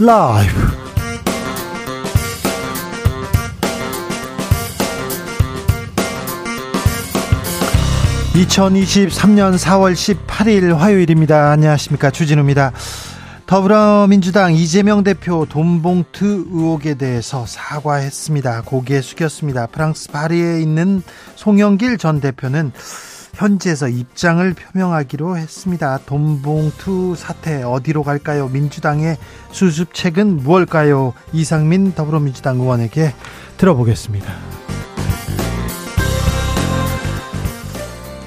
라이브. 2023년 4월 18일 화요일입니다. 안녕하십니까. 주진우입니다. 더불어민주당 이재명 대표 돈봉투 의혹에 대해서 사과했습니다. 고개 숙였습니다. 프랑스 파리에 있는 송영길 전 대표는 현지에서 입장을 표명하기로 했습니다. 돈봉투 사태 어디로 갈까요? 민주당의 수습책은 무엇일까요? 이상민 더불어민주당 의원에게 들어보겠습니다.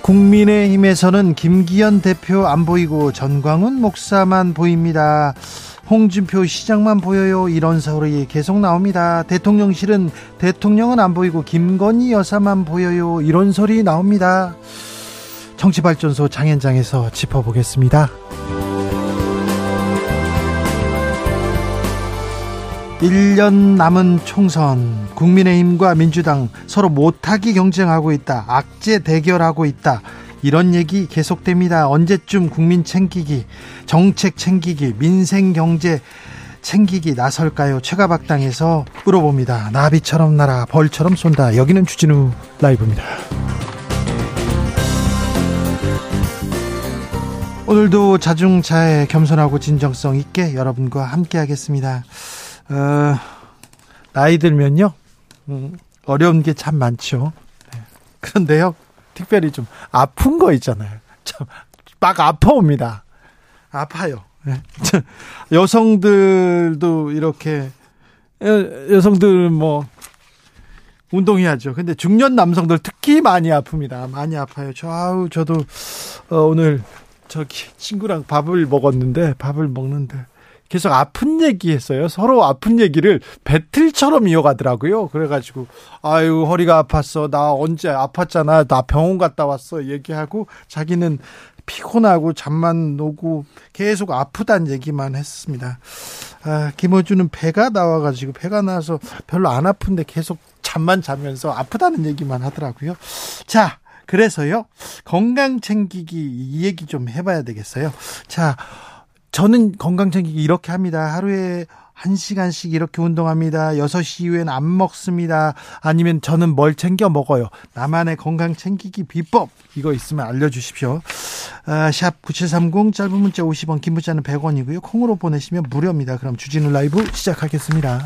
국민의힘에서는 김기현 대표 안 보이고 전광훈 목사만 보입니다. 홍준표 시장만 보여요. 이런 소리 계속 나옵니다. 대통령실은 대통령은 안 보이고 김건희 여사만 보여요. 이런 소리 나옵니다. 정치발전소 장현장에서 짚어보겠습니다. 1년 남은 총선 국민의힘과 민주당 서로 못하기 경쟁하고 있다 악재 대결하고 있다. 이런 얘기 계속됩니다. 언제쯤 국민 챙기기 정책 챙기기 민생 경제 챙기기 나설까요? 최가박당에서 물어봅니다. 나비처럼 날아 벌처럼 쏜다. 여기는 주진우 라이브입니다 오늘도 자중차에 겸손하고 진정성 있게 여러분과 함께 하겠습니다 어, 나이 들면요, 음, 어려운 게 참 많죠. 네. 그런데요, 특별히 좀 아픈 거 있잖아요. 참, 막 아파옵니다. 아파요. 네. 여성들도 이렇게, 여, 성들 뭐, 운동해야죠. 근데 중년 남성들 특히 많이 아픕니다. 많이 아파요. 저, 아우, 저도, 어, 오늘 저기 친구랑 밥을 먹었는데, 밥을 먹는데, 계속 아픈 얘기 했어요. 서로 아픈 얘기를 배틀처럼 이어가더라고요. 그래가지고, 아유, 허리가 아팠어. 나 언제 아팠잖아. 나 병원 갔다 왔어. 얘기하고, 자기는 피곤하고 잠만 오고 계속 아프단 얘기만 했습니다. 아, 김호준은 배가 나와가지고 배가 나와서 별로 안 아픈데 계속 잠만 자면서 아프다는 얘기만 하더라고요. 자, 그래서요, 건강 챙기기 이 얘기 좀 해봐야 되겠어요. 자, 저는 건강 챙기기 이렇게 합니다. 하루에 1시간씩 이렇게 운동합니다. 6시 이후엔 안 먹습니다. 아니면 저는 뭘 챙겨 먹어요. 나만의 건강 챙기기 비법 이거 있으면 알려주십시오. 아, 샵9730 짧은 문자 50원 긴 문자는 100원이고요. 콩으로 보내시면 무료입니다. 그럼 주진우 라이브 시작하겠습니다.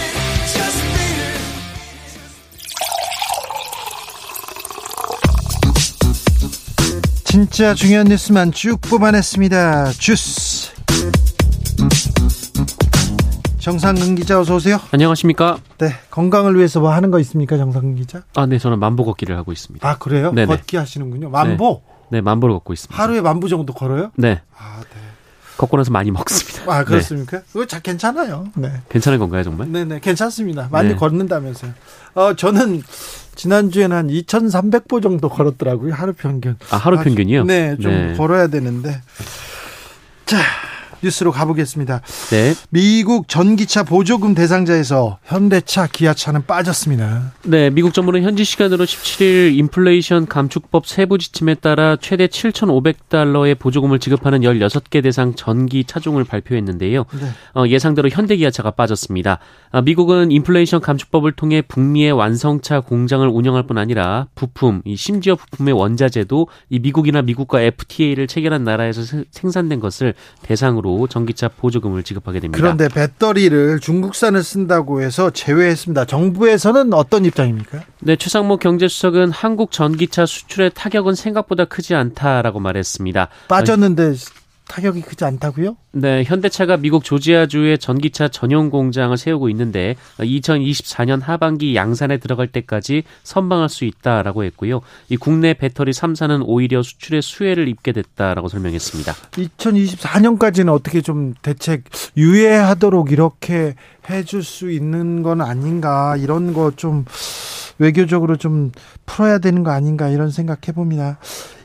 진짜 중요한 뉴스만 쭉 뽑아냈습니다. 주스 정상근 기자 어서 오세요. 안녕하십니까? 네, 건강을 위해서 뭐 하는 거 있습니까, 정상근 기자? 아, 네, 저는 만보 걷기를 하고 있습니다. 아, 그래요? 네네. 걷기 하시는군요. 만보? 네, 네 만보를 걷고 있습니다. 하루에 만보 정도 걸어요? 네. 아, 네. 걷고 나서 많이 먹습니다. 아, 그렇습니까? 네. 그거 잘 괜찮아요. 네. 괜찮은 건가요, 정말? 네네, 괜찮습니다. 많이 네. 걷는다면서요. 어, 저는 지난주에는 한 2,300보 정도 걸었더라고요, 하루 평균. 아, 하루 평균이요? 네, 좀 네. 걸어야 되는데. 자, 뉴스로 가보겠습니다. 네. 미국 전기차 보조금 대상자에서 현대차, 기아차는 빠졌습니다. 네, 미국 정부는 현지 시간으로 17일 인플레이션 감축법 세부 지침에 따라 최대 7,500달러의 보조금을 지급하는 16개 대상 전기 차종을 발표했는데요. 네. 어, 예상대로 현대 기아차가 빠졌습니다. 아, 미국은 인플레이션 감축법을 통해 북미의 완성차 공장을 운영할 뿐 아니라 부품, 심지어 부품의 원자재도 이 미국이나 미국과 FTA를 체결한 나라에서 생산된 것을 대상으로 대상으로 전기차 보조금을 지급하게 됩니다. 그런데 배터리를 중국산을 쓴다고 해서 제외했습니다. 정부에서는 어떤 입장입니까? 네, 최상목 경제수석은 한국 전기차 수출의 타격은 생각보다 크지 않다라고 말했습니다. 빠졌는데 타격이 크지 않다고요? 네, 현대차가 미국 조지아주에 전기차 전용 공장을 세우고 있는데 2024년 하반기 양산에 들어갈 때까지 선방할 수 있다라고 했고요. 이 국내 배터리 3사는 오히려 수출에 수혜를 입게 됐다라고 설명했습니다. 2024년까지는 어떻게 좀 대책 유예하도록 이렇게 해줄 수 있는 건 아닌가 이런 거 좀 외교적으로 좀 풀어야 되는 거 아닌가 이런 생각 해 봅니다.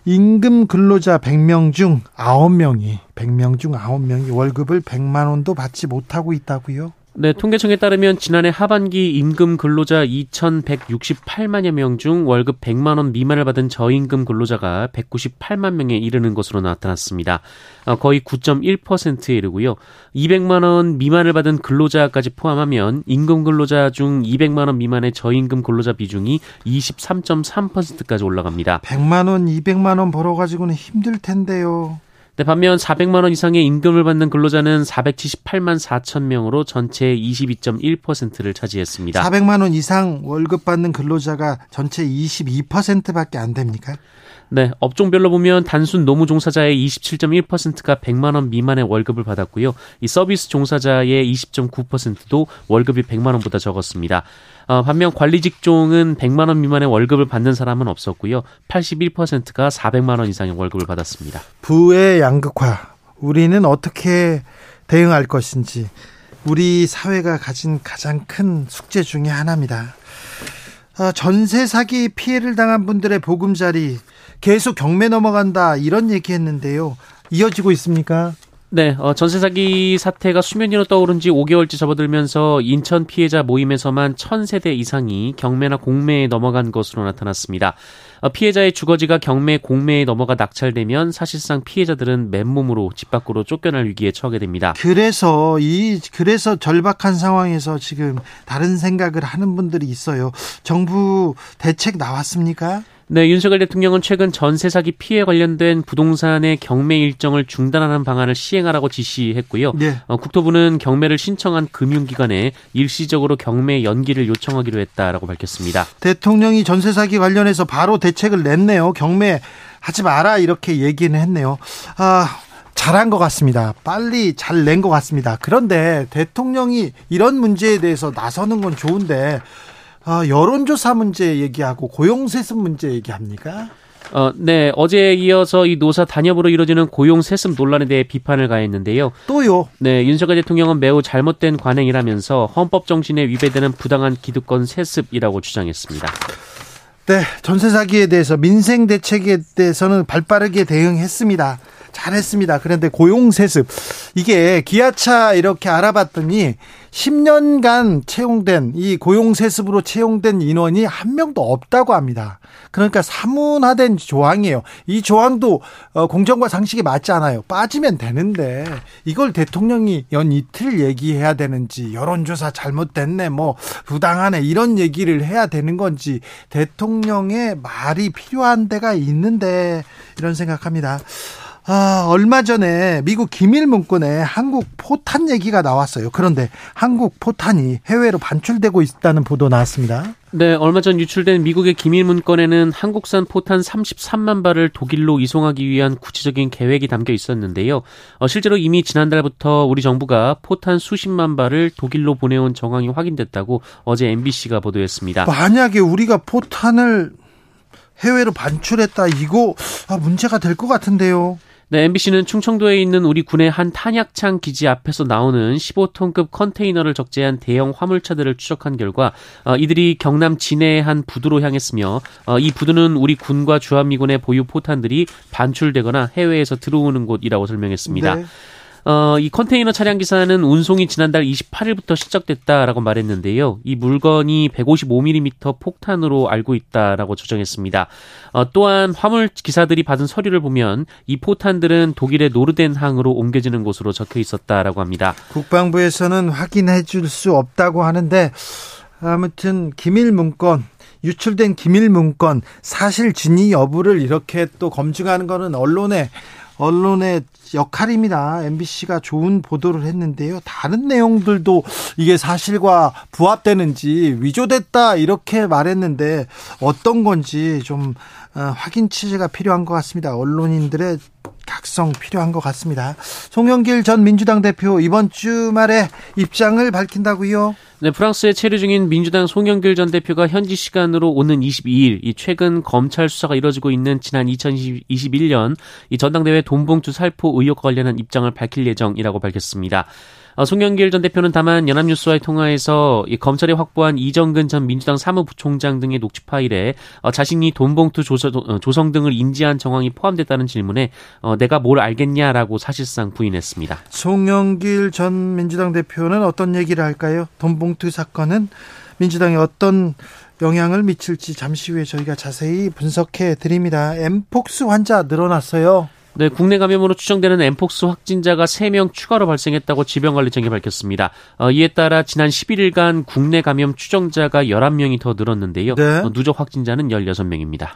임금 근로자 100명 중 9명이 100명 중 9명이 월급을 100만 원도 받지 못하고 있다고요. 네, 통계청에 따르면 지난해 하반기 임금 근로자 2,168만여 명 중 월급 100만 원 미만을 받은 저임금 근로자가 198만 명에 이르는 것으로 나타났습니다. 어, 거의 9.1%에 이르고요. 200만 원 미만을 받은 근로자까지 포함하면 임금 근로자 중 200만 원 미만의 저임금 근로자 비중이 23.3%까지 올라갑니다. 100만 원, 200만 원 벌어 가지고는 힘들 텐데요. 네, 반면 400만 원 이상의 임금을 받는 근로자는 478만 4천 명으로 전체의 22.1%를 차지했습니다. 400만 원 이상 월급 받는 근로자가 전체 22%밖에 안 됩니까? 네, 업종별로 보면 단순 노무 종사자의 27.1%가 100만 원 미만의 월급을 받았고요. 이 서비스 종사자의 20.9%도 월급이 100만 원보다 적었습니다. 어, 반면 관리 직종은 100만 원 미만의 월급을 받는 사람은 없었고요. 81%가 400만 원 이상의 월급을 받았습니다. 부의 양극화. 우리는 어떻게 대응할 것인지 우리 사회가 가진 가장 큰 숙제 중의 하나입니다. 어, 전세 사기 피해를 당한 분들의 보금자리 계속 경매 넘어간다 이런 얘기했는데요. 이어지고 있습니까? 네, 어, 전세 사기 사태가 수면 위로 떠오른 지 5개월째 접어들면서 인천 피해자 모임에서만 1000세대 이상이 경매나 공매에 넘어간 것으로 나타났습니다. 어, 피해자의 주거지가 경매, 공매에 넘어가 낙찰되면 사실상 피해자들은 맨몸으로 집 밖으로 쫓겨날 위기에 처하게 됩니다. 그래서 이 그래서 절박한 상황에서 지금 다른 생각을 하는 분들이 있어요. 정부 대책 나왔습니까? 네, 윤석열 대통령은 최근 전세 사기 피해 관련된 부동산의 경매 일정을 중단하는 방안을 시행하라고 지시했고요. 네. 어, 국토부는 경매를 신청한 금융기관에 일시적으로 경매 연기를 요청하기로 했다라고 밝혔습니다. 대통령이 전세 사기 관련해서 바로 대책을 냈네요. 경매 하지 마라 이렇게 얘기는 했네요. 아, 잘한 것 같습니다. 빨리 잘 낸 것 같습니다. 그런데 대통령이 이런 문제에 대해서 나서는 건 좋은데 아, 여론조사 문제 얘기하고 고용세습 문제 얘기합니까? 어, 네. 어제에 이어서 이 노사 단협으로 이루어지는 고용 세습 논란에 대해 비판을 가했는데요. 또요? 네. 윤석열 대통령은 매우 잘못된 관행이라면서 헌법 정신에 위배되는 부당한 기득권 세습이라고 주장했습니다. 네. 전세 사기에 대해서 민생 대책에 대해서는 발빠르게 대응했습니다. 잘했습니다. 그런데 고용 세습 이게 기아차 이렇게 알아봤더니 10년간 채용된 이 고용 세습으로 채용된 인원이 한 명도 없다고 합니다. 그러니까 사문화된 조항이에요. 이 조항도 어, 공정과 상식에 맞지 않아요. 빠지면 되는데 이걸 대통령이 연 이틀 얘기해야 되는지 여론조사 잘못됐네 뭐 부당하네 이런 얘기를 해야 되는 건지 대통령의 말이 필요한 데가 있는데 이런 생각합니다. 아, 얼마 전에 미국 기밀 문건에 한국 포탄 얘기가 나왔어요. 그런데 한국 포탄이 해외로 반출되고 있다는 보도 나왔습니다. 네, 얼마 전 유출된 미국의 기밀 문건에는 한국산 포탄 33만 발을 독일로 이송하기 위한 구체적인 계획이 담겨 있었는데요. 어, 실제로 이미 지난달부터 우리 정부가 포탄 수십만 발을 독일로 보내온 정황이 확인됐다고 어제 MBC가 보도했습니다. 만약에 우리가 포탄을 해외로 반출했다 이거 아, 문제가 될 것 같은데요. 네, MBC는 충청도에 있는 우리 군의 한 탄약창 기지 앞에서 나오는 15톤급 컨테이너를 적재한 대형 화물차들을 추적한 결과 어, 이들이 경남 진해의 한 부두로 향했으며 어, 이 부두는 우리 군과 주한미군의 보유 포탄들이 반출되거나 해외에서 들어오는 곳이라고 설명했습니다. 네. 어, 이 컨테이너 차량 기사는 운송이 지난달 28일부터 시작됐다라고 말했는데요. 이 물건이 155mm 폭탄으로 알고 있다라고 조정했습니다. 어, 또한 화물 기사들이 받은 서류를 보면 이 포탄들은 독일의 노르덴항으로 옮겨지는 곳으로 적혀 있었다라고 합니다. 국방부에서는 확인해 줄 수 없다고 하는데 아무튼 기밀 문건 유출된 기밀 문건 사실 진위 여부를 이렇게 또 검증하는 거는 언론의 언론의 역할입니다. MBC가 좋은 보도를 했는데요. 다른 내용들도 이게 사실과 부합되는지 위조됐다 이렇게 말했는데 어떤 건지 좀 어, 확인 취재가 필요한 것 같습니다. 언론인들의 각성 필요한 것 같습니다. 송영길 전 민주당 대표 이번 주말에 입장을 밝힌다고요? 네, 프랑스에 체류 중인 민주당 송영길 전 대표가 현지 시간으로 오는 22일 이 최근 검찰 수사가 이뤄지고 있는 지난 2021년 이 전당대회 돈봉투 살포 의혹과 관련한 입장을 밝힐 예정이라고 밝혔습니다. 어, 송영길 전 대표는 다만 연합뉴스와의 통화에서 이 검찰이 확보한 이정근 전 민주당 사무부총장 등의 녹취 파일에 어, 자신이 돈봉투 어, 조성 등을 인지한 정황이 포함됐다는 질문에 어, 내가 뭘 알겠냐라고 사실상 부인했습니다. 송영길 전 민주당 대표는 어떤 얘기를 할까요? 돈봉투 사건은 민주당에 어떤 영향을 미칠지 잠시 후에 저희가 자세히 분석해 드립니다. 엠폭스 환자 늘어났어요. 네, 국내 감염으로 추정되는 엠폭스 확진자가 3명 추가로 발생했다고 질병관리청이 밝혔습니다. 어, 이에 따라 지난 11일간 국내 감염 추정자가 11명이 더 늘었는데요. 네. 어, 누적 확진자는 16명입니다.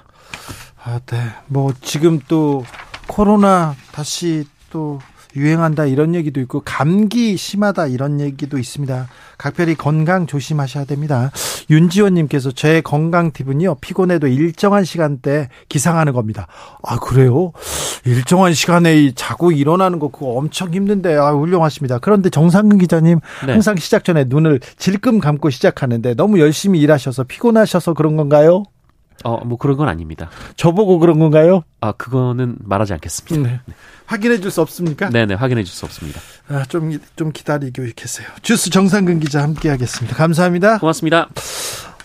아, 네. 뭐 지금 또 코로나 다시 또 유행한다 이런 얘기도 있고 감기 심하다 이런 얘기도 있습니다. 각별히 건강 조심하셔야 됩니다. 윤지원님께서 제 건강 팁은요 피곤해도 일정한 시간대 기상하는 겁니다. 아 그래요? 일정한 시간에 자고 일어나는 거 그거 엄청 힘든데 아 훌륭하십니다. 그런데 정상근 기자님 네. 항상 시작 전에 눈을 질끔 감고 시작하는데 너무 열심히 일하셔서 피곤하셔서 그런 건가요? 어, 뭐 그런 건 아닙니다. 저보고 그런 건가요? 아, 그거는 말하지 않겠습니다. 네. 확인해 줄 수 없습니까? 네네, 확인해 줄 수 없습니다. 아, 좀, 좀 기다리고 계세요. 주스 정상근 기자 함께 하겠습니다. 감사합니다. 고맙습니다.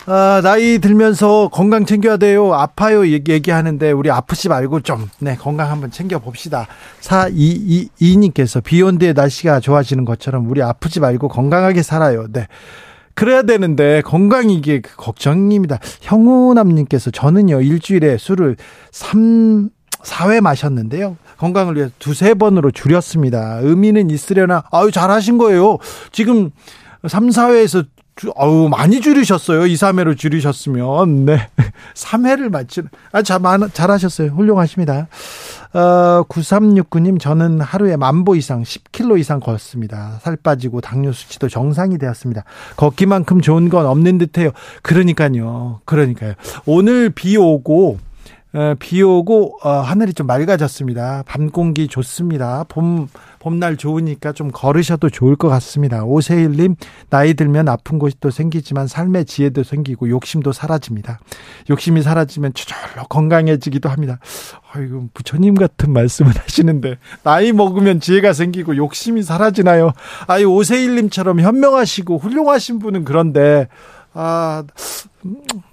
아, 나이 들면서 건강 챙겨야 돼요. 아파요. 얘기, 얘기하는데, 우리 아프지 말고 좀, 네, 건강 한번 챙겨봅시다. 4222님께서 비온 뒤에 날씨가 좋아지는 것처럼 우리 아프지 말고 건강하게 살아요. 네. 그래야 되는데 건강이 이게 그 걱정입니다. 형우남님께서 저는요 일주일에 술을 3 4회 마셨는데요. 건강을 위해 두세 번으로 줄였습니다. 의미는 있으려나 아유 잘하신 거예요. 지금 3, 4회에서 어우, 많이 줄이셨어요. 2, 3회로 줄이셨으면. 네. 3회를 맞추는. 아, 잘, 잘하셨어요. 훌륭하십니다. 어, 9369님, 저는 하루에 만보 이상, 10kg 이상 걷습니다. 살 빠지고 당뇨 수치도 정상이 되었습니다. 걷기만큼 좋은 건 없는 듯 해요. 그러니까요. 그러니까요. 오늘 비 오고, 비 오고 어, 하늘이 좀 맑아졌습니다. 밤 공기 좋습니다. 봄 봄날 좋으니까 좀 걸으셔도 좋을 것 같습니다. 오세일님 나이 들면 아픈 곳이 또 생기지만 삶의 지혜도 생기고 욕심도 사라집니다. 욕심이 사라지면 저절로 건강해지기도 합니다. 아이고 부처님 같은 말씀을 하시는데 나이 먹으면 지혜가 생기고 욕심이 사라지나요? 아이 오세일님처럼 현명하시고 훌륭하신 분은 그런데 아,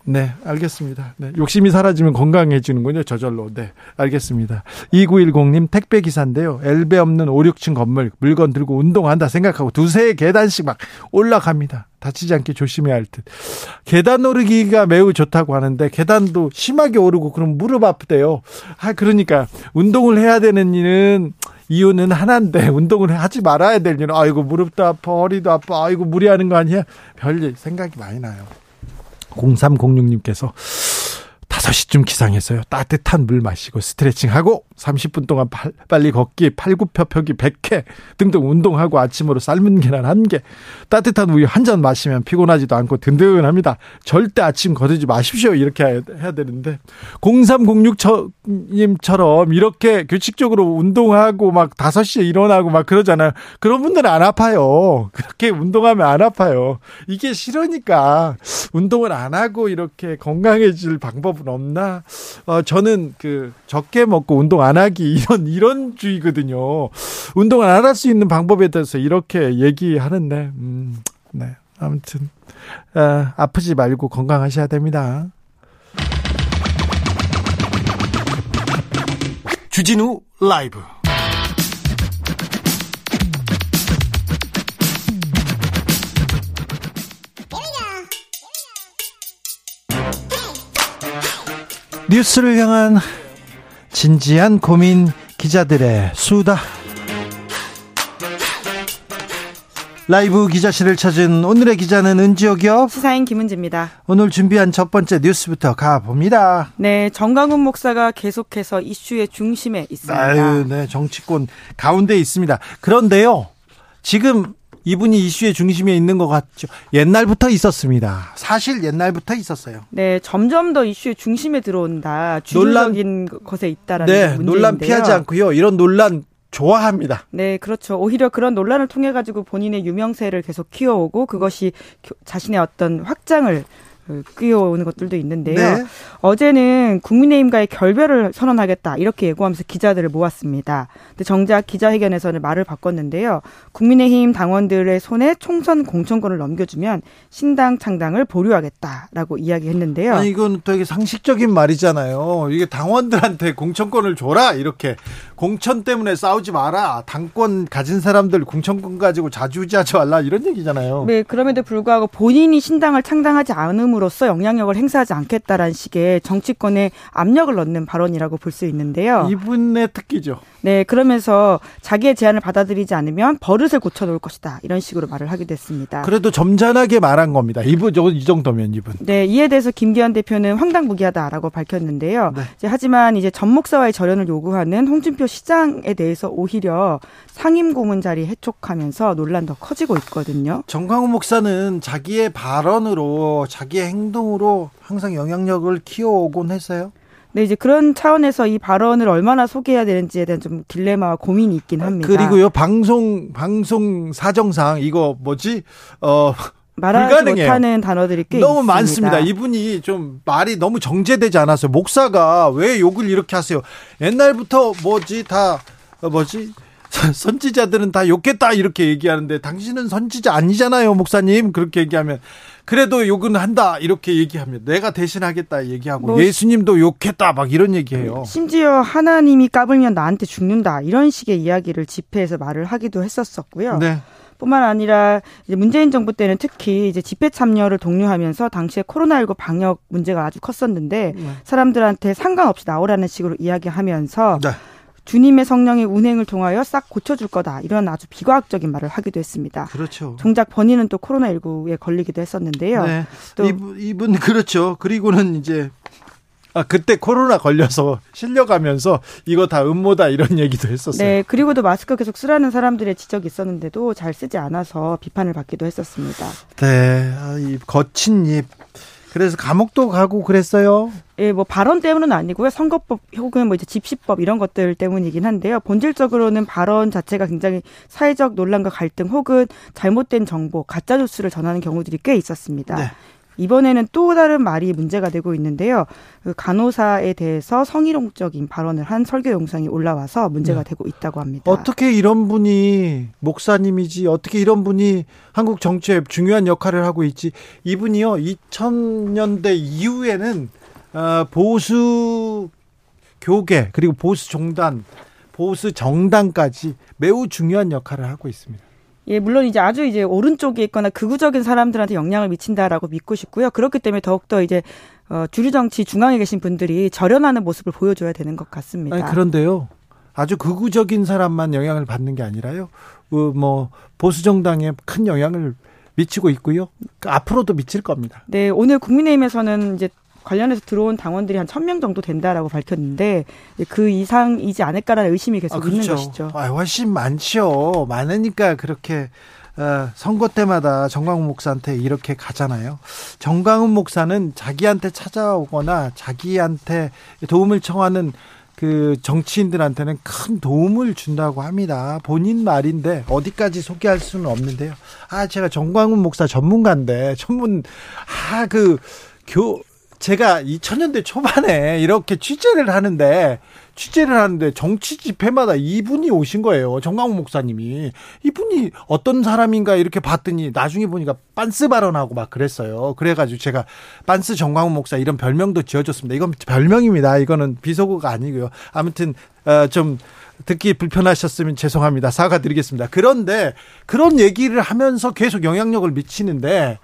네, 알겠습니다. 네, 욕심이 사라지면 건강해지는군요, 저절로. 네, 알겠습니다. 2910님, 택배 기사인데요. 엘베 없는 5, 6층 건물, 물건 들고 운동한다 생각하고 두세 계단씩 막 올라갑니다. 다치지 않게 조심해야 할 듯. 계단 오르기가 매우 좋다고 하는데, 계단도 심하게 오르고, 그럼 무릎 아프대요. 아, 그러니까, 운동을 해야 되는 일은, 이유는 하나인데 운동을 하지 말아야 될 일은 아이고 무릎도 아파 허리도 아파 아이고 무리하는 거 아니야? 별 생각이 많이 나요. 0306님께서 5시쯤 기상했어요. 따뜻한 물 마시고 스트레칭하고 30분 동안 팔, 빨리 걷기, 팔굽혀펴기 100회 등등 운동하고 아침으로 삶은 계란 1개, 따뜻한 우유 한 잔 마시면 피곤하지도 않고 든든합니다. 절대 아침 거두지 마십시오. 이렇게 해야 되는데 0306님처럼 이렇게 규칙적으로 운동하고 막 5시에 일어나고 막 그러잖아요. 그런 분들은 안 아파요. 그렇게 운동하면 안 아파요. 이게 싫으니까 운동을 안 하고 이렇게 건강해질 방법은 없나? 어, 저는 그 적게 먹고 운동 안 하기 이런 이런 주의거든요. 운동을 안 할 수 있는 방법에 대해서 이렇게 얘기하는데, 음, 네. 아무튼 아, 아프지 말고 건강하셔야 됩니다. 주진우 라이브. 뉴스를 향한 진지한 고민 기자들의 수다. 라이브 기자실을 찾은 오늘의 기자는 은지옥이요. 시사인 김은지입니다. 오늘 준비한 첫 번째 뉴스부터 가봅니다. 네, 정강훈 목사가 계속해서 이슈의 중심에 있습니다. 아유, 네, 정치권 가운데 있습니다. 그런데요, 지금 이분이 이슈의 중심에 있는 것 같죠. 옛날부터 있었습니다. 사실 옛날부터 있었어요. 네, 점점 더 이슈의 중심에 들어온다. 주도적인 논란, 것에 있다라는 네, 문제인데요. 논란 피하지 않고요. 이런 논란 좋아합니다. 네, 그렇죠. 오히려 그런 논란을 통해 가지고 본인의 유명세를 계속 키워오고 그것이 자신의 어떤 확장을 끼어오는 것들도 있는데요. 네. 어제는 국민의힘과의 결별을 선언하겠다 이렇게 예고하면서 기자들을 모았습니다. 근데 정작 기자회견에서는 말을 바꿨는데요. 국민의힘 당원들의 손에 총선 공천권을 넘겨주면 신당 창당을 보류하겠다라고 이야기했는데요. 아니 이건 되게 상식적인 말이잖아요. 이게 당원들한테 공천권을 줘라 이렇게 공천 때문에 싸우지 마라. 당권 가진 사람들 공천권 가지고 자주지하지 말라 이런 얘기잖아요. 네, 그럼에도 불구하고 본인이 신당을 창당하지 않 음으로써 영향력을 행사하지 않겠다라는 식의 정치권에 압력을 넣는 발언이라고 볼 수 있는데요. 이분의 특기죠. 네, 그러면서 자기의 제안을 받아들이지 않으면 버릇을 고쳐놓을 것이다. 이런 식으로 말을 하기도 했습니다. 그래도 점잖하게 말한 겁니다. 이분, 이 정도면 이분. 네, 이에 대해서 김기현 대표는 황당무계하다라고 밝혔는데요. 네. 이제 하지만 이제 전 목사와의 절연을 요구하는 홍준표 시장에 대해서 오히려 상임 고문 자리 해촉하면서 논란 더 커지고 있거든요. 정광훈 목사는 자기의 발언으로 자기의 행동으로 항상 영향력을 키워오곤 했어요. 네, 이제 그런 차원에서 이 발언을 얼마나 소개해야 되는지에 대한 좀 딜레마와 고민이 있긴 합니다. 그리고요, 방송, 방송 사정상 이거 뭐지, 어, 말하지 불가능해요. 못하는 단어들이 꽤 너무 있습니다. 많습니다. 이분이 좀 말이 너무 정제되지 않았어요. 목사가 왜 욕을 이렇게 하세요? 옛날부터 뭐지 다 어, 뭐지 선지자들은 다 욕했다 이렇게 얘기하는데 당신은 선지자 아니잖아요, 목사님. 그렇게 얘기하면 그래도 욕은 한다 이렇게 얘기하면 내가 대신하겠다 얘기하고 뭐, 예수님도 욕했다 막 이런 얘기해요. 심지어 하나님이 까불면 나한테 죽는다 이런 식의 이야기를 집회에서 말을 하기도 했었었고요. 네. 뿐만 아니라 이제 문재인 정부 때는 특히 이제 집회 참여를 독려하면서 당시에 코로나19 방역 문제가 아주 컸었는데 네. 사람들한테 상관없이 나오라는 식으로 이야기하면서 네. 주님의 성령의 운행을 통하여 싹 고쳐줄 거다. 이런 아주 비과학적인 말을 하기도 했습니다. 그렇죠. 정작 본인은 또 코로나19에 걸리기도 했었는데요. 네. 또 이분, 이분 그렇죠. 그리고는 이제 아, 그때 코로나 걸려서 실려가면서 이거 다 음모다 이런 얘기도 했었어요. 네, 그리고도 마스크 계속 쓰라는 사람들의 지적이 있었는데도 잘 쓰지 않아서 비판을 받기도 했었습니다. 네, 아, 이 거친 입. 그래서 감옥도 가고 그랬어요. 예, 뭐 발언 때문은 아니고요. 선거법 혹은 뭐 이제 집시법 이런 것들 때문이긴 한데요. 본질적으로는 발언 자체가 굉장히 사회적 논란과 갈등 혹은 잘못된 정보, 가짜 뉴스를 전하는 경우들이 꽤 있었습니다. 네. 이번에는 또 다른 말이 문제가 되고 있는데요. 그 간호사에 대해서 성희롱적인 발언을 한 설교 영상이 올라와서 문제가 네. 되고 있다고 합니다. 어떻게 이런 분이 목사님이지 어떻게 이런 분이 한국 정치에 중요한 역할을 하고 있지 이분이요 2000년대 이후에는 어, 보수 교계 그리고 보수 종단 보수 정당까지 매우 중요한 역할을 하고 있습니다. 예, 물론 이제 아주 이제 오른쪽에 있거나 극우적인 사람들한테 영향을 미친다라고 믿고 싶고요. 그렇기 때문에 더욱더 이제 어, 주류 정치 중앙에 계신 분들이 절연하는 모습을 보여줘야 되는 것 같습니다. 아니, 그런데요. 아주 극우적인 사람만 영향을 받는 게 아니라요. 어, 뭐 보수 정당에 큰 영향을 미치고 있고요. 그 앞으로도 미칠 겁니다. 네, 오늘 국민의힘에서는 이제 관련해서 들어온 당원들이 한 천 명 정도 된다라고 밝혔는데 그 이상이지 않을까라는 의심이 계속 아, 그렇죠. 있는 것이죠. 아, 훨씬 많죠. 많으니까 그렇게 어, 선거 때마다 정광훈 목사한테 이렇게 가잖아요. 정광훈 목사는 자기한테 찾아오거나 자기한테 도움을 청하는 그 정치인들한테는 큰 도움을 준다고 합니다. 본인 말인데 어디까지 소개할 수는 없는데요. 아, 제가 정광훈 목사 전문가인데 전문 아 그 교 제가 2000년대 초반에 이렇게 취재를 하는데 취재를 하는데 정치 집회마다 이분이 오신 거예요. 정광훈 목사님이. 이분이 어떤 사람인가 이렇게 봤더니 나중에 보니까 빤스 발언하고 막 그랬어요. 그래가지고 제가 빤스 정광훈 목사 이런 별명도 지어줬습니다. 이건 별명입니다. 이거는 비속어가 아니고요. 아무튼, 어, 좀 듣기 불편하셨으면 죄송합니다. 사과드리겠습니다. 그런데 그런 얘기를 하면서 계속 영향력을 미치는데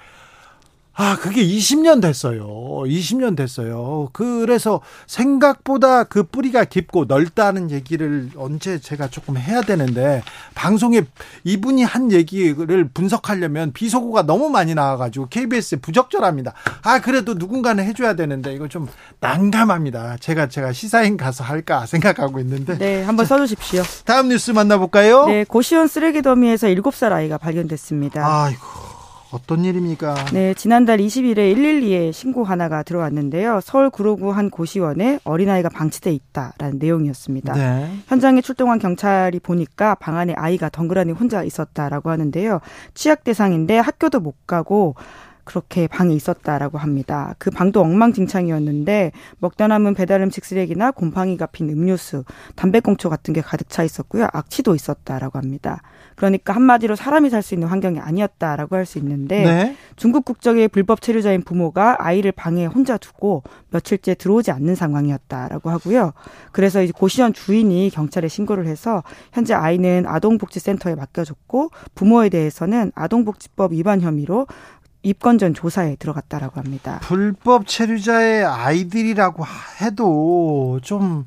아, 그게 20년 됐어요. 20년 됐어요. 그래서 생각보다 그 뿌리가 깊고 넓다는 얘기를 언제 제가 조금 해야 되는데 방송에 이분이 한 얘기를 분석하려면 비속어가 너무 많이 나와가지고 KBS에 부적절합니다. 아, 그래도 누군가는 해줘야 되는데 이거 좀 난감합니다. 제가 제가 시사인 가서 할까 생각하고 있는데. 네, 한번 써주십시오. 다음 뉴스 만나볼까요? 네, 고시원 쓰레기 더미에서 7살 아이가 발견됐습니다. 아이고. 어떤 일입니까? 네, 지난달 20일에 112에 신고 하나가 들어왔는데요. 서울 구로구 한 고시원에 어린아이가 방치돼 있다라는 내용이었습니다. 네. 현장에 출동한 경찰이 보니까 방 안에 아이가 덩그러니 혼자 있었다라고 하는데요. 취약 대상인데 학교도 못 가고 그렇게 방에 있었다라고 합니다. 그 방도 엉망진창이었는데 먹다 남은 배달 음식 쓰레기나 곰팡이가 핀 음료수, 담배꽁초 같은 게 가득 차 있었고요. 악취도 있었다라고 합니다. 그러니까 한마디로 사람이 살 수 있는 환경이 아니었다라고 할 수 있는데 네. 중국 국적의 불법 체류자인 부모가 아이를 방에 혼자 두고 며칠째 들어오지 않는 상황이었다라고 하고요. 그래서 이제 고시원 주인이 경찰에 신고를 해서 현재 아이는 아동복지센터에 맡겨졌고 부모에 대해서는 아동복지법 위반 혐의로 입건 전 조사에 들어갔다라고 합니다. 불법 체류자의 아이들이라고 해도 좀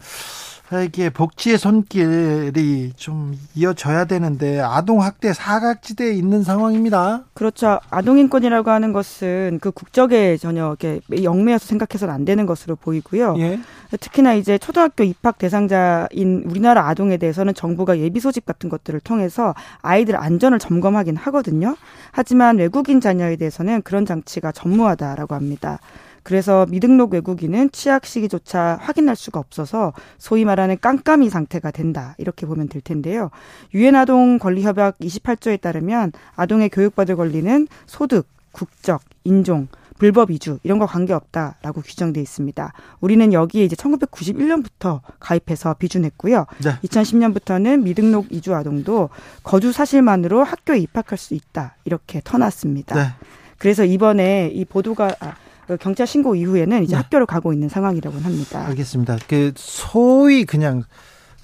이게 복지의 손길이 좀 이어져야 되는데 아동 학대 사각지대에 있는 상황입니다. 그렇죠. 아동 인권이라고 하는 것은 그 국적에 전혀 이렇게 영매여서 생각해서는 안 되는 것으로 보이고요. 예. 특히나 이제 초등학교 입학 대상자인 우리나라 아동에 대해서는 정부가 예비 소집 같은 것들을 통해서 아이들 안전을 점검하긴 하거든요. 하지만 외국인 자녀에 대해서는 그런 장치가 전무하다라고 합니다. 그래서 미등록 외국인은 취약 시기조차 확인할 수가 없어서 소위 말하는 깜깜이 상태가 된다. 이렇게 보면 될 텐데요. 유엔 아동 권리 협약 28조에 따르면 아동의 교육받을 권리는 소득, 국적, 인종, 불법 이주 이런 거 관계없다라고 규정돼 있습니다. 우리는 여기에 이제 1991년부터 가입해서 비준했고요. 네. 2010년부터는 미등록 이주 아동도 거주 사실만으로 학교에 입학할 수 있다 이렇게 터놨습니다. 네. 그래서 이번에 이 보도가 아, 그 경찰 신고 이후에는 이제 네. 학교를 가고 있는 상황이라고 합니다. 알겠습니다. 그 소위 그냥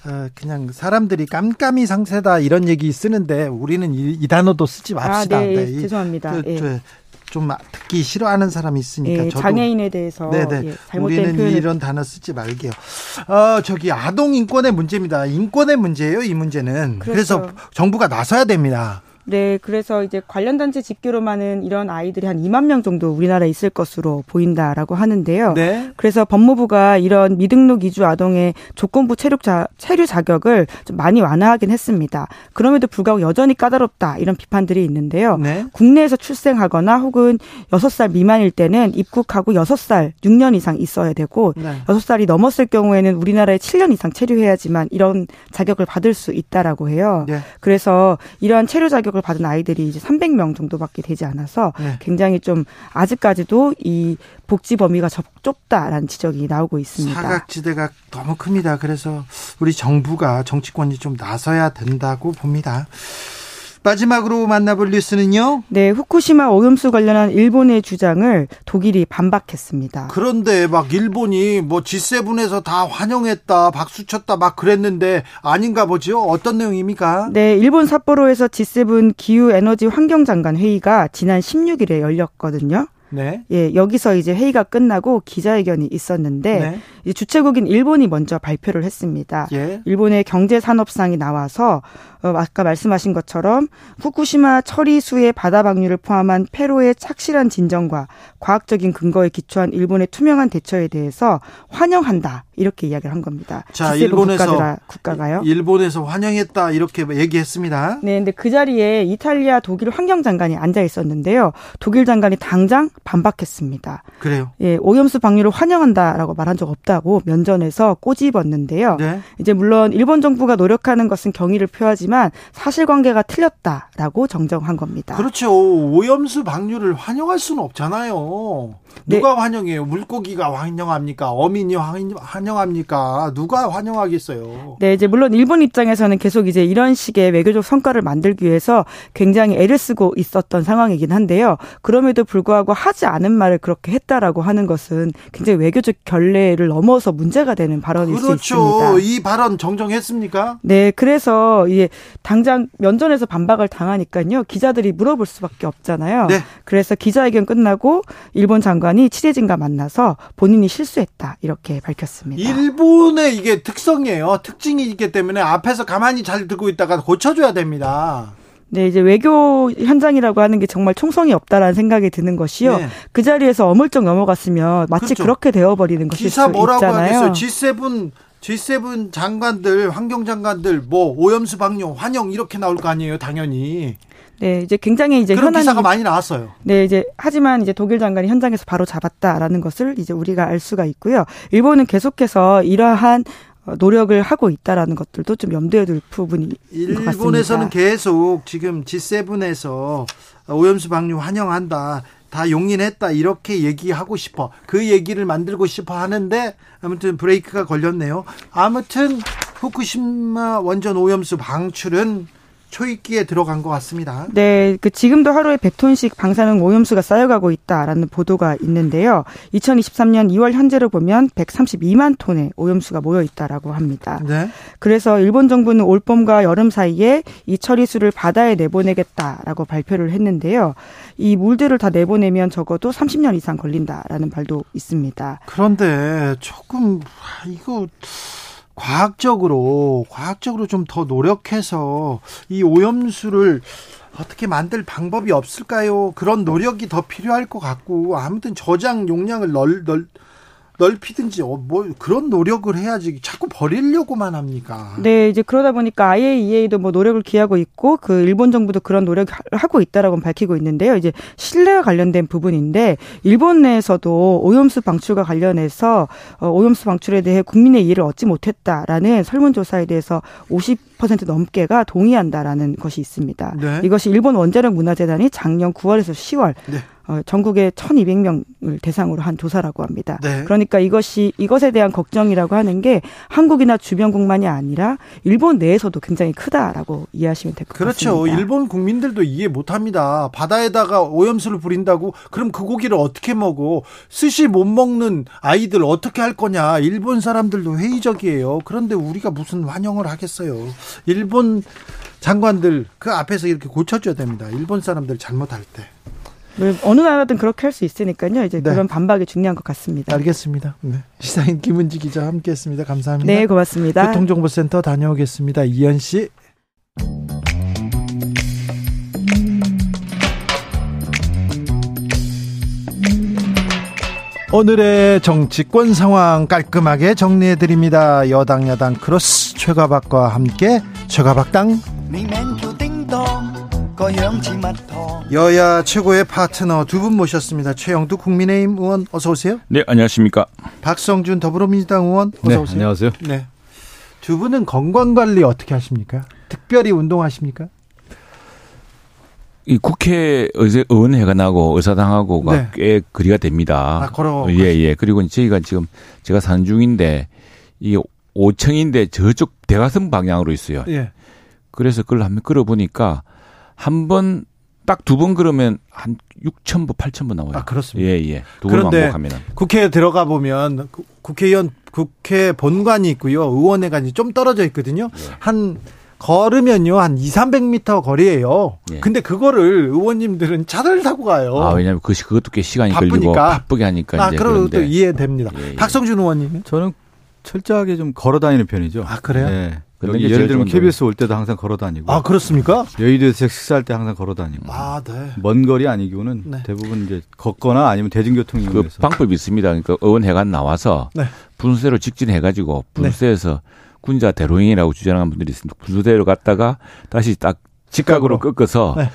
어, 그냥 사람들이 깜깜이 상세다 이런 얘기 쓰는데 우리는 이, 이 단어도 쓰지 맙시다. 아, 네, 네. 죄송합니다. 그, 예. 좀 듣기 싫어하는 사람이 있으니까 예, 장애인에 대해서 네네. 예, 우리는 표현을... 이런 단어 쓰지 말게요. 어, 저기 아동 인권의 문제입니다. 인권의 문제예요, 이 문제는. 그렇죠. 그래서 정부가 나서야 됩니다. 네, 그래서 이제 관련 단체 집계로만은 이런 아이들이 한 2만 명 정도 우리나라에 있을 것으로 보인다라고 하는데요. 네. 그래서 법무부가 이런 미등록 이주 아동의 조건부 체류 자, 체류 자격을 좀 많이 완화하긴 했습니다. 그럼에도 불구하고 여전히 까다롭다 이런 비판들이 있는데요. 네. 국내에서 출생하거나 혹은 6살 미만일 때는 입국하고 6살 6년 이상 있어야 되고 네. 6살이 넘었을 경우에는 우리나라에 7년 이상 체류해야지만 이런 자격을 받을 수 있다라고 해요. 네. 그래서 이러한 체류 자격을 자격을 받은 아이들이 이제 300명 정도밖에 되지 않아서 네. 굉장히 좀 아직까지도 이 복지 범위가 좁다라는 지적이 나오고 있습니다. 사각지대가 너무 큽니다. 그래서 우리 정부가 정치권이 좀 나서야 된다고 봅니다. 마지막으로 만나볼 뉴스는요? 네, 후쿠시마 오염수 관련한 일본의 주장을 독일이 반박했습니다. 그런데 막 일본이 뭐 G7에서 다 환영했다, 박수 쳤다 막 그랬는데 아닌가 보죠? 어떤 내용입니까? 네, 일본 삿포로에서 G7 기후 에너지 환경 장관 회의가 지난 16일에 열렸거든요. 네. 예, 여기서 이제 회의가 끝나고 기자회견이 있었는데 네. 이 주최국인 일본이 먼저 발표를 했습니다. 예. 일본의 경제 산업상이 나와서 어, 아까 말씀하신 것처럼 후쿠시마 처리수의 바다 방류를 포함한 페로의 착실한 진정과 과학적인 근거에 기초한 일본의 투명한 대처에 대해서 환영한다 이렇게 이야기를 한 겁니다. 자, 일본에서 국가가요. 일본에서 환영했다 이렇게 얘기했습니다. 네, 근데 그 자리에 이탈리아, 독일 환경 장관이 앉아 있었는데요. 독일 장관이 당장 반박했습니다. 그래요? 예, 오염수 방류를 환영한다라고 말한 적 없다고 면전에서 꼬집었는데요. 네. 이제 물론 일본 정부가 노력하는 것은 경의를 표하지만 사실관계가 틀렸다라고 정정한 겁니다. 그렇죠. 오염수 방류를 환영할 수는 없잖아요. 누가 네. 환영해요? 물고기가 환영합니까? 어민이 환영합니까? 누가 환영하겠어요? 네, 이제 물론 일본 입장에서는 계속 이제 이런 식의 외교적 성과를 만들기 위해서 굉장히 애를 쓰고 있었던 상황이긴 한데요. 그럼에도 불구하고 하지 않은 말을 그렇게 했다라고 하는 것은 굉장히 외교적 결례를 넘어서 문제가 되는 발언일 그렇죠. 수 있습니다. 그렇죠. 이 발언 정정했습니까? 네, 그래서 이제 당장 면전에서 반박을 당하니까요. 기자들이 물어볼 수밖에 없잖아요. 네. 그래서 기자회견 끝나고 일본 장 장관이 취재진과 만나서 본인이 실수했다 이렇게 밝혔습니다. 일본의 이게 특성이에요. 특징이기 때문에 앞에서 가만히 잘 듣고 있다가 고쳐줘야 됩니다. 네, 이제 외교 현장이라고 하는 게 정말 총성이 없다라는 생각이 드는 것이요. 네. 그 자리에서 어물쩍 넘어갔으면 마치 그렇죠. 그렇게 되어버리는 것일 기사 수 뭐라고 있잖아요. 하겠어요. G7 G7 장관들, 환경 장관들 뭐 오염수 방류 환영 이렇게 나올 거 아니에요, 당연히. 네, 이제 굉장히 이제 그런 기사가 많이 나왔어요. 네, 이제 하지만 이제 독일 장관이 현장에서 바로 잡았다라는 것을 이제 우리가 알 수가 있고요. 일본은 계속해서 이러한 노력을 하고 있다라는 것들도 좀 염두에 둘 부분이 일본에서는 계속 지금 G7에서 오염수 방류 환영한다. 다 용인했다 이렇게 얘기하고 싶어 그 얘기를 만들고 싶어 하는데 아무튼 브레이크가 걸렸네요. 아무튼 후쿠시마 원전 오염수 방출은 초입기에 들어간 것 같습니다. 네, 그 지금도 하루에 100톤씩 방사능 오염수가 쌓여가고 있다라는 보도가 있는데요. 2023년 2월 현재로 보면 132만 톤의 오염수가 모여 있다라고 합니다. 네. 그래서 일본 정부는 올봄과 여름 사이에 이 처리수를 바다에 내보내겠다라고 발표를 했는데요. 이 물들을 다 내보내면 적어도 30년 이상 걸린다라는 말도 있습니다. 그런데 조금 이거 과학적으로 과학적으로 좀 더 노력해서 이 오염수를 어떻게 만들 방법이 없을까요? 그런 노력이 더 필요할 것 같고 아무튼 저장 용량을 널, 널 넓히든지 어, 뭐 그런 노력을 해야지 자꾸 버리려고만 합니까? 네, 이제 그러다 보니까 IAEA도 뭐 노력을 기하고 있고 그 일본 정부도 그런 노력을 하고 있다라고 밝히고 있는데요. 이제 신뢰와 관련된 부분인데 일본 내에서도 오염수 방출과 관련해서 어, 오염수 방출에 대해 국민의 이해를 얻지 못했다라는 설문조사에 대해서 50% 넘게가 동의한다라는 것이 있습니다. 네. 이것이 일본 원자력 문화재단이 작년 9월에서 10월 네. 어, 전국에 1,200명을 대상으로 한 조사라고 합니다. 네. 그러니까 이것이 이것에 대한 걱정이라고 하는 게 한국이나 주변국만이 아니라 일본 내에서도 굉장히 크다라고 이해하시면 될 것 같습니다. 그렇죠. 일본 국민들도 이해 못 합니다. 바다에다가 오염수를 부린다고 그럼 그 고기를 어떻게 먹어? 스시 못 먹는 아이들 어떻게 할 거냐? 일본 사람들도 회의적이에요. 그런데 우리가 무슨 환영을 하겠어요. 일본 장관들 그 앞에서 이렇게 고쳐줘야 됩니다. 일본 사람들 잘못할 때. 어느 나라든 그렇게 할 수 있으니까요. 이제 네. 그런 반박이 중요한 것 같습니다. 알겠습니다. 네. 시사인 김은지 기자 함께했습니다. 감사합니다. 네, 고맙습니다. 교통정보센터 다녀오겠습니다. 이현 씨. 오늘의 정치권 상황 깔끔하게 정리해 드립니다. 여당 야당 크로스 최가박과 함께 최가박당. 여야 최고의 파트너 두 분 모셨습니다. 최영두 국민의힘 의원 어서 오세요. 네, 안녕하십니까. 박성준 더불어민주당 의원 어서 네, 오세요. 안녕하세요. 네. 두 분은 건강 관리 어떻게 하십니까? 특별히 운동하십니까? 이 국회 의원회가 나고 의사당하고가 네. 꽤 거리가 됩니다. 아, 걸어. 예, 예. 그리고 저희가 지금 제가 사는 중인데 이 5층인데 저쪽 대가선 방향으로 있어요. 예. 그래서 그걸 한번 끌어보니까 한 번 딱 두 번 그러면 한 6천 부, 8천 부 나와요. 아, 그렇습니다. 예, 예. 두번 반복하면. 국회에 들어가 보면 국회의원 국회 본관이 있고요. 의원회관이 좀 떨어져 있거든요. 예. 한 걸으면요 한 2, 300m 거리예요. 예. 근데 그거를 의원님들은 차를 타고 가요. 아 왜냐하면 그 그것도 꽤 시간이 바쁘니까. 걸리고 바쁘게 하니까 아, 이제 그런 것도 이해됩니다. 예, 예. 박성준 의원님 저는 철저하게 좀 걸어 다니는 편이죠. 아 그래요? 네. 예를 들면 KBS 올 때도 항상 걸어 다니고. 아, 그렇습니까? 여의도에서 식사할 때 항상 걸어 다니고. 아, 네. 먼 거리 아니기고는 네. 대부분 이제 걷거나 아니면 대중교통 이용해서. 그 방법이 있습니다. 그러니까 의원회관 나와서 네. 분수대로 직진해 가지고 분수대에서 네. 군자 대로행이라고 주장하는 분들이 있습니다. 분수대로 갔다가 다시 딱 직각으로 꺾어서 네.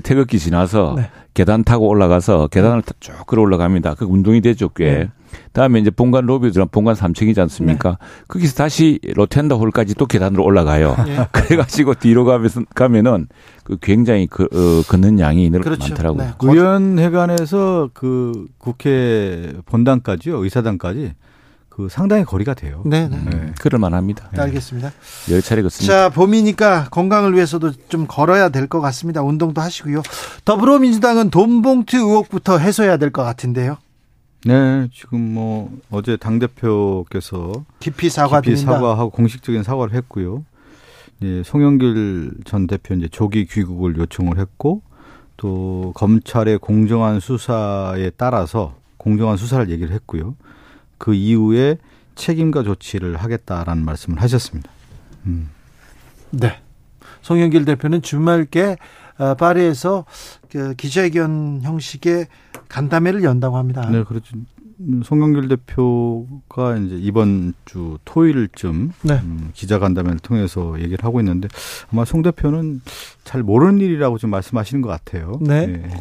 태극기 지나서 네. 계단 타고 올라가서 계단을 쭉 걸어 올라갑니다. 그 운동이 되죠, 꽤. 네. 다음에 이제 본관 로비들은 본관 3층이지 않습니까? 네. 거기서 다시 로텐더 홀까지 또 계단으로 올라가요. 네. 그래가지고 뒤로 가면서 가면은 그 굉장히 그, 어, 걷는 양이 늘 그렇죠. 많더라고요. 네. 의원회관에서 그 국회 본당까지요, 의사당까지 그 상당히 거리가 돼요. 네, 네. 네. 그럴 만합니다. 네. 알겠습니다. 열 차례 걷습니다. 자, 봄이니까 건강을 위해서도 좀 걸어야 될 것 같습니다. 운동도 하시고요. 더불어민주당은 돈봉투 의혹부터 해소해야 될 것 같은데요. 네, 지금 뭐 어제 당 대표께서 깊이 사과 깊이 사과하고 공식적인 사과를 했고요. 예, 송영길 전 대표 이제 조기 귀국을 요청을 했고 또 검찰의 공정한 수사에 따라서 공정한 수사를 얘기를 했고요. 그 이후에 책임과 조치를 하겠다라는 말씀을 하셨습니다. 음. 네. 송영길 대표는 주말께 어, 파리에서 그 기자회견 형식의 간담회를 연다고 합니다. 네, 그렇죠. 송영길 대표가 이제 이번 주 토요일쯤 네. 음, 기자 간담회를 통해서 얘기를 하고 있는데 아마 송 대표는 잘 모르는 일이라고 좀 말씀하시는 것 같아요. 네. 네.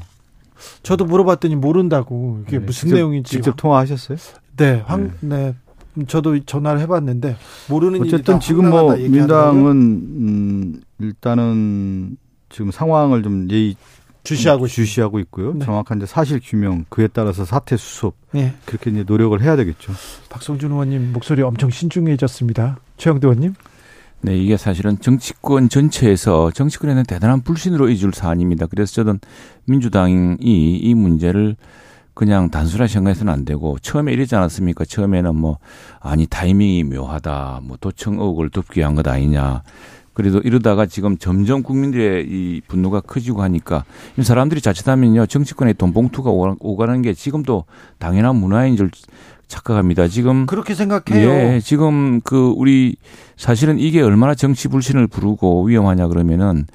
저도 물어봤더니 모른다고 이게 네. 무슨 직접, 내용인지 직접 통화하셨어요? 네, 황, 네. 네. 저도 전화를 해봤는데 모르는 어쨌든 지금 뭐 민당은 음, 일단은 지금 상황을 좀 예의 주시하고 주시하고 있고요. 네. 정확한 이제 사실 규명 그에 따라서 사태 수습 네. 그렇게 이제 노력을 해야 되겠죠. 박성준 의원님 목소리 엄청 신중해졌습니다. 최영도 의원님. 네, 이게 사실은 정치권 전체에서 정치권에는 대단한 불신으로 이줄 사안입니다. 그래서 저는 민주당이 이 문제를 그냥 단순하게 생각해서는 안 되고 처음에 이러지 않았습니까? 처음에는 뭐 아니 타이밍이 묘하다, 뭐 도청 의혹을 덮기 위한 것 아니냐. 그래도 이러다가 지금 점점 국민들의 이 분노가 커지고 하니까 사람들이 자칫하면요 정치권에 돈 봉투가 오가는 게 지금도 당연한 문화인 줄 착각합니다. 지금 그렇게 생각해요. 예, 지금 그 우리 사실은 이게 얼마나 정치 불신을 부르고 위험하냐 그러면은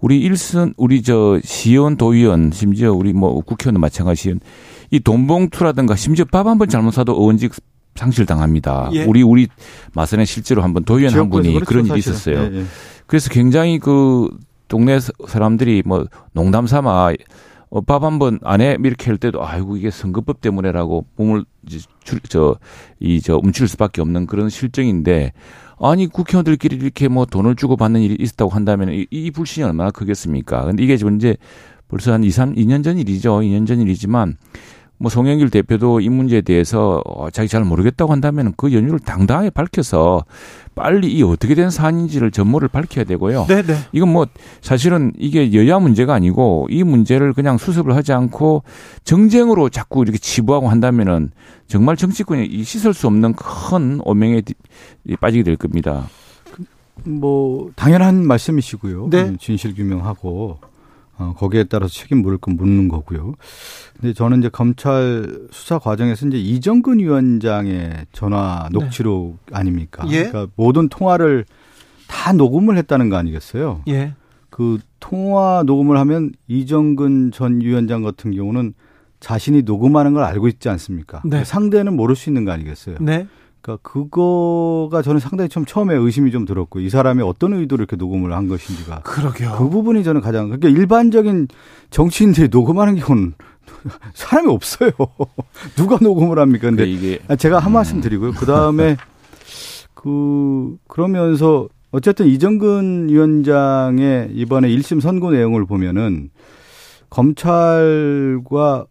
우리 일선 우리 저 시의원 도의원 심지어 우리 뭐 국회의원도 마찬가지 이 돈봉투라든가 심지어 밥 한 번 잘못 사도 의원직 상실당합니다. 예. 우리 우리 마산에 실제로 한번 도의원 한 분이 그렇죠, 그런 일이 있었어요. 예, 예. 그래서 굉장히 그 동네 사람들이 뭐 농담 삼아 어, 밥 한 번 안에 이렇게 할 때도 아이고 이게 선거법 때문에라고 몸을 저이 저 움츠릴 수밖에 없는 그런 실정인데 아니 국회의원들끼리 이렇게 뭐 돈을 주고 받는 일이 있었다고 한다면 이, 이 불신이 얼마나 크겠습니까? 근데 이게 지금 이제 벌써 한 2, 3, 2년 전 일이죠. 2년 전 일이지만 뭐 송영길 대표도 이 문제에 대해서 어, 자기 잘 모르겠다고 한다면 그 연유를 당당하게 밝혀서 빨리 이 어떻게 된 사안인지를 전모를 밝혀야 되고요. 네네. 네. 이건 뭐 사실은 이게 여야 문제가 아니고 이 문제를 그냥 수습을 하지 않고 정쟁으로 자꾸 이렇게 치부하고 한다면은 정말 정치권이 이 씻을 수 없는 큰 오명에 빠지게 될 겁니다. 뭐 당연한 말씀이시고요. 네. 진실 규명하고 어, 거기에 따라서 책임 물을 건 묻는 거고요. 근데 저는 이제 검찰 수사 과정에서 이제 이정근 위원장의 전화 녹취록 네. 아닙니까? 예? 그러니까 모든 통화를 다 녹음을 했다는 거 아니겠어요? 예. 그 통화 녹음을 하면 이정근 전 위원장 같은 경우는 자신이 녹음하는 걸 알고 있지 않습니까? 네. 상대는 모를 수 있는 거 아니겠어요? 네. 그러니까 그거가 저는 상당히 좀 처음에 의심이 좀 들었고 이 사람이 어떤 의도로 이렇게 녹음을 한 것인지가 그러게요. 그 부분이 저는 가장 그러니까 일반적인 정치인들이 녹음하는 경우는 사람이 없어요. 누가 녹음을 합니까? 근데 그 이게 제가 한 말씀 음. 드리고요. 그 다음에 그 그러면서 어쨌든 이정근 위원장의 이번에 1심 선고 내용을 보면은 검찰과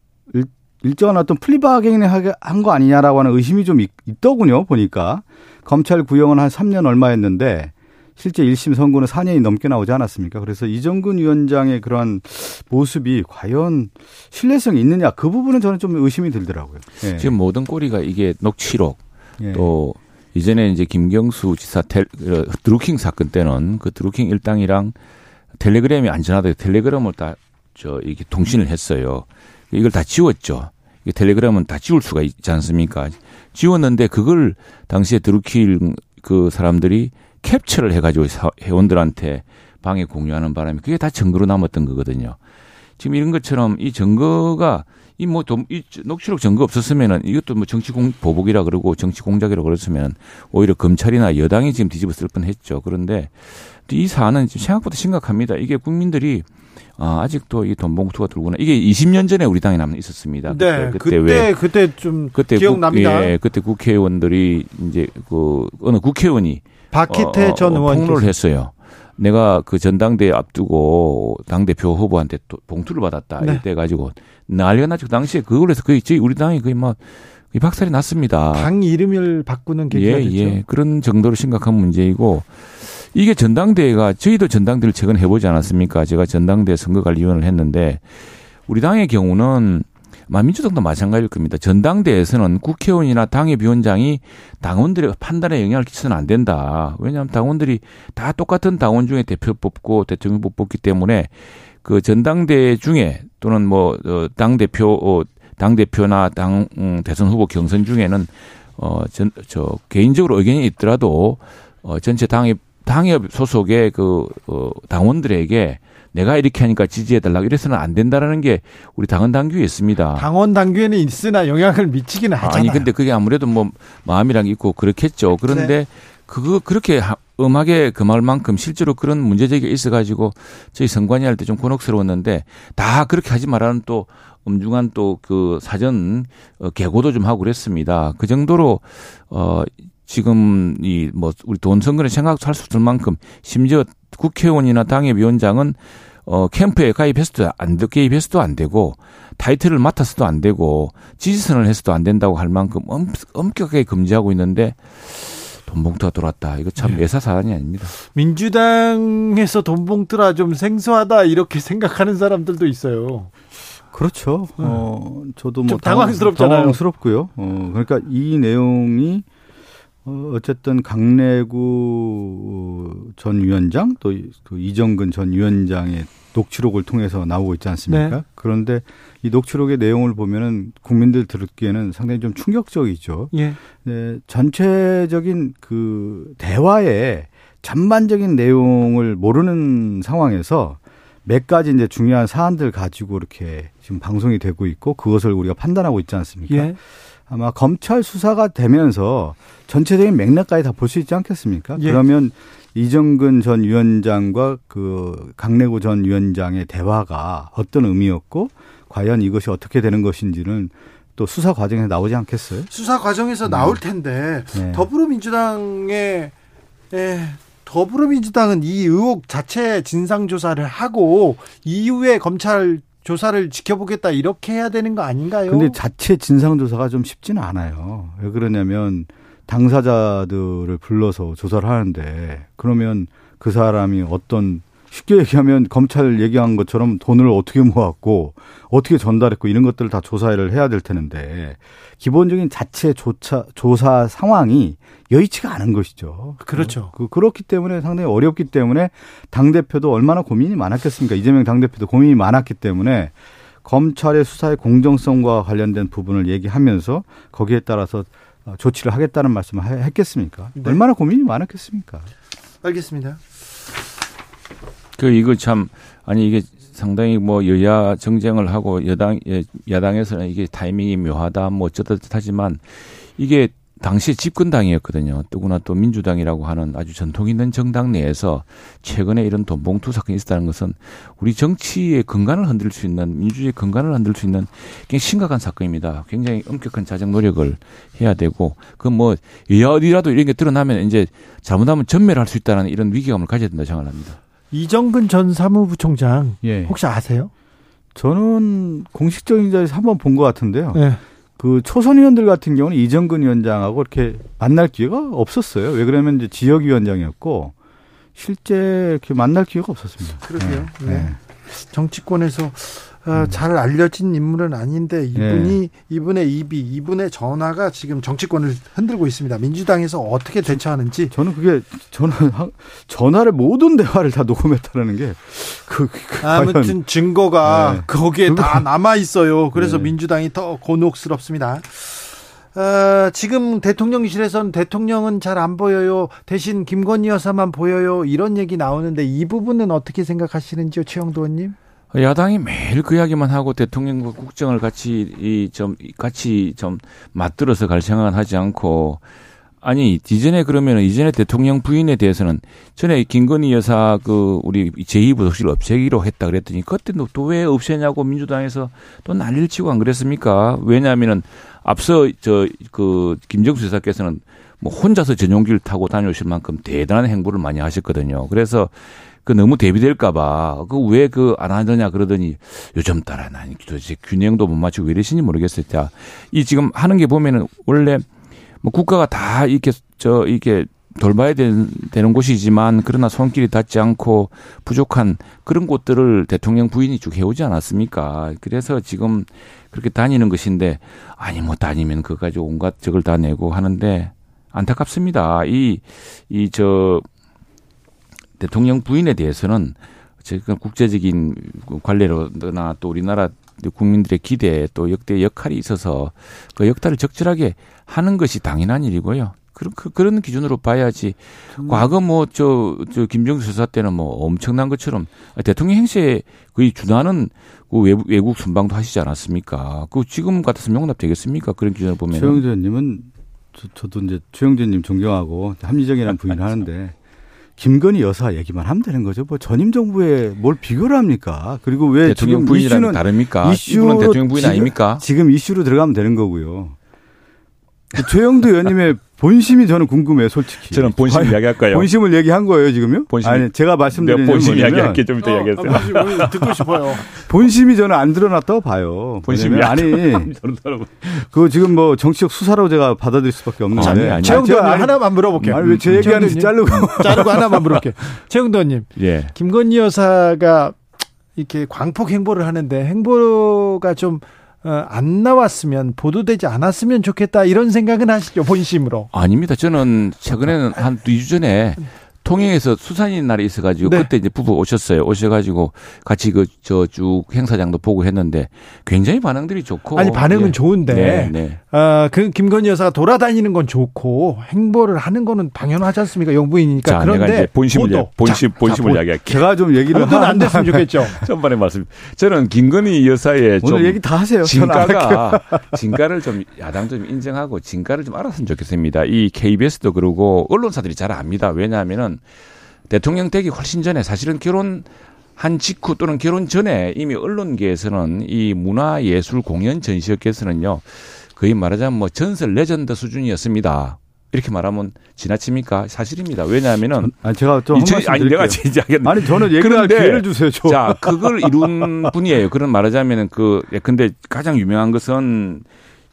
일정한 어떤 플리바게닝을 한 거 아니냐라고 하는 의심이 좀 있, 더군요 보니까 검찰 구형은 한 3년 얼마 했는데 실제 1심 선고는 4년이 넘게 나오지 않았습니까? 그래서 이정근 위원장의 그러한 모습이 과연 신뢰성이 있느냐 그 부분은 저는 좀 의심이 들더라고요. 예. 지금 모든 꼬리가 이게 녹취록 예. 또 이전에 이제 김경수 지사 텔, 어, 드루킹 사건 때는 그 드루킹 일당이랑 텔레그램이 안전하다 텔레그램을 다 저 이게 통신을 했어요. 이걸 다 지웠죠. 텔레그램은 다 지울 수가 있지 않습니까? 지웠는데 그걸 당시에 드루킬 그 사람들이 캡처를 해가지고 회원들한테 방에 공유하는 바람에 그게 다 증거로 남았던 거거든요. 지금 이런 것처럼 이 증거가 이뭐 이 녹취록 증거 없었으면은 이것도 뭐 정치 공 보복이라 그러고 정치 공작이라 그랬으면 오히려 검찰이나 여당이 지금 뒤집었을 뻔했죠. 그런데 이 사안은 생각보다 심각합니다. 이게 국민들이 아, 아직도 이 돈봉투가 들고나 이게 20년 전에 우리 당에 남아 있었습니다. 네, 그때, 그때, 그때 왜 그때 좀 그때 기억납니다. 국, 예, 그때 국회의원들이 이제 그 어느 국회의원이 박희태 어, 전 의원 폭로를 했어요. 내가 그 전당대회 앞두고 당 대표 후보한테 또 봉투를 받았다 네. 이때 가지고 난리가 나죠. 그 당시에 그걸 해서 거의 저희 우리 당이 거의 막 박살이 났습니다. 당 이름을 바꾸는 계기가 예, 됐죠. 예. 그런 정도로 심각한 문제이고 이게 전당대회가 저희도 전당대회를 최근 해보지 않았습니까? 제가 전당대 회 선거관리위원을 했는데 우리 당의 경우는 민주당도 마찬가지일 겁니다. 전당대회에서는 국회의원이나 당협위원장이 당원들의 판단에 영향을 끼쳐서는 안 된다. 왜냐하면 당원들이 다 똑같은 당원 중에 대표 뽑고 대통령 뽑기 때문에 그 전당대회 중에 또는 뭐당 어, 대표 어, 당 대표나 당 음, 대선 후보 경선 중에는 어전저 개인적으로 의견이 있더라도 어 전체 당의 당협 소속의 그 어, 당원들에게 내가 이렇게 하니까 지지해달라고 이래서는 안 된다라는 게 우리 당원 당규에 있습니다. 당원 당규에는 있으나 영향을 미치기는 하잖아요. 아니 근데 그게 아무래도 뭐 마음이랑 있고 그렇겠죠. 그런데 네. 그거 그렇게 음하게 금할 만큼 실제로 그런 문제제기가 있어가지고 저희 선관위 할 때 좀 곤혹스러웠는데 다 그렇게 하지 말라는 또 엄중한 또 그 사전 어, 개고도 좀 하고 그랬습니다. 그 정도로 어 지금 이 뭐 우리 돈 선거를 생각할 수 없을 만큼 심지어 국회의원이나 당협위원장은 어 캠프에 가입해서도 안 개입해서도 안 되고 타이틀을 맡아서도 안 되고 지지선을 해서도 안 된다고 할 만큼 엄, 엄격하게 금지하고 있는데 돈봉투가 돌았다. 이거 참 네. 예사 사안이 아닙니다. 민주당에서 돈봉투라 좀 생소하다 이렇게 생각하는 사람들도 있어요. 그렇죠. 네. 어, 저도 뭐 당황스럽잖아요. 당황스럽고요. 어, 그러니까 이 내용이 어, 쨌든 강내구 전 위원장 또그 이정근 전 위원장의 녹취록을 통해서 나오고 있지 않습니까? 네. 그런데 이 녹취록의 내용을 보면은 국민들 들었기에는 상당히 좀 충격적이죠. 예. 네, 전체적인 그 대화의 전반적인 내용을 모르는 상황에서 몇 가지 이제 중요한 사안들 가지고 이렇게 지금 방송이 되고 있고 그것을 우리가 판단하고 있지 않습니까? 예. 아마 검찰 수사가 되면서 전체적인 맥락까지 다 볼 수 있지 않겠습니까? 예. 그러면 이정근 전 위원장과 그 강래구 전 위원장의 대화가 어떤 의미였고 과연 이것이 어떻게 되는 것인지는 또 수사 과정에서 나오지 않겠어요? 수사 과정에서 음. 나올 텐데 네. 더불어민주당의 예, 더불어민주당은 이 의혹 자체 진상 조사를 하고 이후에 검찰 조사를 지켜보겠다 이렇게 해야 되는 거 아닌가요? 근데 자체 진상 조사가 좀 쉽지는 않아요. 왜 그러냐면 당사자들을 불러서 조사를 하는데 그러면 그 사람이 어떤 쉽게 얘기하면 검찰 얘기한 것처럼 돈을 어떻게 모았고 어떻게 전달했고 이런 것들을 다 조사를 해야 될 텐데 기본적인 자체 조차, 조사 상황이 여의치가 않은 것이죠. 그렇죠. 그, 그렇기 때문에 상당히 어렵기 때문에 당대표도 얼마나 고민이 많았겠습니까? 이재명 당대표도 고민이 많았기 때문에 검찰의 수사의 공정성과 관련된 부분을 얘기하면서 거기에 따라서 어, 조치를 하겠다는 말씀을 했겠습니까? 네. 얼마나 고민이 많았겠습니까? 알겠습니다. 그 이거 참 아니 이게 상당히 뭐 여야 정쟁을 하고 여당 예, 야당에서는 이게 타이밍이 묘하다 뭐 어쩌다 하지만 이게 당시 집권당이었거든요. 더구나 또 민주당이라고 하는 아주 전통 있는 정당 내에서 최근에 이런 돈봉투 사건이 있었다는 것은 우리 정치의 근간을 흔들 수 있는 민주주의 근간을 흔들 수 있는 굉장히 심각한 사건입니다. 굉장히 엄격한 자정 노력을 해야 되고 그뭐 어디라도 이런 게 드러나면 이제 잘못하면 전멸할 수 있다는 이런 위기감을 가져야 된다 생각합니다. 이정근 전 사무부총장 예. 혹시 아세요? 저는 공식적인 자리에서 한번 본 것 같은데요. 예. 그 초선 의원들 같은 경우는 이정근 위원장하고 이렇게 만날 기회가 없었어요. 왜 그러면 이제 지역 위원장이었고 실제 이렇게 만날 기회가 없었습니다. 그러게요. 네. 네. 정치권에서 어, 잘 알려진 인물은 아닌데 이분이 네. 이분의 입이 이분의 전화가 지금 정치권을 흔들고 있습니다. 민주당에서 어떻게 대처하는지 저는 그게 저는 전화를 모든 대화를 다 녹음했다라는 게그 그, 아무튼 증거가 네. 거기에 다 남아 있어요. 그래서 네. 민주당이 더 곤혹스럽습니다. 어, 지금 대통령실에서는 대통령은 잘 안 보여요. 대신 김건희 여사만 보여요. 이런 얘기 나오는데 이 부분은 어떻게 생각하시는지요, 최영도 의원님? 야당이 매일 그 이야기만 하고 대통령과 국정을 같이 이 좀 같이 좀 맞들어서 갈 생각은 하지 않고 아니 이전에 그러면 이전에 대통령 부인에 대해서는 전에 김건희 여사 그 우리 제2부속실 없애기로 했다 그랬더니 그때도 또 왜 없애냐고 민주당에서 또 난리를 치고 안 그랬습니까? 왜냐하면은 앞서 저 그 김정수 여사께서는 뭐 혼자서 전용기를 타고 다녀오실 만큼 대단한 행보를 많이 하셨거든요. 그래서 그 너무 대비될까봐 그 왜 그 안 하느냐 그러더니 요즘 따라 난 도대체 균형도 못 맞추고 왜 이러시는지 모르겠어요. 자, 이 지금 하는 게 보면은 원래 뭐 국가가 다 이렇게 저 이렇게 돌봐야 되는, 되는 곳이지만 그러나 손길이 닿지 않고 부족한 그런 곳들을 대통령 부인이 쭉 해오지 않았습니까? 그래서 지금 그렇게 다니는 것인데 아니 뭐 다니면 가지고 온갖 적을 다 내고 하는데 안타깝습니다. 이 이 저 대통령 부인에 대해서는 제가 국제적인 관례로나 또 우리나라 국민들의 기대 또 역대 역할이 있어서 그 역할을 적절하게 하는 것이 당연한 일이고요. 그런 그, 그런 기준으로 봐야지. 음. 과거 뭐저저 김정수 수사 때는 뭐 엄청난 것처럼 대통령 행세에 거의 준하는 그 외국, 외국 순방도 하시지 않았습니까? 그 지금 같아서 용납 되겠습니까? 그런 기준을 보면. 최영재님은 저, 도 이제 최영재님 존경하고 합리적이라는 부인을 하는데 김건희 여사 얘기만 하면 되는 거죠. 뭐 전임 정부에 뭘 비교를 합니까? 그리고 왜 대통령 부인이랑 다릅니까? 이슈는 대통령 부인 아닙니까? 지금 이슈로 들어가면 되는 거고요. 그 최영도 의원님의 본심이 저는 궁금해요, 솔직히. 저는 본심 이야기할까요? 본심을 얘기한 거예요, 지금요? 본심. 아니, 제가 말씀드린 본심 이야기할게 좀 이따 어, 이야기했어요. 본심 듣고 싶어요. 본심이 저는 안 드러났다고 봐요. 본심이 아니. 그 지금 뭐 정치적 수사로 제가 받아들일 수밖에 없는 데. 아니, 아니. 최영도 의원 하나만 물어볼게요. 아니, 왜제 얘기하는지 자르고. 자르고 하나만 물어볼게요. 최영도 의원님. 예. 김건희 여사가 이렇게 광폭 행보를 하는데 행보가 좀 어, 안 나왔으면 보도되지 않았으면 좋겠다 이런 생각은 하시죠 본심으로? 아닙니다. 저는 최근에는 한 2주 전에 통영에서 수산인 날이 있어가지고 네. 그때 이제 부부 오셨어요. 오셔가지고 같이 그 저 쭉 행사장도 보고 했는데 굉장히 반응들이 좋고 아니 반응은 예. 좋은데 네, 네. 어 그 김건희 여사가 돌아다니는 건 좋고 행보를 하는 거는 당연하지 않습니까? 영부인이니까 자, 그런데 내가 이제 본심을 보도. 본심 본심을 이야기할게. 제가 좀 얘기를 하면 안 됐으면 좋겠죠. 전반에 말씀. 저는 김건희 여사의 오늘 얘기 다 하세요. 진가가 진가를 좀 야당 좀 인정하고 진가를 좀 알았으면 좋겠습니다. 이 KBS도 그러고 언론사들이 잘 압니다. 왜냐하면은 대통령 되기 훨씬 전에 사실은 결혼 한 직후 또는 결혼 전에 이미 언론계에서는 이 문화 예술 공연 전시업계에서는요 거의 말하자면 뭐 전설 레전드 수준이었습니다. 이렇게 말하면 지나칩니까? 사실입니다. 왜냐하면은 아니 제가 좀 이천, 아니 내가 진짜 아니 저는 얘기할 기회를 주세요. 저. 자 그걸 이룬 분이에요. 그런 말하자면은 그 예, 근데 가장 유명한 것은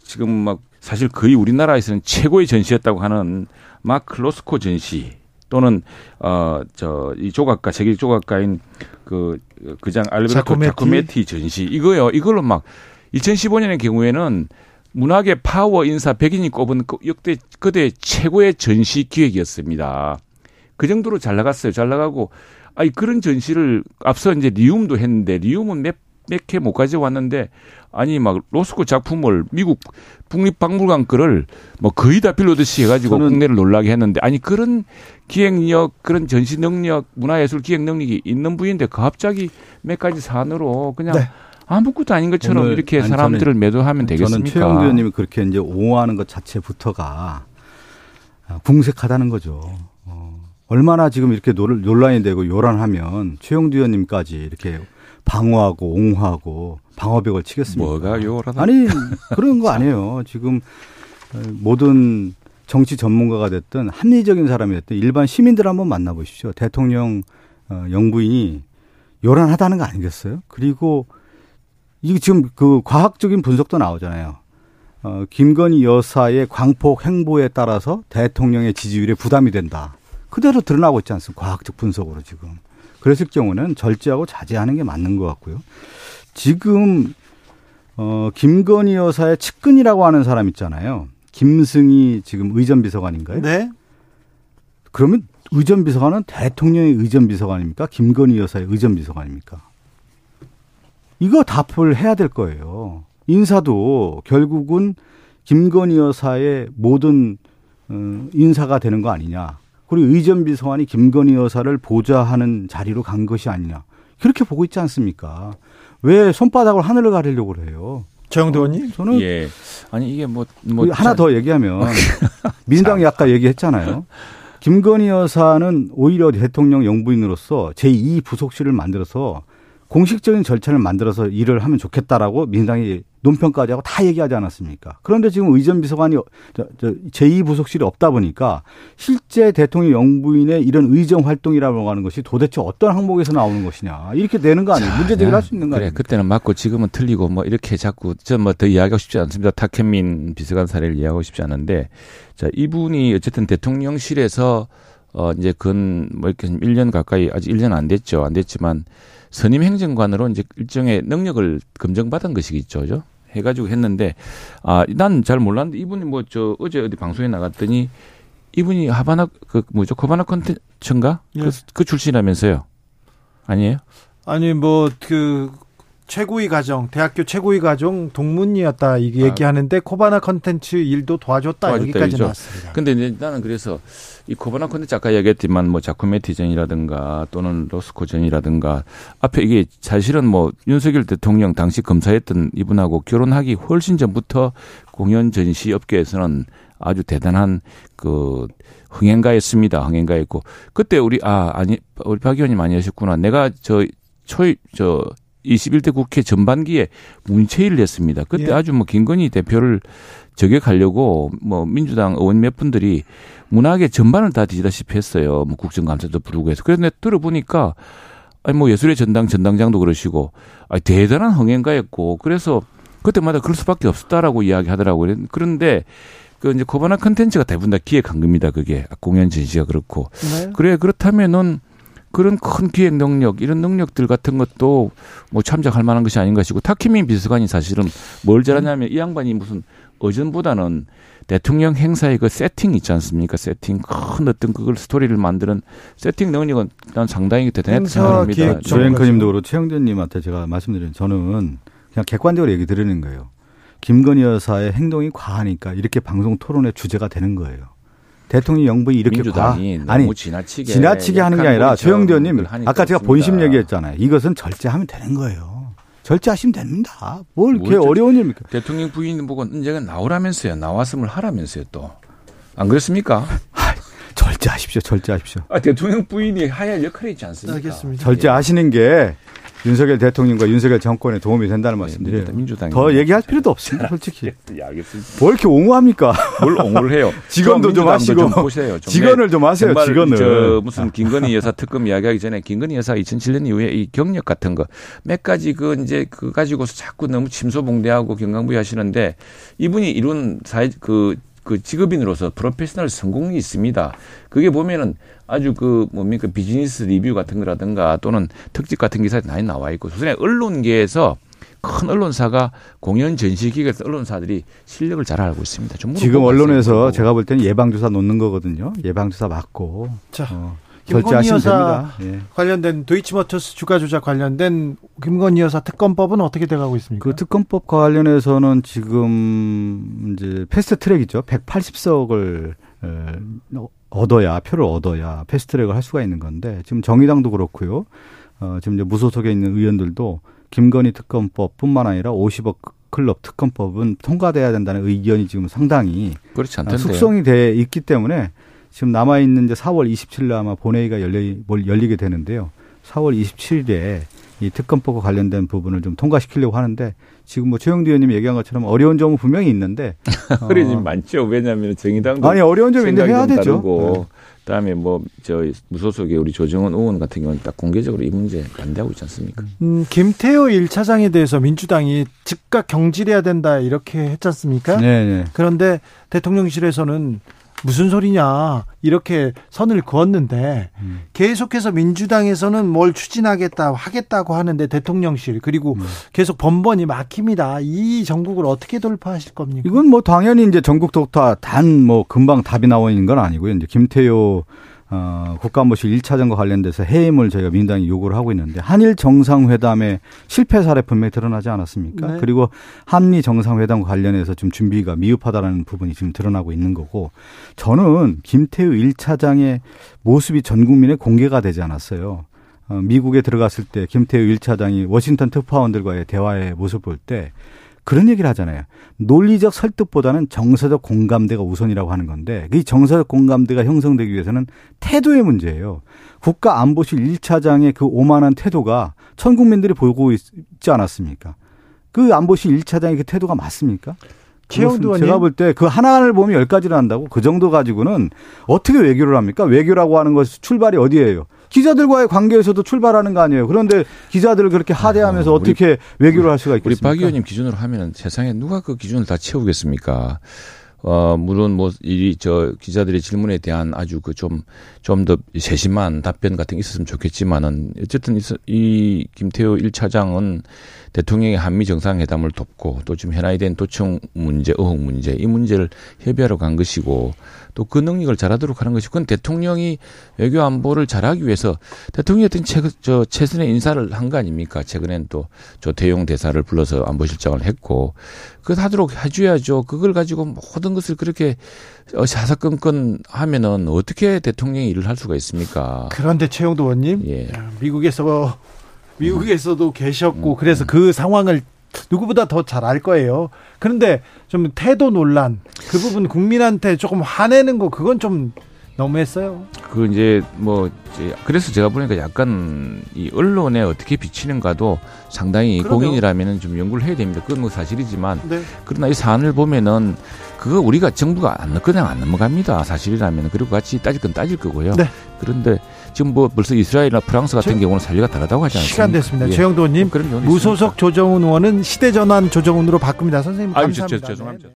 지금 막 사실 거의 우리나라에서는 최고의 전시였다고 하는 마크 로스코 전시. 또는 어저이 조각가 세계 조각가인 그 그장 알베르토 자코메티. 전시 이거요. 이걸로 막 2015년의 경우에는 문화계 파워 인사 백인이 꼽은 그 역대 그대 최고의 전시 기획이었습니다. 그 정도로 잘 나갔어요. 잘 나가고 아니 그런 전시를 앞서 이제 리움도 했는데 리움은 몇 몇 개 못 가져왔는데 아니 막 로스코 작품을 미국 국립박물관 거를 뭐 거의 다 빌로듯이 해가지고 국내를 놀라게 했는데 아니 그런 기획력 그런 전시 능력 문화예술 기획 능력이 있는 분인데 갑자기 몇 가지 산으로 그냥 네. 아무것도 아닌 것처럼 이렇게 아니, 사람들을 저는, 매도하면 되겠습니까? 저는 최영두 의원님이 그렇게 이제 옹호하는 것 자체부터가 궁색하다는 거죠. 어, 얼마나 지금 이렇게 논란이 되고 요란하면 최영두 의원님까지 이렇게 방어하고 옹호하고 방어벽을 치겠습니까? 뭐가 요란하 아니 그런 거 아니에요. 지금 모든 정치 전문가가 됐든 합리적인 사람이 됐든 일반 시민들 한번 만나보십시오. 대통령 어, 영부인이 요란하다는 거 아니겠어요? 그리고 이게 지금 그 과학적인 분석도 나오잖아요. 어, 김건희 여사의 광폭 행보에 따라서 대통령의 지지율에 부담이 된다. 그대로 드러나고 있지 않습니까? 과학적 분석으로 지금. 그랬을 경우는 절제하고 자제하는 게 맞는 것 같고요. 지금 어 김건희 여사의 측근이라고 하는 사람 있잖아요. 김승희 지금 의전 비서관인가요? 네. 그러면 의전 비서관은 대통령의 의전 비서관입니까? 김건희 여사의 의전 비서관입니까? 이거 답을 해야 될 거예요. 인사도 결국은 김건희 여사의 모든 어, 인사가 되는 거 아니냐. 그리고 의전 비서관이 김건희 여사를 보좌하는 자리로 간 것이 아니냐. 그렇게 보고 있지 않습니까? 왜 손바닥으로 하늘을 가리려고 그래요? 정영도 의원님? 저는 예. 아니 이게 뭐, 뭐 하나 더 얘기하면 민당이 아까 얘기했잖아요. 김건희 여사는 오히려 대통령 영부인으로서 제2 부속실을 만들어서 공식적인 절차를 만들어서 일을 하면 좋겠다라고 민당이 논평까지 하고 다 얘기하지 않았습니까? 그런데 지금 의전 비서관이 제2부속실이 없다 보니까 실제 대통령 영부인의 이런 의정 활동이라고 하는 것이 도대체 어떤 항목에서 나오는 것이냐 이렇게 되는 거 아니에요? 문제 제기를 할 수 있는 거 아니에요? 그래, 그때는 맞고 지금은 틀리고 뭐 이렇게 자꾸 저 뭐 더 이야기하고 싶지 않습니다. 탁현민 비서관 사례를 이야기하고 싶지 않은데 자 이분이 어쨌든 대통령실에서 어 이제 근뭐 이렇게 1년 가까이 아직 1년 안 됐죠. 안 됐지만 선임 행정관으로 이제 일정의 능력을 검증받은 것이겠죠. 해가지고 했는데 아 난 잘 몰랐는데 이분이 뭐 저 어제 어디 방송에 나갔더니 이분이 하바나 그 뭐죠 코바나 컨텐츠인가 예. 그, 그 출신이라면서요 아니에요? 아니 뭐 그 최고위 과정, 대학교 최고위 과정 동문이었다 이게 아. 얘기하는데 코바나 컨텐츠 일도 도와줬다, 도와줬다 여기까지. 나왔습니다. 근데 이제 나는 그래서 이 코바나 컨텐츠 아까 얘기했지만 뭐 자쿠메 티전이라든가 또는 로스코전이라든가 앞에 이게 사실은 뭐 윤석열 대통령 당시 검사했던 이분하고 결혼하기 훨씬 전부터 공연 전시 업계에서는 아주 대단한 그 흥행가였습니다. 흥행가였고 그때 우리 아 아니 우리 박 의원님 많이 하셨구나. 내가 저 초입 저 21대 국회 전반기에 문체일을 했습니다. 그때 예. 아주 뭐 김건희 대표를 저격하려고 뭐 민주당 의원 몇 분들이 문학의 전반을 다 뒤지다시피 했어요. 뭐 국정감사도 부르고 해서. 그런데 들어보니까 아니 뭐 예술의 전당 전당장도 그러시고 아 대단한 흥행가였고 그래서 그때마다 그럴 수밖에 없었다라고 이야기하더라고요. 그런데 그 이제 코바나 컨텐츠가 대부분 다 기획한 겁니다. 그게 공연 전시가 그렇고. 네. 그래 그렇다면은 그런 큰 기획 능력 이런 능력들 같은 것도 뭐 참작할 만한 것이 아닌 것이고 탁현민 비서관이 사실은 뭘 잘하냐면 이 양반이 무슨 의전보다는 대통령 행사의 그 세팅 있지 않습니까? 세팅 큰 어떤 그걸 스토리를 만드는 세팅 능력은 난 상당히 대단했다 생각합니다. 조앵커님도 그렇고 최영전님한테 제가 말씀드린 저는 그냥 객관적으로 얘기 드리는 거예요. 김건희 여사의 행동이 과하니까 이렇게 방송 토론의 주제가 되는 거예요. 대통령 영부이 이렇게 과 아니 지나치게, 지나치게 하는 게 아니라 조영대 의원님 아까 제가 본심 얘기했잖아요. 이것은 절제하면 되는 거예요. 절제하시면 됩니다. 뭘 이렇게 어려운 일입니까? 대통령 부인 보고 언제가 나오라면서요. 나왔음을 하라면서요 또. 안 그렇습니까? 절제하십시오. 절제하십시오. 아, 대통령 부인이 하야 역할이 있지 않습니까? 알겠습니다. 절제하시는 게 윤석열 대통령과 윤석열 정권에 도움이 된다는 말씀드려요. 네, 민주당 더 얘기할 필요도 없습니다, 솔직히. 예, 알겠습니다. 뭘 이렇게 옹호합니까? 뭘 옹호를 해요? 직원도 좀 하시고 좀 보세요. 좀 직원을 좀 하세요. 직원을. 저 무슨 김건희 여사 특검 이야기하기 전에 김건희 여사 2007년 이후에 이 경력 같은 거 몇 가지 그 이제 그 가지고서 자꾸 너무 침소봉대하고 경강부위 하시는데 이분이 이룬 사회 그 그 직업인으로서 프로페셔널 성공이 있습니다. 그게 보면은 아주 그 뭡니까 비즈니스 리뷰 같은 거라든가 또는 특집 같은 기사에 많이 나와 있고 소선에 언론계에서 큰 언론사가 공연 전시 기획에서 언론사들이 실력을 잘 알고 있습니다. 지금 언론에서 제가 볼 때는 예방주사 놓는 거거든요. 예방주사 맞고. 자. 어. 김건희 여사 예. 관련된 도이치모터스 주가 조작 관련된 김건희 여사 특검법은 어떻게 돼가고 있습니까? 그 특검법 관련해서는 지금 이제 패스트 트랙이죠. 180석을 얻어야 표를 얻어야 패스트 트랙을 할 수가 있는 건데 지금 정의당도 그렇고요. 어, 지금 이제 무소속에 있는 의원들도 김건희 특검법뿐만 아니라 50억 클럽 특검법은 통과돼야 된다는 의견이 지금 상당히 그렇지 않던데요. 숙성이 돼 있기 때문에 지금 남아 있는 이제 4월 27일 아마 본회의가 열리 열리게 되는데요. 4월 27일에 이 특검법과 관련된 부분을 좀 통과시키려고 하는데 지금 뭐 최영두 의원님이 얘기한 것처럼 어려운 점은 분명히 있는데 어려운 점 많죠. 왜냐하면 정의당도 아니 어려운 점이 있는데 해야 되죠. 네. 그다음에 뭐 저 무소속의 우리 조정원 의원 같은 경우는 딱 공개적으로 이 문제 반대하고 있지 않습니까? 음, 김태호 1차장에 대해서 민주당이 즉각 경질해야 된다 이렇게 했지 않습니까? 네, 네. 그런데 대통령실에서는 무슨 소리냐 이렇게 선을 그었는데 음. 계속해서 민주당에서는 뭘 추진하겠다 하겠다고 하는데 대통령실 그리고 음. 계속 번번이 막힙니다. 이 전국을 어떻게 돌파하실 겁니까? 이건 뭐 당연히 이제 전국 독파 단 뭐 금방 답이 나오는 건 아니고요. 이제 김태효 어, 국가안보실 1차전과 관련돼서 해임을 저희가 민주당이 요구를 하고 있는데 한일 정상회담의 실패 사례 분명히 드러나지 않았습니까? 네. 그리고 한미 정상회담과 관련해서 좀 준비가 미흡하다라는 부분이 지금 드러나고 있는 거고 저는 김태우 1차장의 모습이 전 국민에 공개가 되지 않았어요. 어, 미국에 들어갔을 때 김태우 1차장이 워싱턴 특파원들과의 대화의 모습을 볼때 그런 얘기를 하잖아요. 논리적 설득보다는 정서적 공감대가 우선이라고 하는 건데 이 정서적 공감대가 형성되기 위해서는 태도의 문제예요. 국가 안보실 1차장의 그 오만한 태도가 천 국민들이 보고 있 지 않았습니까? 그 안보실 1차장의 그 태도가 맞습니까? 최영도 제가 볼 때 그 하나를 보면 열 가지를 한다고 그 정도 가지고는 어떻게 외교를 합니까? 외교라고 하는 것이 출발이 어디예요? 기자들과의 관계에서도 출발하는 거 아니에요. 그런데 기자들을 그렇게 하대하면서 아, 어떻게 외교를 할 수가 있겠습니까? 우리 박 의원님 기준으로 하면 세상에 누가 그 기준을 다 채우겠습니까? 어, 물론 뭐, 이, 저, 기자들의 질문에 대한 아주 그 좀, 좀 더 세심한 답변 같은 게 있었으면 좋겠지만은, 어쨌든 이 김태호 1차장은 대통령의 한미 정상회담을 돕고 또 지금 현안이 된 도청 문제, 의혹 문제, 이 문제를 협의하러 간 것이고 또 그 능력을 잘하도록 하는 것이 그건 대통령이 외교 안보를 잘하기 위해서 대통령이 어떤 최, 저, 최선의 인사를 한 거 아닙니까? 최근엔 또 조태용 대사를 불러서 안보실장을 했고 그것 하도록 해줘야죠. 그걸 가지고 모든 것을 그렇게 어, 사사건건 하면은 어떻게 대통령이 일을 할 수가 있습니까? 그런데 최영도 의원님, 예. 미국에서 미국에서도 계셨고 음. 그래서 그 상황을 누구보다 더 잘 알 거예요. 그런데 좀 태도 논란 그 부분 국민한테 조금 화내는 거 그건 좀 너무했어요. 그 이제 뭐 이제 그래서 제가 보니까 약간 이 언론에 어떻게 비치는가도 상당히 그러요. 공인이라면은 좀 연구를 해야 됩니다. 그건 뭐 사실이지만 네. 그러나 이 사안을 보면은 그거 우리가 정부가 안 그냥 안 넘어갑니다. 사실이라면 그리고 같이 따질 건 따질 거고요. 네. 그런데 지금 뭐 벌써 이스라엘이나 프랑스 같은 제, 경우는 사례가 다르다고 하지 않습니까? 시간 됐습니다. 예. 최영도님 뭐 무소속 있습니까? 조정훈 의원은 시대전환 조정훈으로 바꿉니다. 선생님 감사합니다. 아유, 저, 저, 죄송합니다.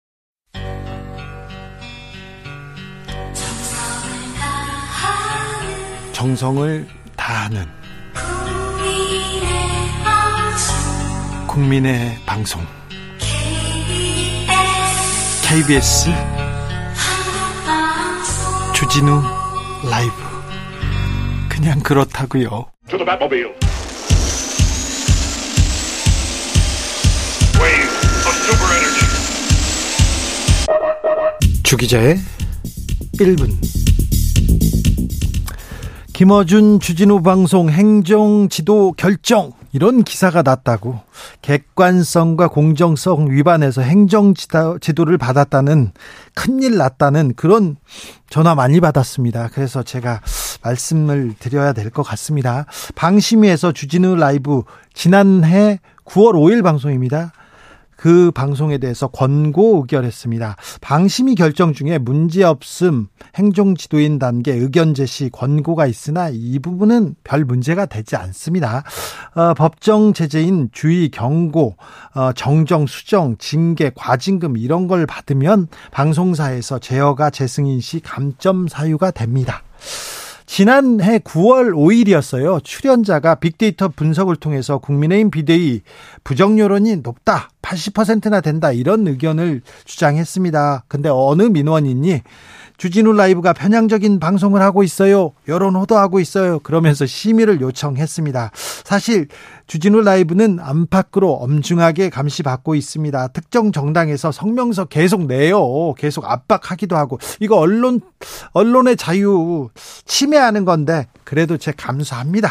정성을 다하는 국민의 방송 KBS 주진우 라이브. 그냥 그렇다고요. 주기자의 1분. 김어준 주진우 방송 행정지도 결정 이런 기사가 났다고 객관성과 공정성 위반해서 행정 지도를 받았다는 큰일 났다는 그런 전화 많이 받았습니다. 그래서 제가 말씀을 드려야 될 것 같습니다. 방심위에서 주진우 라이브 지난해 9월 5일 방송입니다. 그 방송에 대해서 권고 의결했습니다. 방심위 결정 중에 문제없음 행정 지도인 단계 의견 제시 권고가 있으나 이 부분은 별 문제가 되지 않습니다. 어, 법정 제재인 주의 경고, 어, 정정, 수정, 징계, 과징금 이런 걸 받으면 방송사에서 제어가 재승인 시 감점 사유가 됩니다. 지난해 9월 5일이었어요. 출연자가 빅데이터 분석을 통해서 국민의힘 비대위 부정 여론이 높다. 80%나 된다. 이런 의견을 주장했습니다. 근데 어느 민원인이 주진우 라이브가 편향적인 방송을 하고 있어요. 여론 호도하고 있어요. 그러면서 심의를 요청했습니다. 사실 주진우 라이브는 안팎으로 엄중하게 감시받고 있습니다. 특정 정당에서 성명서 계속 내요. 계속 압박하기도 하고 이거 언론 언론의 자유 침해하는 건데 그래도 제 감사합니다.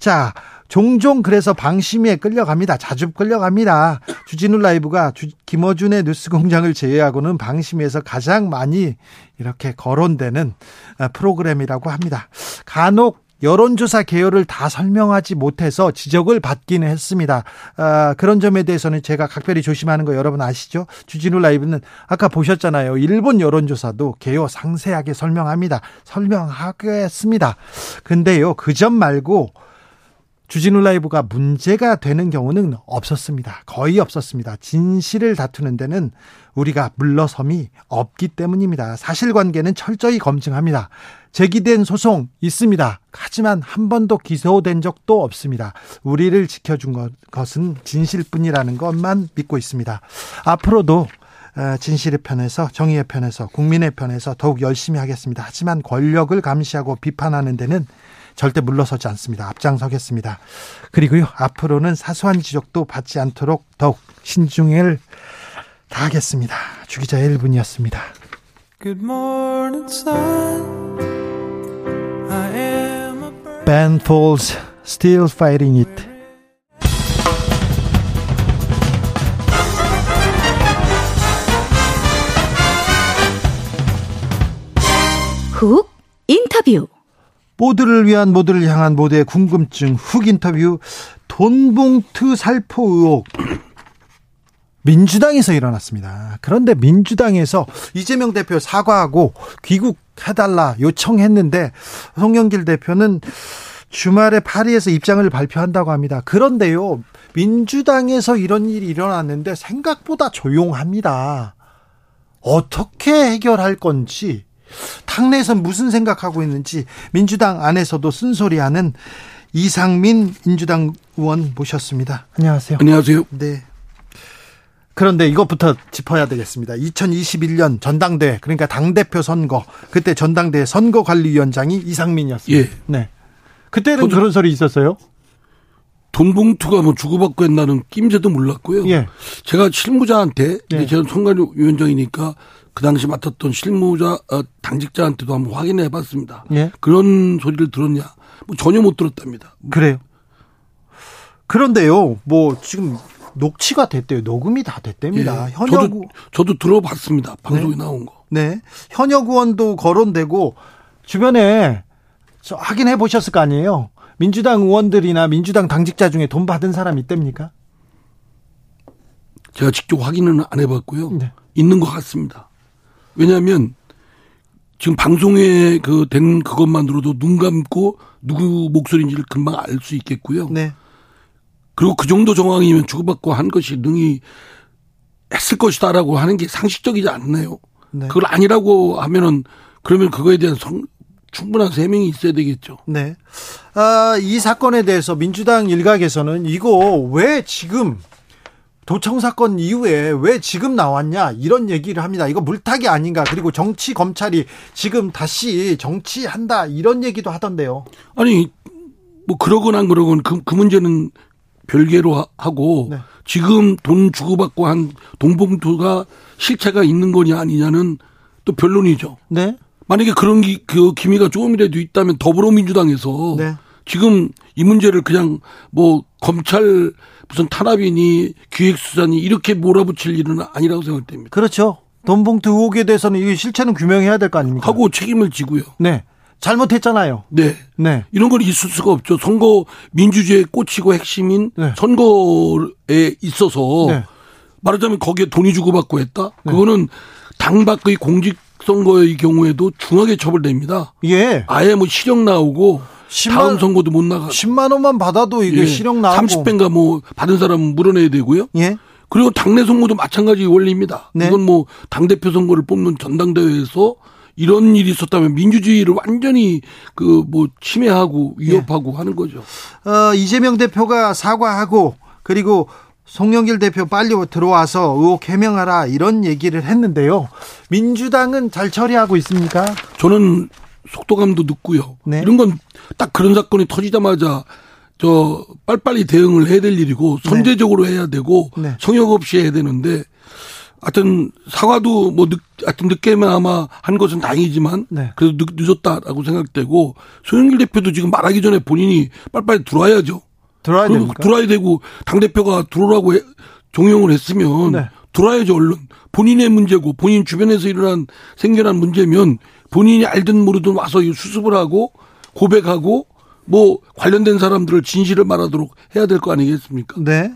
자, 종종 그래서 방심위에 끌려갑니다. 자주 끌려갑니다. 주진우 라이브가 주, 김어준의 뉴스공장을 제외하고는 방심위에서 가장 많이 이렇게 거론되는 아, 프로그램이라고 합니다. 간혹 여론조사 개요를 다 설명하지 못해서 지적을 받기는 했습니다. 아, 그런 점에 대해서는 제가 각별히 조심하는 거 여러분 아시죠? 주진우 라이브는 아까 보셨잖아요. 일본 여론조사도 개요 상세하게 설명합니다. 설명하겠습니다. 근데요, 그 점 말고 주진우 라이브가 문제가 되는 경우는 없었습니다. 거의 없었습니다. 진실을 다투는 데는 우리가 물러섬이 없기 때문입니다. 사실관계는 철저히 검증합니다. 제기된 소송 있습니다. 하지만 한 번도 기소된 적도 없습니다. 우리를 지켜준 것은 진실뿐이라는 것만 믿고 있습니다. 앞으로도 어, 진실의 편에서 정의의 편에서 국민의 편에서 더욱 열심히 하겠습니다. 하지만 권력을 감시하고 비판하는 데는 절대 물러서지 않습니다. 앞장서겠습니다. 그리고요, 앞으로는 사소한 지적도 받지 않도록 더욱 신중을 다하겠습니다. 주기자 1분이었습니다. Good morning, sun. I am a bird. Ben Folds, Still Fighting It. 훅 인터뷰 모두를 위한 모두를 향한 모두의 궁금증 훅 인터뷰 돈봉투 살포 의혹 민주당에서 일어났습니다. 그런데 민주당에서 이재명 대표 사과하고 귀국해달라 요청했는데 송영길 대표는 주말에 파리에서 입장을 발표한다고 합니다. 그런데요, 민주당에서 이런 일이 일어났는데 생각보다 조용합니다. 어떻게 해결할 건지 당내에선 무슨 생각하고 있는지 민주당 안에서도 쓴소리하는 이상민 민주당 의원 모셨습니다. 안녕하세요. 안녕하세요. 네. 그런데 이것부터 짚어야 되겠습니다. 2021년 전당대 그러니까 당 대표 선거 그때 전당대 선거관리위원장이 이상민이었습니다. 예. 네. 그때는 그런 소리 있었어요? 돈 봉투가 뭐 주고받고 했나는 낌새도 몰랐고요. 예. 제가 실무자한테 예. 제가 선관위원장이니까 그 당시 맡았던 실무자 어, 당직자한테도 한번 확인해 봤습니다. 예. 그런 소리를 들었냐? 뭐 전혀 못 들었답니다. 그래요. 그런데요, 뭐 지금 녹취가 됐대요. 녹음이 다 됐답니다. 예. 현역 저도, 저도 들어봤습니다. 방송에 네. 나온 거. 네. 현역 의원도 거론되고 주변에 확인해 보셨을 거 아니에요. 민주당 의원들이나 민주당 당직자 중에 돈 받은 사람 있답니까? 제가 직접 확인은 안 해봤고요. 네. 있는 것 같습니다. 왜냐하면 지금 방송에 그 된 그것만으로도 눈 감고 누구 목소리인지를 금방 알 수 있겠고요. 네. 그리고 그 정도 정황이면 주고받고 한 것이 능히 했을 것이다라고 하는 게 상식적이지 않네요. 네. 그걸 아니라고 하면은 그러면 그거에 대한 성, 충분한 세명이 있어야 되겠죠. 네. 아, 이 사건에 대해서 민주당 일각에서는 이거 왜 지금 도청 사건 이후에 왜 지금 나왔냐 이런 얘기를 합니다. 이거 물타기 아닌가 그리고 정치 검찰이 지금 다시 정치한다 이런 얘기도 하던데요. 아니 뭐 그러건 안 그러건 그, 그 문제는 별개로 하고 네. 지금 돈 주고받고 한 동봉투가 실체가 있는 거냐 아니냐는 또 변론이죠. 네. 만약에 그런 기, 그 기미가 조금이라도 있다면 더불어민주당에서 네. 지금 이 문제를 그냥 뭐 검찰 무슨 탄압이니 기획수사니 이렇게 몰아붙일 일은 아니라고 생각됩니다. 그렇죠. 돈봉투 의혹에 대해서는 이 실체는 규명해야 될 거 아닙니까? 하고 책임을 지고요. 네. 잘못했잖아요. 네. 네. 이런 건 있을 수가 없죠. 선거 민주주의의 꽃이고 핵심인 네. 선거에 있어서 네. 말하자면 거기에 돈이 주고받고 했다? 네. 그거는 당 밖의 공직 선거의 경우에도 중하게 처벌됩니다. 예. 아예 뭐 실형 나오고 10만, 다음 선거도 못 나가. 10만 원만 받아도 이게 예. 실형 나오고 30배인가 뭐 받은 사람은 물어내야 되고요. 예. 그리고 당내 선거도 마찬가지 원리입니다. 네. 이건 뭐 당대표 선거를 뽑는 전당대회에서 이런 일이 있었다면 민주주의를 완전히 그 뭐 침해하고 위협하고 예. 하는 거죠. 어, 이재명 대표가 사과하고 그리고 송영길 대표 빨리 들어와서 의혹 해명하라 이런 얘기를 했는데요. 민주당은 잘 처리하고 있습니까? 저는 속도감도 늦고요. 네. 이런 건 딱 그런 사건이 터지자마자 저 빨리빨리 대응을 해야 될 일이고 네. 선제적으로 네. 해야 되고 네. 성역 없이 해야 되는데 하여튼 사과도 뭐 늦, 하여튼 늦게만 아마 한 것은 다행이지만 네. 그래도 늦, 었다라고 생각되고 송영길 대표도 지금 말하기 전에 본인이 빨리빨리 들어와야죠. 들어와야 됩니까? 들어와야 되고 당 대표가 들어오라고 해, 종용을 했으면 네. 들어와야죠 얼른 본인의 문제고 본인 주변에서 일어난 생겨난 문제면 본인이 알든 모르든 와서 수습을 하고 고백하고 뭐 관련된 사람들을 진실을 말하도록 해야 될 거 아니겠습니까? 네.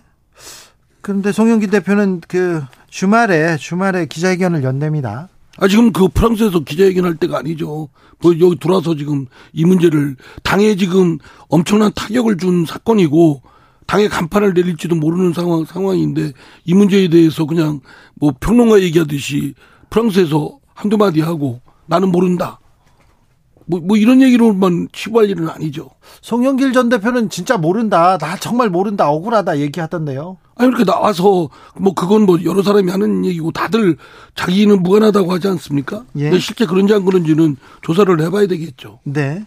그런데 송영기 대표는 그 주말에 주말에 기자회견을 연답니다. 아 지금 그 프랑스에서 기자회견 할 때가 아니죠. 뭐 여기 들어와서 지금 이 문제를 당에 지금 엄청난 타격을 준 사건이고 당에 간판을 내릴지도 모르는 상황 상황인데 이 문제에 대해서 그냥 뭐 평론가 얘기하듯이 프랑스에서 한두 마디 하고 나는 모른다. 뭐, 뭐 이런 얘기로만 치부할 일은 아니죠. 송영길 전 대표는 진짜 모른다. 나 정말 모른다. 억울하다. 얘기하던데요. 아니, 이렇게 나와서 뭐 그건 뭐 여러 사람이 하는 얘기고 다들 자기는 무관하다고 하지 않습니까? 예. 근데 실제 그런지 안 그런지는 조사를 해봐야 되겠죠. 네.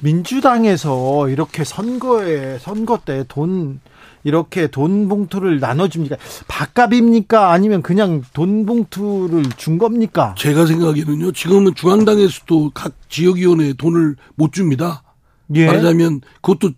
민주당에서 이렇게 선거에, 선거 때 돈, 이렇게 돈 봉투를 나눠줍니까? 밥값입니까? 아니면 그냥 돈 봉투를 준 겁니까? 제가 생각에는요. 지금은 중앙당에서도 각 지역위원회에 돈을 못 줍니다. 예. 말하자면 그것도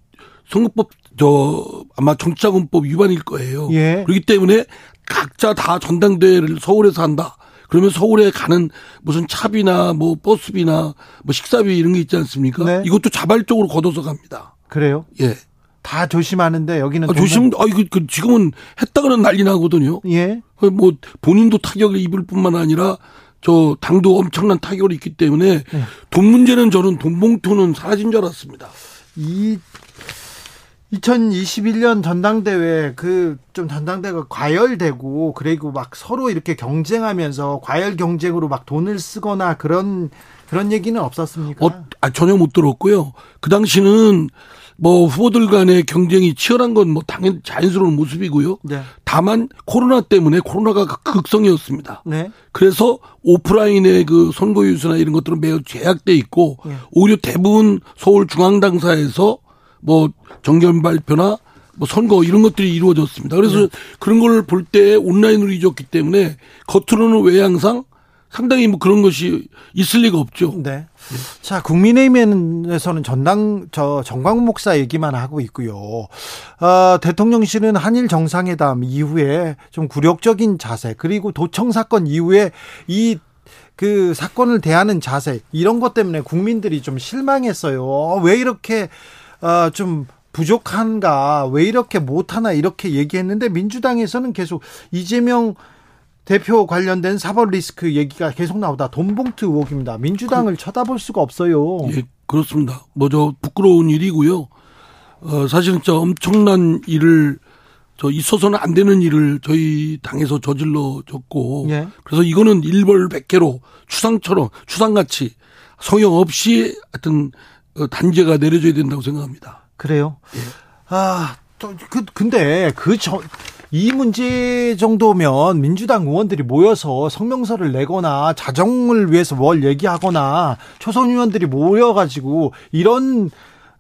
선거법 저 아마 정치자금법 위반일 거예요. 예. 그렇기 때문에 각자 다 전당대회를 서울에서 한다. 그러면 서울에 가는 무슨 차비나 뭐 버스비나 뭐 식사비 이런 게 있지 않습니까? 네. 이것도 자발적으로 걷어서 갑니다. 그래요? 예. 다 조심하는데 여기는 아, 조심. 아 이거 그 지금은 했다가는 난리 나거든요. 예. 뭐 본인도 타격을 입을 뿐만 아니라 저 당도 엄청난 타격을 입기 때문에 네. 돈 문제는 저는 돈 봉투는 사라진 줄 알았습니다. 이 2021년 전당대회 그 좀 전당대회가 과열되고 그리고 막 서로 이렇게 경쟁하면서 과열 경쟁으로 막 돈을 쓰거나 그런 그런 얘기는 없었습니까? 어, 아, 전혀 못 들었고요. 그 당시는 뭐 후보들 간의 경쟁이 치열한 건 뭐 당연 자연스러운 모습이고요. 네. 다만 코로나 때문에 코로나가 극성이었습니다. 네. 그래서 오프라인의 그 선거 유수나 이런 것들은 매우 제약돼 있고 네. 오히려 대부분 서울 중앙 당사에서 뭐 정견 발표나 뭐 선거 이런 것들이 이루어졌습니다. 그래서 네. 그런 걸 볼 때 온라인으로 이루어졌기 때문에 겉으로는 왜 항상 상당히 뭐 그런 것이 있을 리가 없죠. 네. 자, 국민의힘에서는 전당, 저, 정광 목사 얘기만 하고 있고요. 어, 대통령실은 한일 정상회담 이후에 좀 굴욕적인 자세, 그리고 도청 사건 이후에 이 그 사건을 대하는 자세, 이런 것 때문에 국민들이 좀 실망했어요. 왜 이렇게 어, 좀 부족한가, 왜 이렇게 못하나 이렇게 얘기했는데 민주당에서는 계속 이재명 대표 관련된 사법 리스크 얘기가 계속 나오다 돈봉투 의혹입니다. 민주당을 그, 쳐다볼 수가 없어요. 예, 그렇습니다. 뭐저 부끄러운 일이고요. 어, 사실은 저 엄청난 일을 저 있어서는 안 되는 일을 저희 당에서 저질러 줬고 예. 그래서 이거는 일벌백계로 추상처럼 추상같이 성형 없이 하여튼 어, 단죄가 내려져야 된다고 생각합니다. 그래요? 예. 아, 또, 그, 근데 그 저, 이 문제 정도면 민주당 의원들이 모여서 성명서를 내거나 자정을 위해서 뭘 얘기하거나 초선 의원들이 모여가지고 이런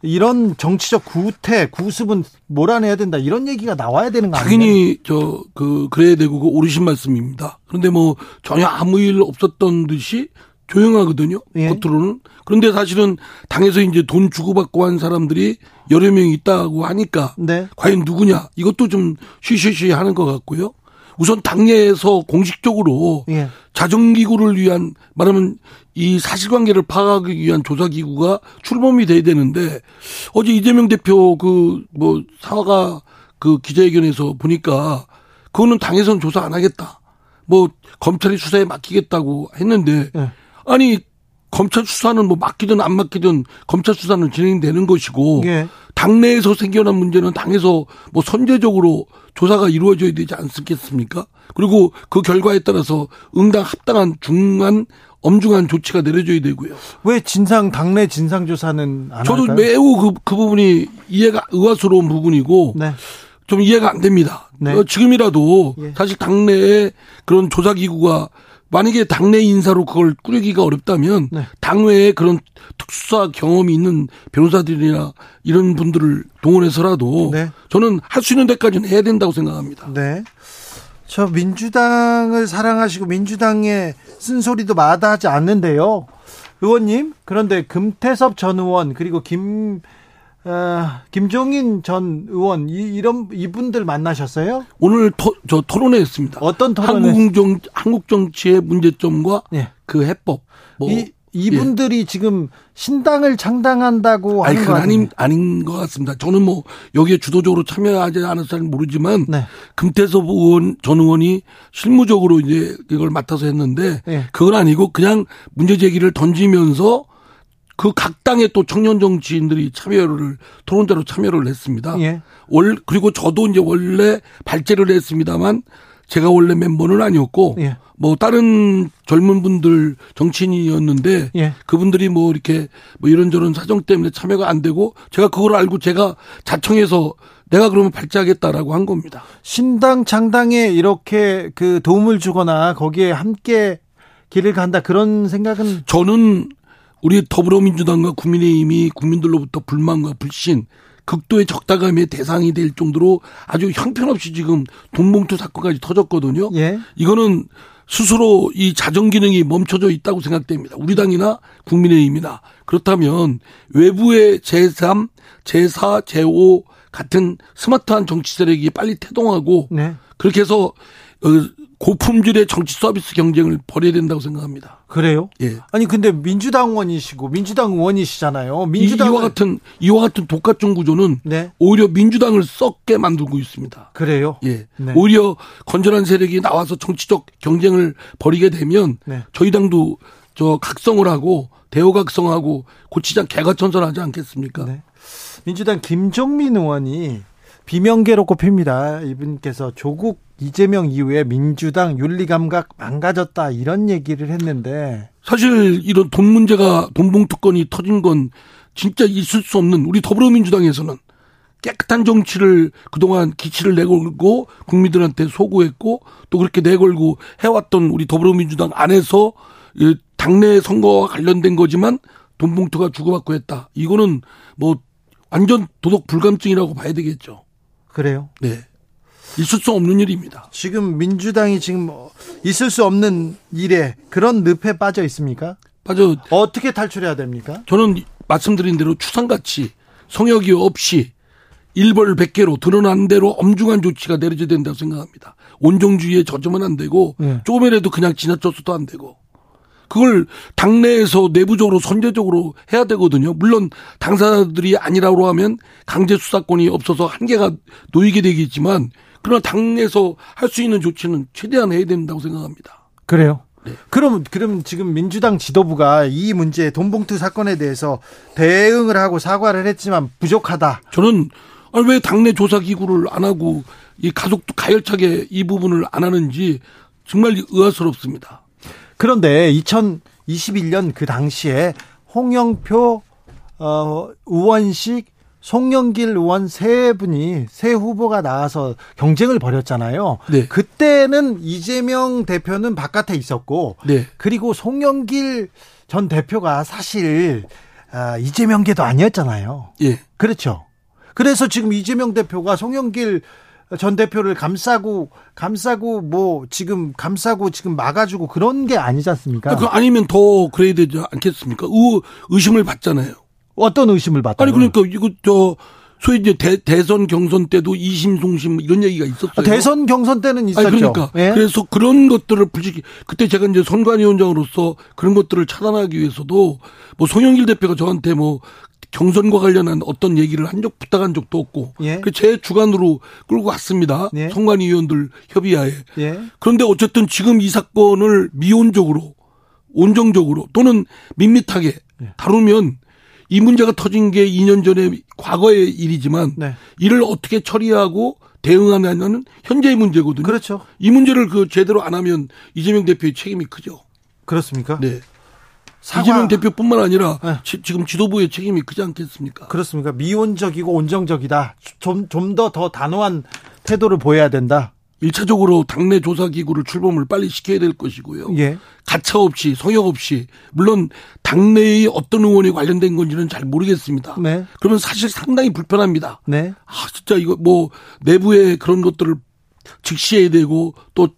이런 정치적 구태 구습은 몰아내야 된다 이런 얘기가 나와야 되는 거 아니에요? 당연히 저 그 그래야 되고 그 옳으신 말씀입니다. 그런데 뭐 전혀 아무 일 없었던 듯이 조용하거든요. 예. 겉으로는. 그런데 사실은 당에서 이제 돈 주고받고 한 사람들이 여러 명 있다고 하니까 네. 과연 누구냐 이것도 좀 쉬쉬쉬 하는 것 같고요. 우선 당내에서 공식적으로 예. 자정기구를 위한 말하면 이 사실관계를 파악하기 위한 조사기구가 출범이 돼야 되는데 어제 이재명 대표 그 뭐 사과 그 기자회견에서 보니까 그거는 당에서는 조사 안 하겠다. 뭐 검찰이 수사에 맡기겠다고 했는데 예. 아니 검찰 수사는 뭐 맡기든 안 맡기든 검찰 수사는 진행되는 것이고 예. 당내에서 생겨난 문제는 당에서 뭐 선제적으로 조사가 이루어져야 되지 않겠습니까? 그리고 그 결과에 따라서 응당 합당한 중간 엄중한 조치가 내려져야 되고요. 왜 진상 당내 진상 조사는 안 저도 할까요? 매우 그, 그 부분이 이해가 의아스러운 부분이고 네. 좀 이해가 안 됩니다. 네. 어, 지금이라도 예. 사실 당내에 그런 조사 기구가 만약에 당내 인사로 그걸 꾸리기가 어렵다면 네. 당외에 그런 특수사 경험이 있는 변호사들이나 이런 분들을 동원해서라도 네. 저는 할 수 있는 데까지는 해야 된다고 생각합니다. 네. 저 민주당을 사랑하시고 민주당의 쓴소리도 마다하지 않는데요. 의원님, 그런데 금태섭 전 의원 그리고 김 어, 김종인 전 의원 이, 런 이분들 만나셨어요? 오늘 토, 저 토론회 했습니다. 어떤 토론회? 한국 정 한국 정치의 문제점과 네. 그 해법. 뭐 이, 이분들이 예. 지금 신당을 창당한다고 아니, 그건 아닌, 아닌 것 같습니다. 저는 뭐 여기에 주도적으로 참여하지 않았을지 모르지만 네. 금태섭 의원 전 의원이 실무적으로 이제 이걸 맡아서 했는데 네. 그건 아니고 그냥 문제 제기를 던지면서 그 각 당의 또 청년 정치인들이 참여를 토론자로 참여를 했습니다. 예. 월 그리고 저도 이제 원래 발제를 했습니다만 제가 원래 멤버는 아니었고 예. 뭐 다른 젊은 분들 정치인이었는데 예. 그분들이 뭐 이렇게 뭐 이런저런 사정 때문에 참여가 안 되고 제가 그걸 알고 제가 자청해서 내가 그러면 발제하겠다라고 한 겁니다. 신당 창당에 이렇게 그 도움을 주거나 거기에 함께 길을 간다 그런 생각은 저는 우리 더불어민주당과 국민의힘이 국민들로부터 불만과 불신, 극도의 적다감의 대상이 될 정도로 아주 형편없이 지금 돈봉투 사건까지 터졌거든요. 예. 이거는 스스로 이 자정 기능이 멈춰져 있다고 생각됩니다. 우리 당이나 국민의힘이나 그렇다면 외부의 제3, 제4, 제5 같은 스마트한 정치 세력이 빨리 태동하고 네. 그렇게 해서 어, 고품질의 정치 서비스 경쟁을 벌여야 된다고 생각합니다. 그래요? 예. 아니 근데 민주당 의원이시고 민주당 의원이시잖아요. 민주당 이와 같은 이와 같은 독과점 구조는 네. 오히려 민주당을 썩게 만들고 있습니다. 그래요? 예. 네. 오히려 건전한 세력이 나와서 정치적 경쟁을 벌이게 되면 네. 저희 당도 저 각성을 하고 대호각성하고 고치장 개가 천선하지 않겠습니까? 네. 민주당 김종민 의원이 비명계로 꼽힙니다. 이분께서 조국 이재명 이후에 민주당 윤리 감각 망가졌다 이런 얘기를 했는데 사실 이런 돈 문제가 돈봉투건이 터진 건 진짜 있을 수 없는 우리 더불어민주당에서는 깨끗한 정치를 그동안 기치를 내걸고 국민들한테 소구했고 또 그렇게 내걸고 해왔던 우리 더불어민주당 안에서 당내 선거와 관련된 거지만 돈봉투가 주고받고 했다. 이거는 뭐 완전 도덕 불감증이라고 봐야 되겠죠. 그래요? 네. 있을 수 없는 일입니다. 지금 민주당이 지금 뭐 있을 수 없는 일에 그런 늪에 빠져 있습니까? 빠져. 어떻게 탈출해야 됩니까? 저는 말씀드린 대로 추상같이 성역이 없이 일벌 백개로 드러난 대로 엄중한 조치가 내려져야 된다고 생각합니다. 온정주의에 젖으면 안 되고 네. 조금이라도 그냥 지나쳤어도 안 되고 그걸 당내에서 내부적으로 선제적으로 해야 되거든요. 물론 당사자들이 아니라고 하면 강제 수사권이 없어서 한계가 놓이게 되겠지만 그러나 당내에서 할 수 있는 조치는 최대한 해야 된다고 생각합니다. 그래요? 네. 그럼 그럼 지금 민주당 지도부가 이 문제 돈봉투 사건에 대해서 대응을 하고 사과를 했지만 부족하다. 저는 아니, 왜 당내 조사 기구를 안 하고 이 가족도 가열차게 이 부분을 안 하는지 정말 의아스럽습니다. 그런데 2021년 그 당시에 홍영표 어, 의원식 송영길 의원 세 분이 세 후보가 나와서 경쟁을 벌였잖아요. 네. 그때는 이재명 대표는 바깥에 있었고, 네. 그리고 송영길 전 대표가 사실 아, 이재명계도 아니었잖아요. 예. 그렇죠. 그래서 지금 이재명 대표가 송영길 전 대표를 감싸고 감싸고 뭐 지금 감싸고 지금 막아주고 그런 게 아니지 않습니까? 그 아니면 더 그래야 되지 않겠습니까? 의, 의심을 받잖아요. 어떤 의심을 받다? 아니 그러니까 이거 저 소위 이제 대, 선 경선 때도 이심송심 이런 얘기가 있었어요. 아, 대선 경선 때는 있었죠. 아니 그러니까 예? 그래서 그런 것들을 불지 그때 제가 이제 선관위원장으로서 그런 것들을 차단하기 위해서도 뭐 송영길 대표가 저한테 뭐 경선과 관련한 어떤 얘기를 한 적 부탁한 적도 없고 예. 제 주관으로 끌고 왔습니다. 예. 선관위원들 협의하에. 예. 그런데 어쨌든 지금 이 사건을 미온적으로 온정적으로 또는 밋밋하게 예. 다루면 이 문제가 터진 게 2년 전에 과거의 일이지만 네. 이를 어떻게 처리하고 대응하냐는 현재의 문제거든요. 그렇죠. 이 문제를 그 제대로 안 하면 이재명 대표의 책임이 크죠. 그렇습니까? 네. 사과. 이재명 대표뿐만 아니라 네. 지, 금 지도부의 책임이 크지 않겠습니까? 그렇습니까? 미온적이고 온정적이다. 좀 좀 더 더 단호한 태도를 보여야 된다. 1차적으로 당내 조사 기구를 출범을 빨리 시켜야 될 것이고요. 예. 가차 없이 성역 없이 물론 당내의 어떤 의원이 관련된 건지는 잘 모르겠습니다. 네. 그러면 사실 상당히 불편합니다. 네. 아 진짜 이거 뭐 내부의 그런 것들을 즉시해야 되고 또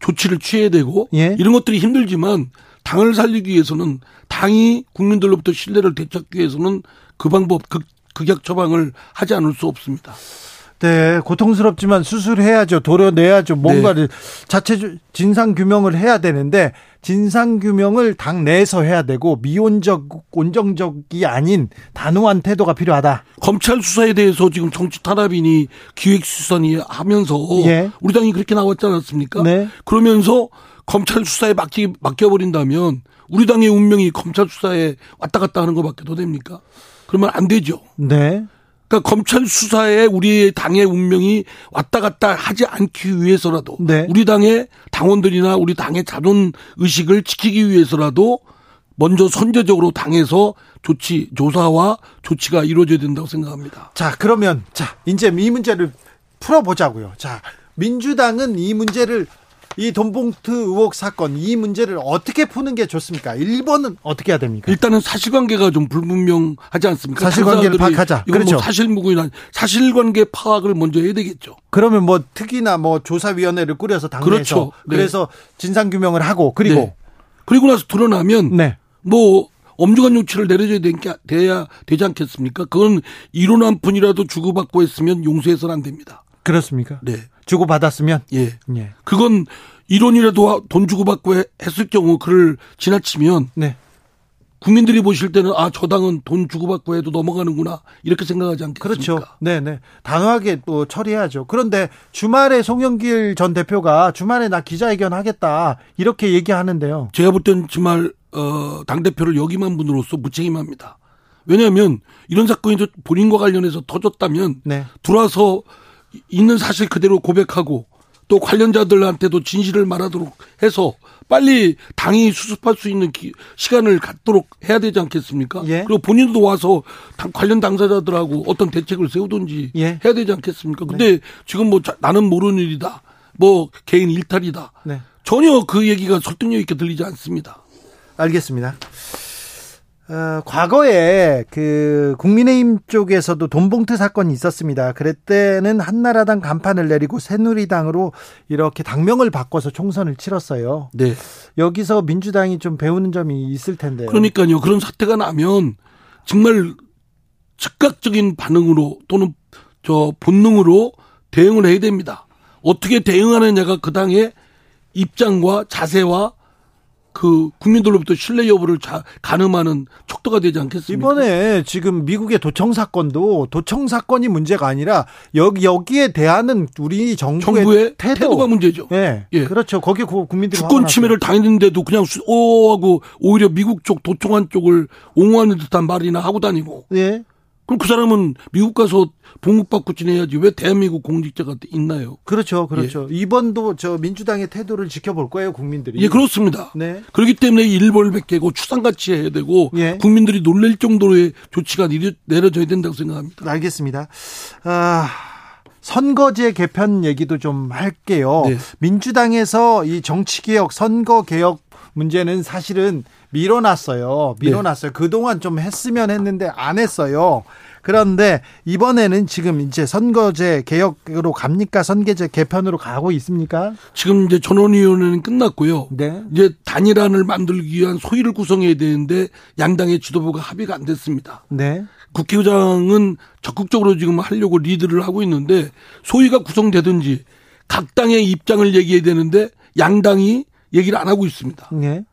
조치를 취해야 되고 예. 이런 것들이 힘들지만 당을 살리기 위해서는 당이 국민들로부터 신뢰를 되찾기 위해서는 그 방법 극, 극약 처방을 하지 않을 수 없습니다. 네, 고통스럽지만 수술해야죠. 도려내야죠. 뭔가를 네. 자체 진상 규명을 해야 되는데 진상 규명을 당 내에서 해야 되고 미온적 온정적이 아닌 단호한 태도가 필요하다. 검찰 수사에 대해서 지금 정치 탄압이니 기획 수사니 하면서 예. 우리 당이 그렇게 나왔지 않았습니까? 네. 그러면서 검찰 수사에 맡기, 맡겨버린다면 우리 당의 운명이 검찰 수사에 왔다 갔다 하는 것밖에 더 됩니까? 그러면 안 되죠. 네. 그러니까 검찰 수사에 우리 당의 운명이 왔다 갔다 하지 않기 위해서라도 네. 우리 당의 당원들이나 우리 당의 자존 의식을 지키기 위해서라도 먼저 선제적으로 당에서 조치 조사와 조치가 이루어져야 된다고 생각합니다. 자, 그러면 자, 이제 이 문제를 풀어 보자고요. 자, 민주당은 이 문제를 이 돈봉투 의혹 사건 이 문제를 어떻게 푸는 게 좋습니까? 1번은 어떻게 해야 됩니까? 일단은 사실관계가 좀 불분명하지 않습니까? 사실관계를 파악하자. 뭐 그렇죠. 뭐 사실무근이나 사실관계 파악을 먼저 해야 되겠죠. 그러면 뭐 특이나 뭐 조사위원회를 꾸려서 당내에서 그렇죠. 네. 그래서 진상 규명을 하고 그리고 네. 그리고 나서 드러나면 네. 뭐 엄중한 조치를 내려줘야 돼야 되지 않겠습니까? 그건 이론 한 푼이라도 주고받고 했으면 용서해서는 안 됩니다. 그렇습니까? 네. 주고 받았으면 예. 예. 그건 이론이라도 돈 주고 받고 했을 경우 그를 지나치면 네. 국민들이 보실 때는 아 저 당은 돈 주고 받고 해도 넘어가는구나 이렇게 생각하지 않겠습니까? 그렇죠. 네, 네. 단호하게 또 처리해야죠. 그런데 주말에 송영길 전 대표가 주말에 나 기자회견 하겠다 이렇게 얘기하는데요. 제가 볼땐 주말 어, 당 대표를 역임한 분으로서 무책임합니다. 왜냐하면 이런 사건이 본인과 관련해서 터졌다면 네. 들어와서 있는 사실 그대로 고백하고 또 관련자들한테도 진실을 말하도록 해서 빨리 당이 수습할 수 있는 기, 시간을 갖도록 해야 되지 않겠습니까? 예. 그리고 본인도 와서 당, 관련 당사자들하고 어떤 대책을 세우든지 예. 해야 되지 않겠습니까? 근데 네. 지금 뭐 자, 나는 모르는 일이다. 뭐 개인 일탈이다. 네. 전혀 그 얘기가 설득력 있게 들리지 않습니다. 알겠습니다. 어, 과거에 그 국민의힘 쪽에서도 돈봉투 사건이 있었습니다. 그랬때는 한나라당 간판을 내리고 새누리당으로 이렇게 당명을 바꿔서 총선을 치렀어요. 네. 여기서 민주당이 좀 배우는 점이 있을 텐데요. 그러니까요. 그런 사태가 나면 정말 즉각적인 반응으로 또는 저 본능으로 대응을 해야 됩니다. 어떻게 대응하느냐가 그 당의 입장과 자세와 그 국민들로부터 신뢰 여부를 자, 가늠하는 척도가 되지 않겠습니까? 이번에 지금 미국의 도청 사건도 도청 사건이 문제가 아니라 여기 여기에 대하는 우리 정부의, 정부의 태도. 가 문제죠. 네, 예. 그렇죠. 거기 국민들이 주권 침해를 당했는데도 그냥 오 하고 오히려 미국 쪽 도청한 쪽을 옹호하는 듯한 말이나 하고 다니고. 예. 그럼 그 사람은 미국 가서 봉급받고 지내야지 왜 대한민국 공직자가 있나요? 그렇죠, 그렇죠. 예. 이번도 저 민주당의 태도를 지켜볼 거예요, 국민들이. 예, 그렇습니다. 네. 그렇기 때문에 일벌백계고 추상같이 해야 되고 예. 국민들이 놀랄 정도의 조치가 내려져야 된다고 생각합니다. 알겠습니다. 아. 선거제 개편 얘기도 좀 할게요. 네. 민주당에서 이 정치개혁, 선거개혁 문제는 사실은 밀어놨어요. 밀어놨어요. 네. 그동안 좀 했으면 했는데 안 했어요. 그런데 이번에는 지금 이제 선거제 개혁으로 갑니까? 선거제 개편으로 가고 있습니까? 지금 이제 전원위원회는 끝났고요. 네. 이제 단일안을 만들기 위한 소위를 구성해야 되는데 양당의 지도부가 합의가 안 됐습니다. 네. 국회의장은 적극적으로 지금 하려고 리드를 하고 있는데 소위가 구성되든지 각 당의 입장을 얘기해야 되는데 양당이 얘기를 안 하고 있습니다. 네.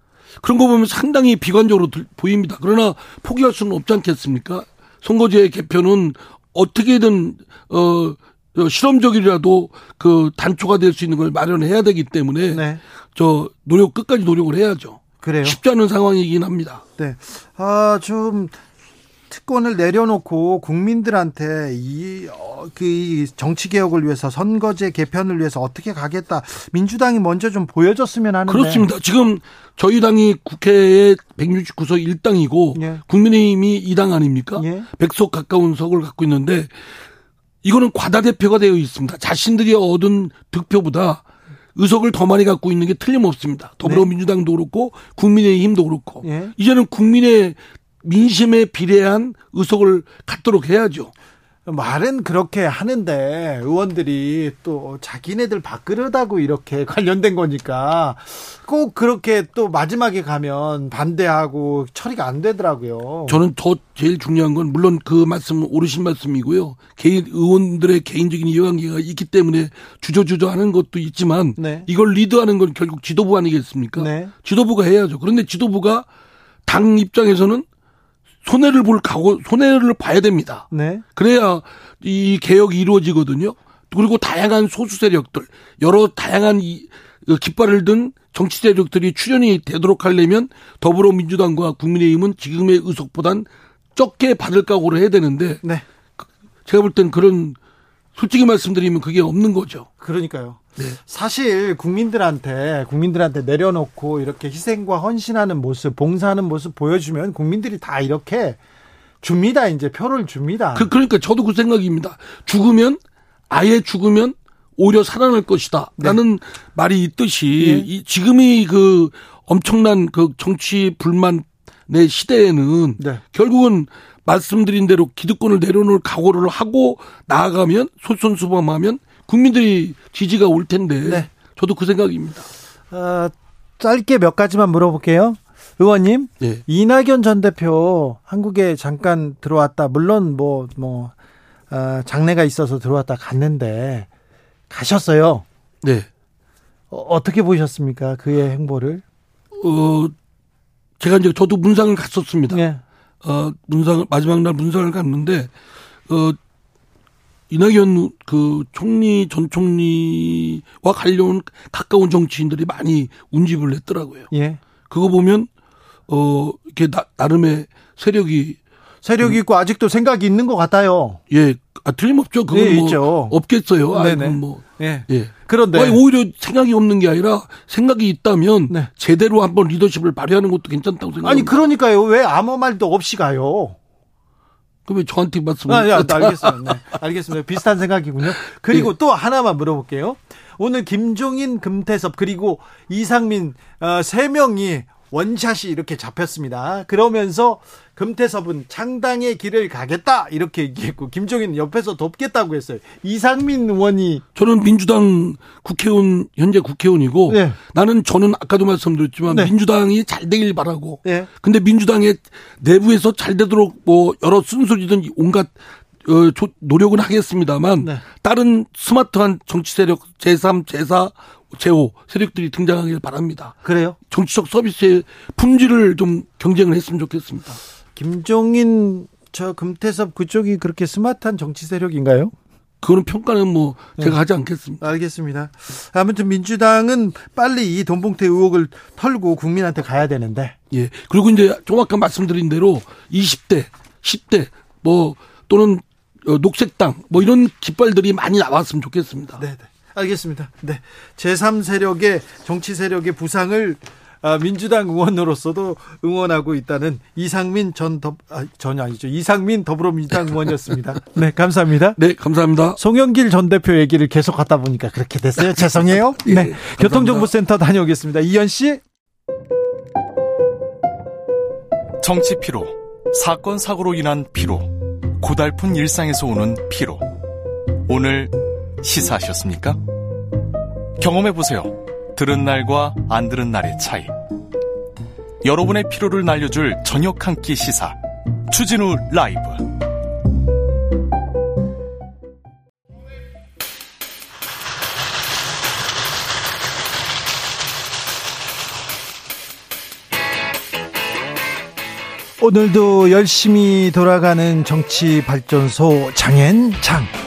그런 거 보면 상당히 비관적으로 보입니다. 그러나 포기할 수는 없지 않겠습니까? 선거제 개편은 어떻게든 어, 어 실험적이라도 그 단초가 될 수 있는 걸 마련해야 되기 때문에 네. 저 노력 끝까지 노력을 해야죠. 그래요. 쉽지 않은 상황이긴 합니다. 네. 아, 좀 특권을 내려놓고 국민들한테 이, 어, 그 정치 개혁을 위해서 선거제 개편을 위해서 어떻게 가겠다. 민주당이 먼저 좀 보여줬으면 하는데. 그렇습니다. 지금 저희 당이 국회에 169석 1당이고 예. 국민의힘이 2당 아닙니까? 예. 100석 가까운 석을 갖고 있는데 이거는 과다대표가 되어 있습니다. 자신들이 얻은 득표보다 의석을 더 많이 갖고 있는 게 틀림없습니다. 더불어민주당도 그렇고 국민의힘도 그렇고 예. 이제는 국민의 민심에 비례한 의석을 갖도록 해야죠. 말은 그렇게 하는데 의원들이 또 자기네들 밥그릇하고 이렇게 관련된 거니까 꼭 그렇게 또 마지막에 가면 반대하고 처리가 안 되더라고요. 저는 더 제일 중요한 건 물론 그 말씀은 옳으신 말씀이고요. 개인 의원들의 개인적인 이해관계가 있기 때문에 주저주저 하는 것도 있지만 네. 이걸 리드하는 건 결국 지도부 아니겠습니까? 네. 지도부가 해야죠. 그런데 지도부가 당 입장에서는 손해를 볼 각오, 손해를 봐야 됩니다. 네. 그래야 이 개혁이 이루어지거든요. 그리고 다양한 소수 세력들, 여러 다양한 이그 깃발을 든 정치 세력들이 출연이 되도록 하려면 더불어민주당과 국민의힘은 지금의 의석보단 적게 받을 각오를 해야 되는데 네. 제가 볼 땐 그런 솔직히 말씀드리면 그게 없는 거죠. 그러니까요. 네. 사실 국민들한테 국민들한테 내려놓고 이렇게 희생과 헌신하는 모습, 봉사하는 모습 보여주면 국민들이 다 이렇게 줍니다. 이제 표를 줍니다. 그, 그러니까 저도 그 생각입니다. 죽으면 아예 죽으면 오히려 살아날 것이다. 네. 라는 말이 있듯이 네. 이, 지금이 그 엄청난 그 정치 불만의 시대에는 네. 결국은 말씀드린 대로 기득권을 내려놓을 각오를 하고 나아가면 솔선수범하면 국민들이 지지가 올 텐데 네. 저도 그 생각입니다. 어, 짧게 몇 가지만 물어볼게요. 의원님, 네. 이낙연 전 대표 한국에 잠깐 들어왔다. 물론 뭐뭐 뭐, 어, 장례가 있어서 들어왔다 갔는데 가셨어요. 네. 어, 어떻게 보셨습니까? 그의 행보를? 어, 제가 이제 저도 문상을 갔었습니다. 네. 어, 문상 마지막 날 문상을 갔는데 어 이낙연 그 총리 전 총리와 관련 가까운 정치인들이 많이 운집을 했더라고요. 예. 그거 보면 어 이렇게 나, 나름의 세력이 세력이 있고 아직도 생각이 있는 것 같아요. 예, 아, 틀림없죠. 그건 네, 뭐 있죠. 없겠어요. 네네. 뭐. 예. 예. 그런데 아니, 오히려 생각이 없는 게 아니라 생각이 있다면 네. 제대로 한번 리더십을 발휘하는 것도 괜찮다고 생각합니다. 아니 그러니까요. 왜 아무 말도 없이 가요? 그러면 저한테 말씀. 아, 야, 알겠습니다. 네. 알겠습니다. 비슷한 생각이군요. 그리고 네. 또 하나만 물어볼게요. 오늘 김종인, 금태섭 그리고 이상민 어, 세 명이 원샷이 이렇게 잡혔습니다. 그러면서 금태섭은 창당의 길을 가겠다 이렇게 얘기했고 김종인 옆에서 돕겠다고 했어요. 이상민 의원이 저는 민주당 국회의원 현재 국회의원이고 네. 나는 저는 아까도 말씀드렸지만 네. 민주당이 잘 되길 바라고. 네. 근데 민주당의 내부에서 잘 되도록 뭐 여러 순소리든 온갖 어, 노력은 하겠습니다만 네. 다른 스마트한 정치 세력 제3, 제4, 제5 세력들이 등장하길 바랍니다. 그래요? 정치적 서비스의 품질을 좀 경쟁을 했으면 좋겠습니다. 김종인 저 금태섭 그쪽이 그렇게 스마트한 정치 세력인가요? 그거는 평가는 뭐 제가 네. 하지 않겠습니다. 알겠습니다. 아무튼 민주당은 빨리 이 돈봉투 의혹을 털고 국민한테 가야 되는데. 예. 그리고 이제 좀 아까 말씀드린 대로 20대, 10대 뭐 또는 어, 녹색당 뭐 이런 깃발들이 많이 나왔으면 좋겠습니다. 네, 네. 알겠습니다. 네. 제3 세력의 정치 세력의 부상을 아, 민주당 의원으로서도 응원하고 있다는 이상민 전 더, 아, 전혀 아니죠. 이상민 더불어민주당 의원이었습니다. 네, 감사합니다. 네, 감사합니다. 송영길 전 대표 얘기를 계속 하다 보니까 그렇게 됐어요. 죄송해요. 네. 네 교통정보센터 다녀오겠습니다. 이현 씨. 정치 피로, 사건 사고로 인한 피로, 고달픈 일상에서 오는 피로. 오늘 시사하셨습니까? 경험해 보세요. 들은 날과 안 들은 날의 차이. 여러분의 피로를 날려줄 저녁 한 끼 시사. 추진우 라이브. 오늘도 열심히 돌아가는 정치 발전소 장앤장.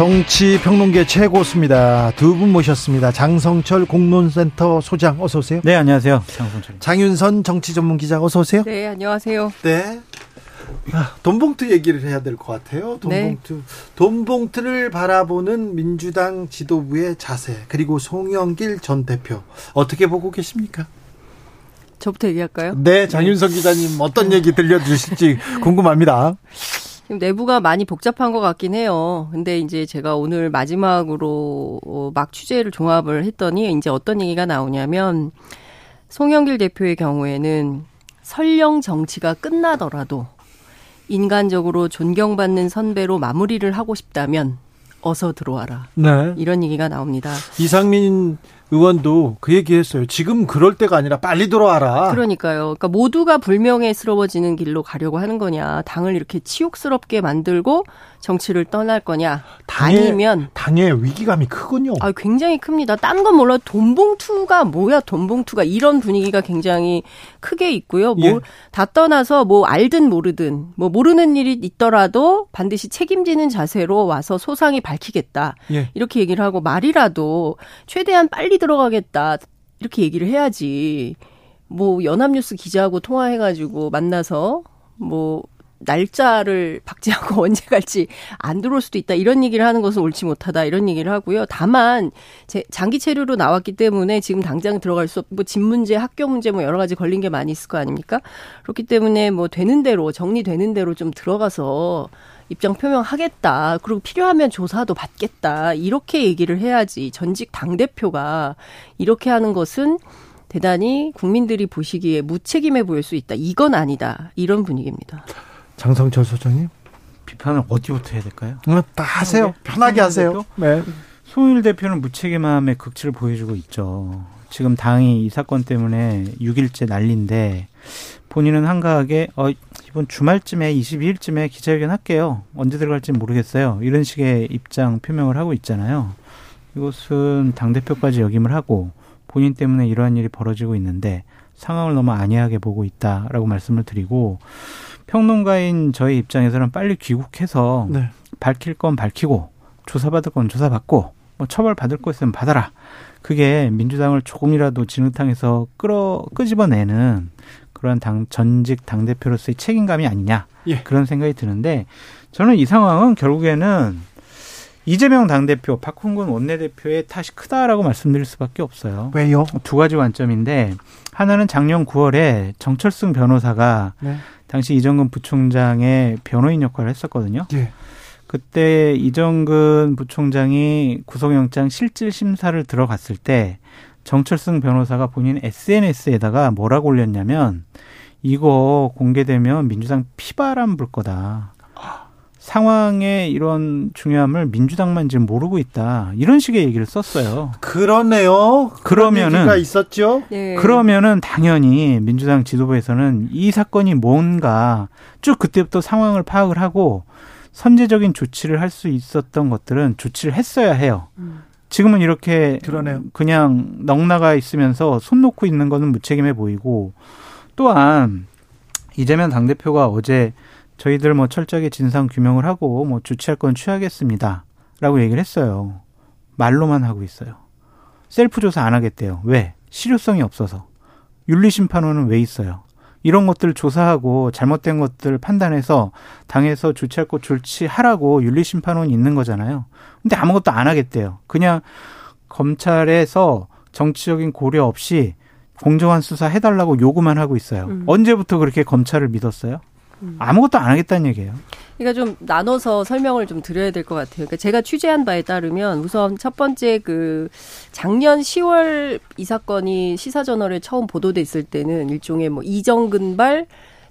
정치 평론계 최고수입니다. 두 분 모셨습니다. 장성철 공론센터 소장 어서 오세요. 네, 안녕하세요. 장성철. 장윤선 정치 전문 기자 어서 오세요. 네, 안녕하세요. 네. 아, 돈봉투 얘기를 해야 될 것 같아요. 돈봉투. 네. 돈봉투를 바라보는 민주당 지도부의 자세 그리고 송영길 전 대표 어떻게 보고 계십니까? 저부터 얘기할까요? 네, 장윤선 기자님 어떤 얘기 들려주실지 궁금합니다. 내부가 많이 복잡한 것 같긴 해요. 근데 이제 제가 오늘 마지막으로 어, 막 취재를 종합을 했더니 이제 어떤 얘기가 나오냐면 송영길 대표의 경우에는 설령 정치가 끝나더라도 인간적으로 존경받는 선배로 마무리를 하고 싶다면 어서 들어와라. 네. 이런 얘기가 나옵니다. 이상민 의원도 그 얘기했어요. 지금 그럴 때가 아니라 빨리 돌아와라. 그러니까요. 그러니까 모두가 불명예스러워지는 길로 가려고 하는 거냐. 당을 이렇게 치욕스럽게 만들고 정치를 떠날 거냐. 당의, 아니면 당의 위기감이 크군요. 아, 굉장히 큽니다. 딴 건 몰라 돈봉투가 뭐야? 돈봉투가 이런 분위기가 굉장히 크게 있고요. 뭐다 예. 떠나서 뭐 알든 모르든 뭐 모르는 일이 있더라도 반드시 책임지는 자세로 와서 소상히 밝히겠다. 예. 이렇게 얘기를 하고 말이라도 최대한 빨리 들어가겠다. 이렇게 얘기를 해야지. 뭐 연합뉴스 기자하고 통화해가지고 만나서 뭐 날짜를 박제하고 언제 갈지 안 들어올 수도 있다 이런 얘기를 하는 것은 옳지 못하다 이런 얘기를 하고요. 다만 제 장기 체류로 나왔기 때문에 지금 당장 들어갈 수 없고 집 문제, 학교 문제 뭐 여러 가지 걸린 게 많이 있을 거 아닙니까? 그렇기 때문에 뭐 되는 대로 정리되는 대로 좀 들어가서 입장 표명하겠다. 그리고 필요하면 조사도 받겠다. 이렇게 얘기를 해야지 전직 당 대표가 이렇게 하는 것은 대단히 국민들이 보시기에 무책임해 보일 수 있다. 이건 아니다. 이런 분위기입니다. 장성철 소장님 비판을 어디부터 해야 될까요? 어, 다 하세요. 네. 편하게 하세요. 네. 송일 대표는 무책임함의 극치를 보여주고 있죠. 지금 당이 이 사건 때문에 6일째 난리인데 본인은 한가하게 어 이번 주말쯤에 22일쯤에 기자회견 할게요. 언제 들어갈지 모르겠어요. 이런 식의 입장 표명을 하고 있잖아요. 이것은 당 대표까지 역임을 하고 본인 때문에 이러한 일이 벌어지고 있는데 상황을 너무 안이하게 보고 있다라고 말씀을 드리고 평론가인 저희 입장에서는 빨리 귀국해서 네. 밝힐 건 밝히고 조사받을 건 조사받고 뭐 처벌 받을 거 있으면 받아라. 그게 민주당을 조금이라도 진흙탕에서 끌어 끄집어내는 그런 당 전직 당 대표로서의 책임감이 아니냐 예. 그런 생각이 드는데 저는 이 상황은 결국에는 이재명 당 대표, 박홍근 원내대표의 탓이 크다라고 말씀드릴 수밖에 없어요. 왜요? 두 가지 관점인데 하나는 작년 9월에 정철승 변호사가 네. 당시 이정근 부총장의 변호인 역할을 했었거든요. 예. 그때 이정근 부총장이 구속영장 실질 심사를 들어갔을 때 정철승 변호사가 본인 SNS에다가 뭐라고 올렸냐면 이거 공개되면 민주당 피바람 불 거다. 상황의 이런 중요함을 민주당만 지금 모르고 있다. 이런 식의 얘기를 썼어요. 그러네요. 그러면은 있었죠. 네. 그러면은 당연히 민주당 지도부에서는 이 사건이 뭔가 쭉 그때부터 상황을 파악을 하고 선제적인 조치를 할 수 있었던 것들은 조치를 했어야 해요. 음. 지금은 이렇게 그러네요. 그냥 넉나가 있으면서 손 놓고 있는 거는 무책임해 보이고 또한 이재명 당대표가 어제 저희들 뭐 철저하게 진상 규명을 하고 뭐 조치할 건 취하겠습니다. 라고 얘기를 했어요. 말로만 하고 있어요. 셀프 조사 안 하겠대요. 왜? 실효성이 없어서. 윤리심판원은 왜 있어요? 이런 것들 조사하고 잘못된 것들 판단해서 당에서 조치할 것 조치하라고 윤리심판원이 있는 거잖아요. 근데 아무것도 안 하겠대요. 그냥 검찰에서 정치적인 고려 없이 공정한 수사 해달라고 요구만 하고 있어요. 음. 언제부터 그렇게 검찰을 믿었어요? 음. 아무것도 안 하겠다는 얘기예요. 그러니까 좀 나눠서 설명을 좀 드려야 될 것 같아요. 그러니까 제가 취재한 바에 따르면 우선 첫 번째 그 작년 10월 이 사건이 시사저널에 처음 보도됐을 때는 일종의 뭐 이정근발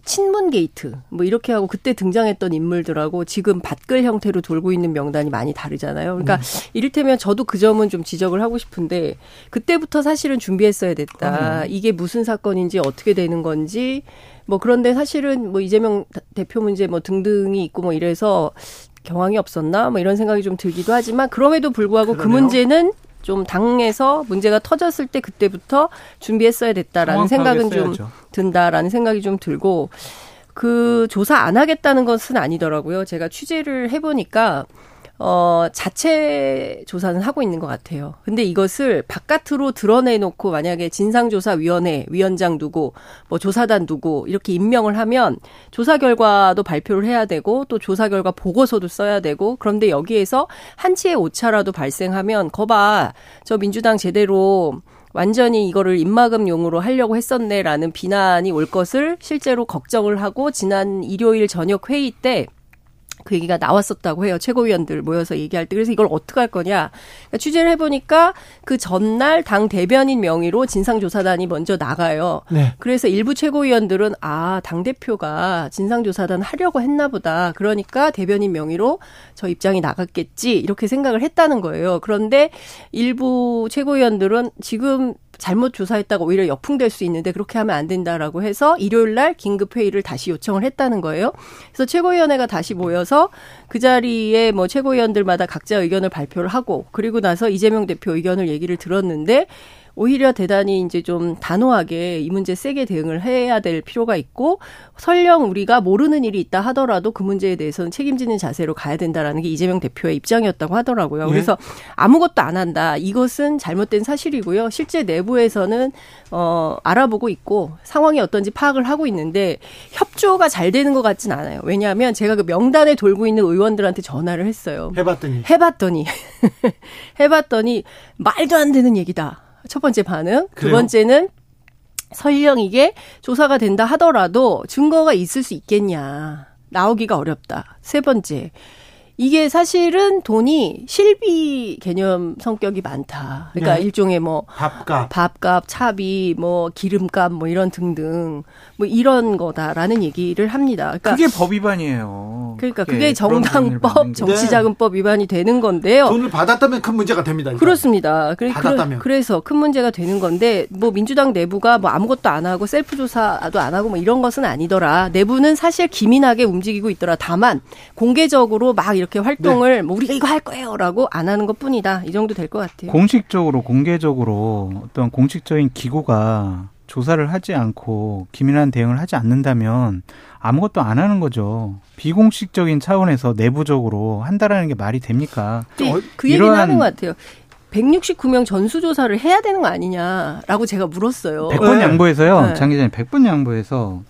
친문 게이트 뭐 이렇게 하고 그때 등장했던 인물들하고 지금 받글 형태로 돌고 있는 명단이 많이 다르잖아요. 그러니까 음. 이를테면 저도 그 점은 좀 지적을 하고 싶은데 그때부터 사실은 준비했어야 됐다. 음. 이게 무슨 사건인지 어떻게 되는 건지 뭐 그런데 사실은 뭐 이재명 대표 문제 뭐 등등이 있고 뭐 이래서 경황이 없었나 뭐 이런 생각이 좀 들기도 하지만 그럼에도 불구하고 그 그러네요. 그 문제는 좀 당에서 문제가 터졌을 때 그때부터 준비했어야 됐다라는 생각은 좀 든다라는 생각이 좀 들고 그 조사 안 하겠다는 것은 아니더라고요. 제가 취재를 해보니까 어, 자체 조사는 하고 있는 것 같아요. 근데 이것을 바깥으로 드러내놓고 만약에 진상조사위원회 위원장 두고 뭐 조사단 두고 이렇게 임명을 하면 조사 결과도 발표를 해야 되고 또 조사 결과 보고서도 써야 되고 그런데 여기에서 한치의 오차라도 발생하면 거봐 저 민주당 제대로 완전히 이거를 입막음용으로 하려고 했었네라는 비난이 올 것을 실제로 걱정을 하고 지난 일요일 저녁 회의 때 그 얘기가 나왔었다고 해요. 최고위원들 모여서 얘기할 때. 그래서 이걸 어떻게 할 거냐. 그러니까 취재를 해보니까 그 전날 당 대변인 명의로 진상조사단이 먼저 나가요. 네. 그래서 일부 최고위원들은 아, 당대표가 진상조사단 하려고 했나 보다. 그러니까 대변인 명의로 저 입장이 나갔겠지. 이렇게 생각을 했다는 거예요. 그런데 일부 최고위원들은 지금 잘못 조사했다가 오히려 역풍될 수 있는데 그렇게 하면 안 된다라고 해서 일요일 날 긴급 회의를 다시 요청을 했다는 거예요. 그래서 최고위원회가 다시 모여서 그 자리에 뭐 최고위원들마다 각자 의견을 발표를 하고 그리고 나서 이재명 대표 의견을 얘기를 들었는데 오히려 대단히 이제 좀 단호하게 이 문제 세게 대응을 해야 될 필요가 있고 설령 우리가 모르는 일이 있다 하더라도 그 문제에 대해서는 책임지는 자세로 가야 된다라는 게 이재명 대표의 입장이었다고 하더라고요. 네. 그래서 아무것도 안 한다. 이것은 잘못된 사실이고요. 실제 내부에서는 어 알아보고 있고 상황이 어떤지 파악을 하고 있는데 협조가 잘 되는 것 같진 않아요. 왜냐하면 제가 그 명단에 돌고 있는 의원들한테 전화를 했어요. 해봤더니 해봤더니 해봤더니 말도 안 되는 얘기다. 첫 번째 반응. 그래요? 두 번째는 설령 이게 조사가 된다 하더라도 증거가 있을 수 있겠냐. 나오기가 어렵다. 세 번째. 이게 사실은 돈이 실비 개념 성격이 많다. 그러니까 네. 일종의 뭐 밥값, 밥값, 차비, 뭐 기름값, 뭐 이런 등등 뭐 이런 거다라는 얘기를 합니다. 그러니까 그게 법 위반이에요. 그러니까 그게 정당법, 정치자금법 위반이 되는 건데요. 돈을 받았다면 큰 문제가 됩니다. 일단. 그렇습니다. 받았다면. 그래서 큰 문제가 되는 건데 뭐 민주당 내부가 뭐 아무것도 안 하고 셀프 조사도 안 하고 뭐 이런 것은 아니더라. 내부는 사실 기민하게 움직이고 있더라. 다만 공개적으로 막 이렇게 이렇게 활동을 네. 뭐 우리가 이거 할 거예요라고 안 하는 것 뿐이다. 이 정도 될 것 같아요. 공식적으로 공개적으로 어떤 공식적인 기구가 조사를 하지 않고 기민한 대응을 하지 않는다면 아무것도 안 하는 거죠. 비공식적인 차원에서 내부적으로 한다라는 게 말이 됩니까? 그, 그 얘기는 하는 것 같아요. 169명 전수조사를 해야 되는 거 아니냐라고 제가 물었어요. 100번 네. 양보해서요. 네. 장 기자님 100번 양보해서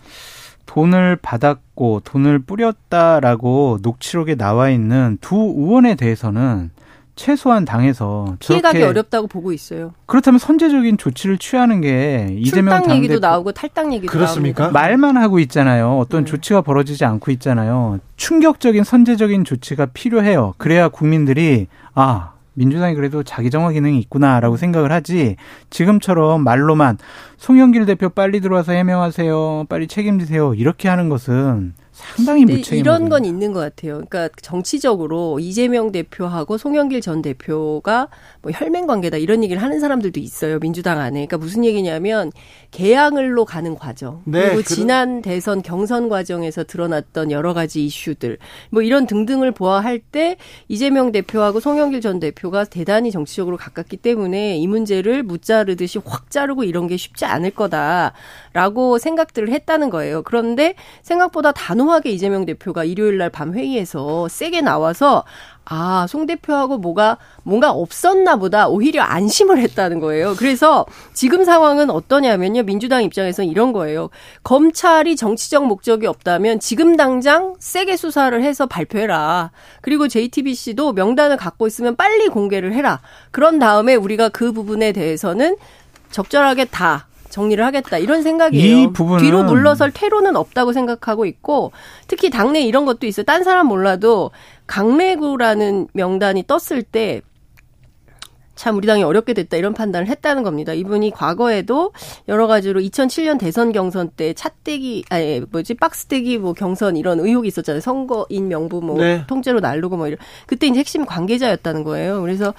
돈을 받았고 돈을 뿌렸다라고 녹취록에 나와 있는 두 의원에 대해서는 최소한 당에서 피해가기 어렵다고 보고 있어요. 그렇다면 선제적인 조치를 취하는 게 이재명 당대표 얘기도 나오고 탈당 얘기도 그렇습니까? 나옵니다. 말만 하고 있잖아요. 어떤 네. 조치가 벌어지지 않고 있잖아요. 충격적인 선제적인 조치가 필요해요. 그래야 국민들이 아 민주당이 그래도 자기 정화 기능이 있구나라고 생각을 하지 지금처럼 말로만 송영길 대표 빨리 들어와서 해명하세요 빨리 책임지세요 이렇게 하는 것은 상당히 무책임. 이런 건 있는 것 같아요. 그러니까 정치적으로 이재명 대표하고 송영길 전 대표가 뭐 혈맹 관계다 이런 얘기를 하는 사람들도 있어요. 민주당 안에. 그러니까 무슨 얘기냐면 개항을로 가는 과정. 네, 그리고 지난 대선 경선 과정에서 드러났던 여러 가지 이슈들 뭐 이런 등등을 보아할 때 이재명 대표하고 송영길 전 대표가 대단히 정치적으로 가깝기 때문에 이 문제를 무자르듯이 확 자르고 이런 게 쉽지 않을 거다 라고 생각들을 했다는 거예요. 그런데 생각보다 단호 단호하게 이재명 대표가 일요일 날 밤 회의에서 세게 나와서 아, 송 대표하고 뭐가, 뭔가 없었나 보다 오히려 안심을 했다는 거예요. 그래서 지금 상황은 어떠냐면요. 민주당 입장에서는 이런 거예요. 검찰이 정치적 목적이 없다면 지금 당장 세게 수사를 해서 발표해라. 그리고 JTBC도 명단을 갖고 있으면 빨리 공개를 해라. 그런 다음에 우리가 그 부분에 대해서는 적절하게 다 정리를 하겠다 이런 생각이에요. 뒤로 물러설 퇴로는 없다고 생각하고 있고 특히 당내 이런 것도 있어요. 딴 사람 몰라도 강래구라는 명단이 떴을 때 참 우리 당이 어렵게 됐다 이런 판단을 했다는 겁니다. 이분이 과거에도 여러 가지로 2007년 대선 경선 때 차떼기 아니 뭐지 박스떼기 뭐 경선 이런 의혹이 있었잖아요. 선거인 명부 뭐 네. 통째로 날르고 뭐 이런 그때 이제 핵심 관계자였다는 거예요. 그래서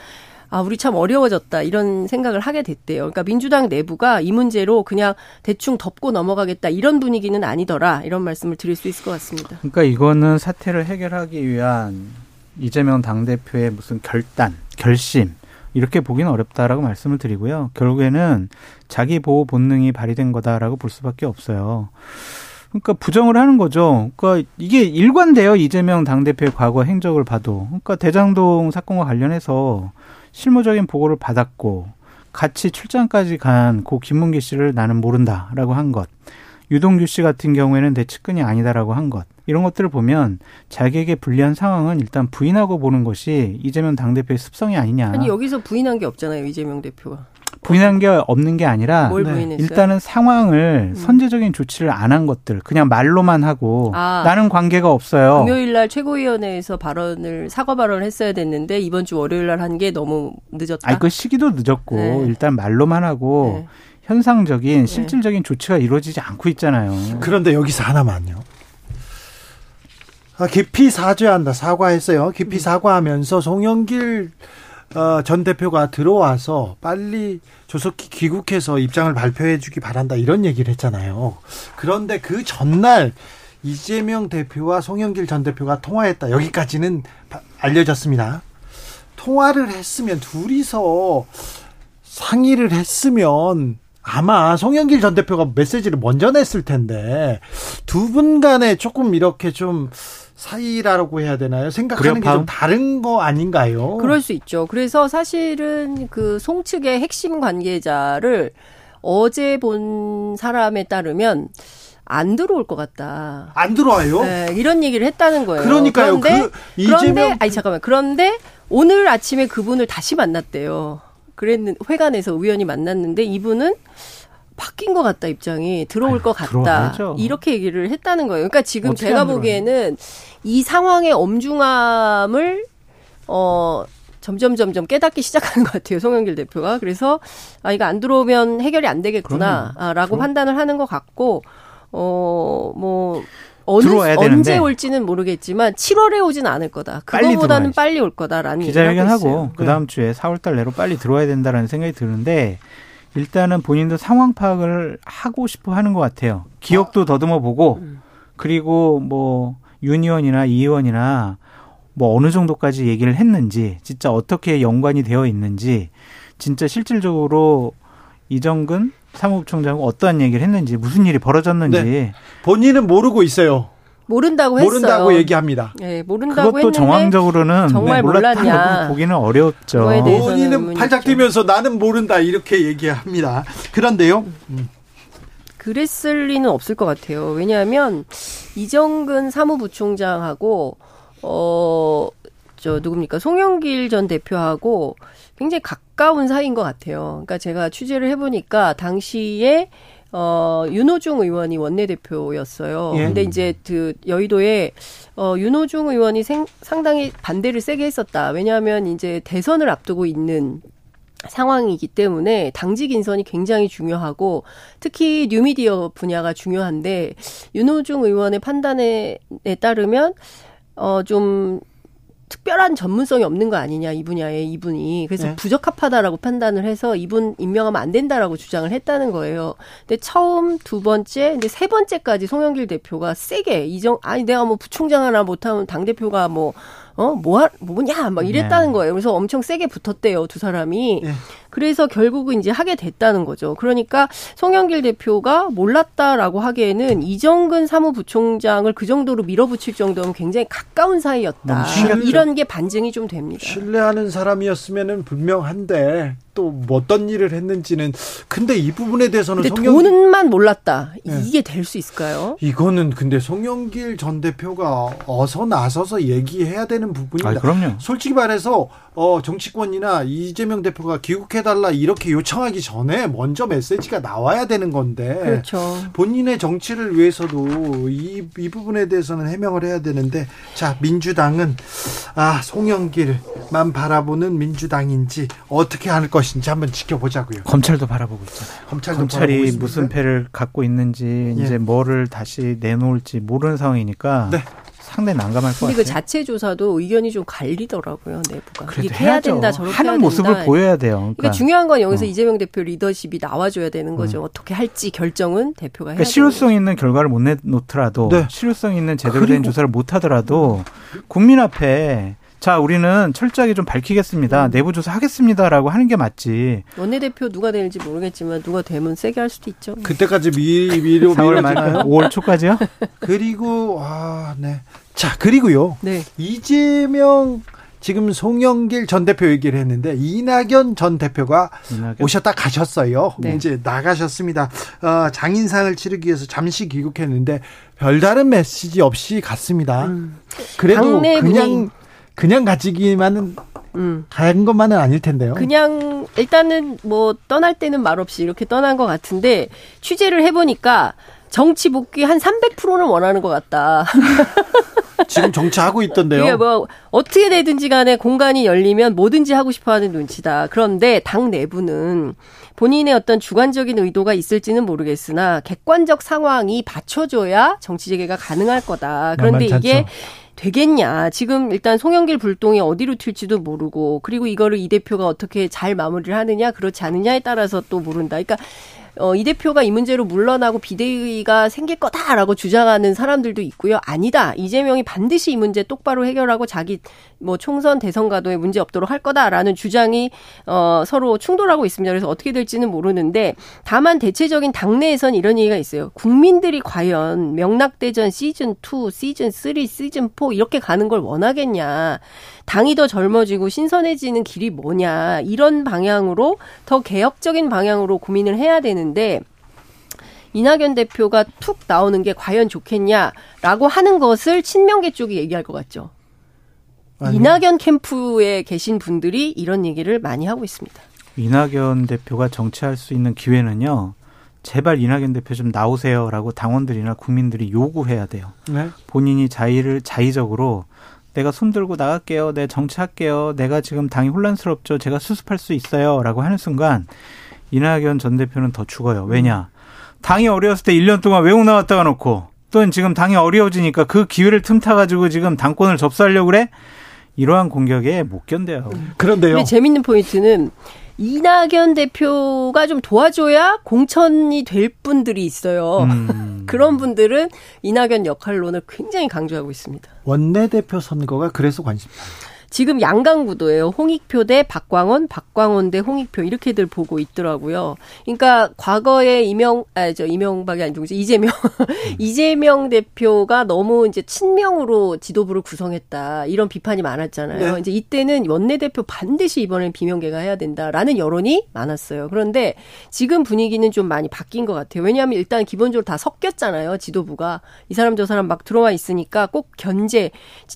아, 우리 참 어려워졌다. 이런 생각을 하게 됐대요. 그러니까 민주당 내부가 이 문제로 그냥 대충 덮고 넘어가겠다. 이런 분위기는 아니더라. 이런 말씀을 드릴 수 있을 것 같습니다. 그러니까 이거는 사태를 해결하기 위한 이재명 당대표의 무슨 결단, 결심, 이렇게 보기는 어렵다라고 말씀을 드리고요. 결국에는 자기 보호 본능이 발휘된 거다라고 볼 수밖에 없어요. 그러니까 부정을 하는 거죠. 그러니까 이게 일관돼요. 이재명 당대표의 과거 행적을 봐도. 그러니까 대장동 사건과 관련해서 실무적인 보고를 받았고 같이 출장까지 간 고 김문기 씨를 나는 모른다라고 한 것. 유동규 씨 같은 경우에는 내 측근이 아니다라고 한 것. 이런 것들을 보면 자기에게 불리한 상황은 일단 부인하고 보는 것이 이재명 당대표의 습성이 아니냐. 아니 여기서 부인한 게 없잖아요. 이재명 대표가. 부인한 게 없는 게 아니라 네. 일단은 상황을 음. 선제적인 조치를 안 한 것들 그냥 말로만 하고 아, 나는 관계가 없어요. 금요일 날 최고위원회에서 발언을 사과 발언을 했어야 됐는데 이번 주 월요일 날 한 게 너무 늦었다. 아니 그 시기도 늦었고 네. 일단 말로만 하고 네. 현상적인 네. 실질적인 조치가 이루어지지 않고 있잖아요. 그런데 여기서 하나만요. 아, 깊이 사죄한다 사과했어요. 깊이 음. 사과하면서 송영길 어, 전 대표가 들어와서 빨리 조속히 귀국해서 입장을 발표해 주기 바란다 이런 얘기를 했잖아요. 그런데 그 전날 이재명 대표와 송영길 전 대표가 통화했다. 여기까지는 알려졌습니다. 통화를 했으면 둘이서 상의를 했으면 아마 송영길 전 대표가 메시지를 먼저 냈을 텐데 두 분 간에 조금 이렇게 좀 사이라고 해야 되나요? 생각하는 게 좀 다른 거 아닌가요? 그럴 수 있죠. 그래서 사실은 그 송측의 핵심 관계자를 어제 본 사람에 따르면 안 들어올 것 같다. 안 들어와요? 네, 이런 얘기를 했다는 거예요. 그러니까요. 그런데, 그 이재명... 그런데 아니 잠깐만. 그런데 오늘 아침에 그분을 다시 만났대요. 그랬는 회관에서 우연히 만났는데 이분은 바뀐 것 같다 입장이. 들어올 아유, 것 같다. 들어와야죠. 이렇게 얘기를 했다는 거예요. 그러니까 지금 제가 보기에는 이 상황의 엄중함을 어 점점 점점 깨닫기 시작하는 것 같아요. 송영길 대표가. 그래서 아 이거 안 들어오면 해결이 안 되겠구나라고 판단을 하는 것 같고 어뭐 어느 언제 올지는 모르겠지만 7월에 오지는 않을 거다. 그거보다는 빨리, 빨리 올 거다라는 기자회견하고 그 다음 주에 4월달 내로 빨리 들어와야 된다라는 생각이 드는데 일단은 본인도 상황 파악을 하고 싶어 하는 것 같아요. 기억도 더듬어 보고 음. 그리고 뭐 유니언이나 이의원이나 뭐 어느 정도까지 얘기를 했는지 진짜 어떻게 연관이 되어 있는지 진짜 실질적으로 이정근 사무부총장은 어떠한 얘기를 했는지 무슨 일이 벌어졌는지 네. 본인은 모르고 있어요. 모른다고 했어요. 모른다고 얘기합니다. 네, 모른다고 그것도 정황적으로는 정말 몰랐냐 보기는 어렵죠. 본인은 팔짝 뛰면서 나는 모른다 이렇게 얘기합니다. 그런데요. 음. 그랬을 리는 없을 것 같아요. 왜냐하면 이정근 사무부총장하고 어. 저 누굽니까 송영길 전 대표하고 굉장히 가까운 사이인 것 같아요. 그러니까 제가 취재를 해보니까 당시에 어, 윤호중 의원이 원내대표였어요. 예. 근데 이제 그 여의도에 어, 윤호중 의원이 생, 상당히 반대를 세게 했었다. 왜냐하면 이제 대선을 앞두고 있는 상황이기 때문에 당직 인선이 굉장히 중요하고 특히 뉴미디어 분야가 중요한데 윤호중 의원의 판단에 따르면 어 좀 특별한 전문성이 없는 거 아니냐 이 분야에 이분이 그래서 네. 부적합하다라고 판단을 해서 이분 임명하면 안 된다라고 주장을 했다는 거예요. 근데 처음 두 번째 이제 세 번째까지 송영길 대표가 세게 이정 아니 내가 뭐 부총장 하나 못하면 당 대표가 뭐 어, 뭐, 뭐냐, 막 이랬다는 네. 거예요. 그래서 엄청 세게 붙었대요, 두 사람이. 네. 그래서 결국은 이제 하게 됐다는 거죠. 그러니까 송영길 대표가 몰랐다라고 하기에는 이정근 사무부총장을 그 정도로 밀어붙일 정도면 굉장히 가까운 사이였다. 이런 게 반증이 좀 됩니다. 신뢰하는 사람이었으면 분명한데 또 어떤 일을 했는지는 근데 이 부분에 대해서는 근데 송영... 돈만 몰랐다. 네. 이게 될 수 있을까요? 이거는 근데 송영길 전 대표가 어서 나서서 얘기해야 되는 부분입니다. 아, 그럼요. 솔직히 말해서 어, 정치권이나 이재명 대표가 귀국해달라 이렇게 요청하기 전에 먼저 메시지가 나와야 되는 건데. 그렇죠. 본인의 정치를 위해서도 이, 이 부분에 대해서는 해명을 해야 되는데, 자, 민주당은, 아, 송영길만 바라보는 민주당인지 어떻게 할 것인지 한번 지켜보자고요. 검찰도 바라보고 있잖아요. 검찰도 검찰이 무슨 패를 갖고 있는지, 예. 이제 뭐를 다시 내놓을지 모르는 상황이니까. 네. 상당히 난감할 것 같아요. 그 자체 조사도 의견이 좀 갈리더라고요 내부가. 이게 해야. 된다 저렇게 하는 해야 모습을 된다. 보여야 돼요. 그러니까, 그러니까 중요한 건 여기서 어. 이재명 대표 리더십이 나와줘야 되는 거죠. 음. 어떻게 할지 결정은 대표가 해야 그러니까 실효성 있는 결과를 못 내놓더라도 네. 실효성 있는 제대로 된 조사를 못 하더라도 국민 앞에 자, 우리는 철저하게 좀 밝히겠습니다. 음. 내부 조사 하겠습니다라고 하는 게 맞지. 원내대표 누가 될지 모르겠지만 누가 되면 세게 할 수도 있죠. 그때까지 미, 미로 4월 말 5월 초까지요? 그리고 아, 네. 자, 그리고요. 네. 이재명 지금 송영길 전 대표 얘기를 했는데 이낙연 전 대표가 이낙연? 오셨다 가셨어요. 네. 이제 나가셨습니다. 어, 장인상을 치르기 위해서 잠시 귀국했는데 별다른 메시지 없이 갔습니다. 음. 그래도 그냥 그냥 가지기만은 음. 간 것만은 아닐 텐데요. 그냥 일단은 뭐 떠날 때는 말없이 이렇게 떠난 것 같은데 취재를 해보니까 정치 복귀 한 300%는 원하는 것 같다. 지금 정치하고 있던데요. 이게 뭐 어떻게 되든지 간에 공간이 열리면 뭐든지 하고 싶어하는 눈치다. 그런데 당 내부는 본인의 어떤 주관적인 의도가 있을지는 모르겠으나 객관적 상황이 받쳐줘야 정치 재개가 가능할 거다. 그런데 이게 되겠냐. 지금 일단 송영길 불똥이 어디로 튈지도 모르고 그리고 이거를 이 대표가 어떻게 잘 마무리를 하느냐 그렇지 않느냐에 따라서 또 모른다. 그러니까 어, 이 대표가 이 문제로 물러나고 비대위가 생길 거다라고 주장하는 사람들도 있고요. 아니다. 이재명이 반드시 이 문제 똑바로 해결하고 자기 뭐 총선 대선 가도에 문제 없도록 할 거다라는 주장이 어, 서로 충돌하고 있습니다. 그래서 어떻게 될지는 모르는데 다만 대체적인 당내에선 이런 얘기가 있어요. 국민들이 과연 명락대전 시즌 2, 시즌 3, 시즌 4 이렇게 가는 걸 원하겠냐. 당이 더 젊어지고 신선해지는 길이 뭐냐. 이런 방향으로 더 개혁적인 방향으로 고민을 해야 되는데 이낙연 대표가 툭 나오는 게 과연 좋겠냐라고 하는 것을 친명계 쪽이 얘기할 것 같죠. 아니. 이낙연 캠프에 계신 분들이 이런 얘기를 많이 하고 있습니다. 이낙연 대표가 정치할 수 있는 기회는요. 제발 이낙연 대표 좀 나오세요라고 당원들이나 국민들이 요구해야 돼요. 네? 본인이 자의를 자의적으로 내가 손 들고 나갈게요. 내 정치할게요. 내가 지금 당이 혼란스럽죠. 제가 수습할 수 있어요라고 하는 순간 이낙연 전 대표는 더 죽어요. 왜냐? 당이 어려웠을 때 1년 동안 외국 나왔다가 놓고 또는 지금 당이 어려워지니까 그 기회를 틈타 가지고 지금 당권을 접수하려고 그래? 이러한 공격에 못 견뎌요. 그런데요. 근데 재밌는 포인트는 이낙연 대표가 좀 도와줘야 공천이 될 분들이 있어요. 음. 그런 분들은 이낙연 역할론을 굉장히 강조하고 있습니다. 원내대표 선거가 그래서 관심. 지금 양강 구도예요. 홍익표 대 박광원, 박광원 대 홍익표 이렇게들 보고 있더라고요. 그러니까 과거에 이명 아저 이명박이 아니고 이재명 이재명 대표가 너무 이제 친명으로 지도부를 구성했다 이런 비판이 많았잖아요. 네. 이제 이때는 원내 대표 반드시 이번엔 비명계가 해야 된다라는 여론이 많았어요. 그런데 지금 분위기는 좀 많이 바뀐 것 같아요. 왜냐하면 일단 기본적으로 다 섞였잖아요. 지도부가 이 사람 저 사람 막 들어와 있으니까 꼭 견제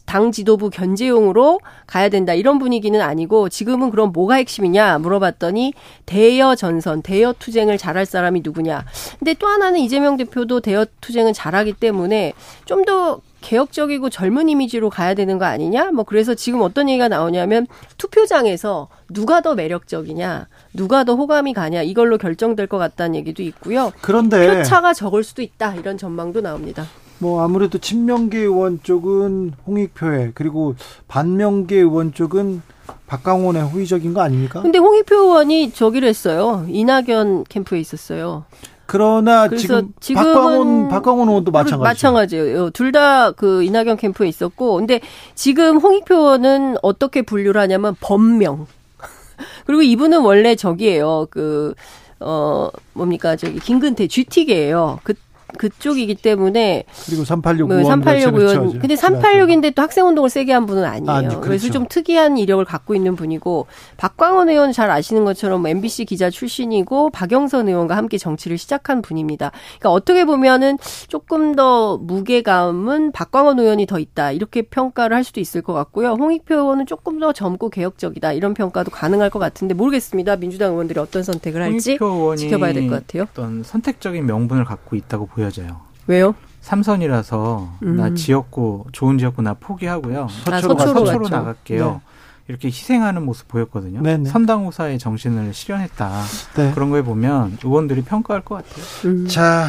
당 지도부 견제용으로 가야 된다 이런 분위기는 아니고 지금은 그럼 뭐가 핵심이냐 물어봤더니 대여 전선, 대여 투쟁을 잘할 사람이 누구냐. 근데 또 하나는 이재명 대표도 대여 투쟁은 잘하기 때문에 좀더 개혁적이고 젊은 이미지로 가야 되는 거 아니냐? 뭐 그래서 지금 어떤 얘기가 나오냐면 투표장에서 누가 더 매력적이냐, 누가 더 호감이 가냐 이걸로 결정될 것 같다는 얘기도 있고요. 그런데 표차가 적을 수도 있다 이런 전망도 나옵니다. 뭐 아무래도 친명계 의원 쪽은 홍익표에 그리고 반명계 의원 쪽은 박강원의 호의적인 거 아닙니까? 근데 홍익표 의원이 저기를 했어요. 이낙연 캠프에 있었어요. 그러나 지금 박광원 박광원 의원도 마찬가지죠. 마찬가지예요. 둘 다 그 이낙연 캠프에 있었고, 근데 지금 홍익표 의원은 어떻게 분류를 하냐면 범명. 그리고 이분은 원래 저기예요. 그 어, 뭡니까, 저기, 김근태, GT계예요. 그, 그쪽이기 때문에 그리고 386 의원 386 의원 근데 386인데 또 학생 운동을 세게 한 분은 아니에요. 아, 그렇죠. 그래서 좀 특이한 이력을 갖고 있는 분이고 박광원 의원 잘 아시는 것처럼 MBC 기자 출신이고 박영선 의원과 함께 정치를 시작한 분입니다. 그러니까 어떻게 보면은 조금 더 무게감은 박광원 의원이 더 있다 이렇게 평가를 할 수도 있을 것 같고요. 홍익표 의원은 조금 더 젊고 개혁적이다 이런 평가도 가능할 것 같은데 모르겠습니다. 민주당 의원들이 어떤 선택을 할지 지켜봐야 될 것 같아요. 어떤 선택적인 명분을 갖고 있다고 보여. 보여져요. 왜요? 삼선이라서 음. 나 지역구 좋은 지역구 나 포기하고요. 서초로, 아, 서초로, 서초로 나갈게요. 네. 이렇게 희생하는 모습 보였거든요. 네네. 선당후사의 정신을 실현했다. 네. 그런 거에 보면 의원들이 평가할 것 같아요. 음. 자,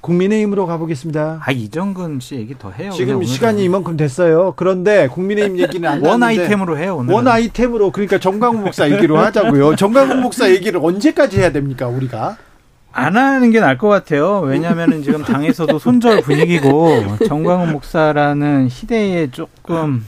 국민의힘으로 가보겠습니다. 아 이정근 씨 얘기 더 해요. 지금 시간이 이만큼 됐어요. 그런데 국민의힘 얘기는 안 원 아이템으로 해요. 오늘은. 원 아이템으로 그러니까 정강훈 목사 얘기로 하자고요. 정강훈 목사 얘기를 언제까지 해야 됩니까 우리가? 안 하는 게 나을 것 같아요. 왜냐하면 지금 당에서도 손절 분위기고 정광훈 목사라는 희대에 조금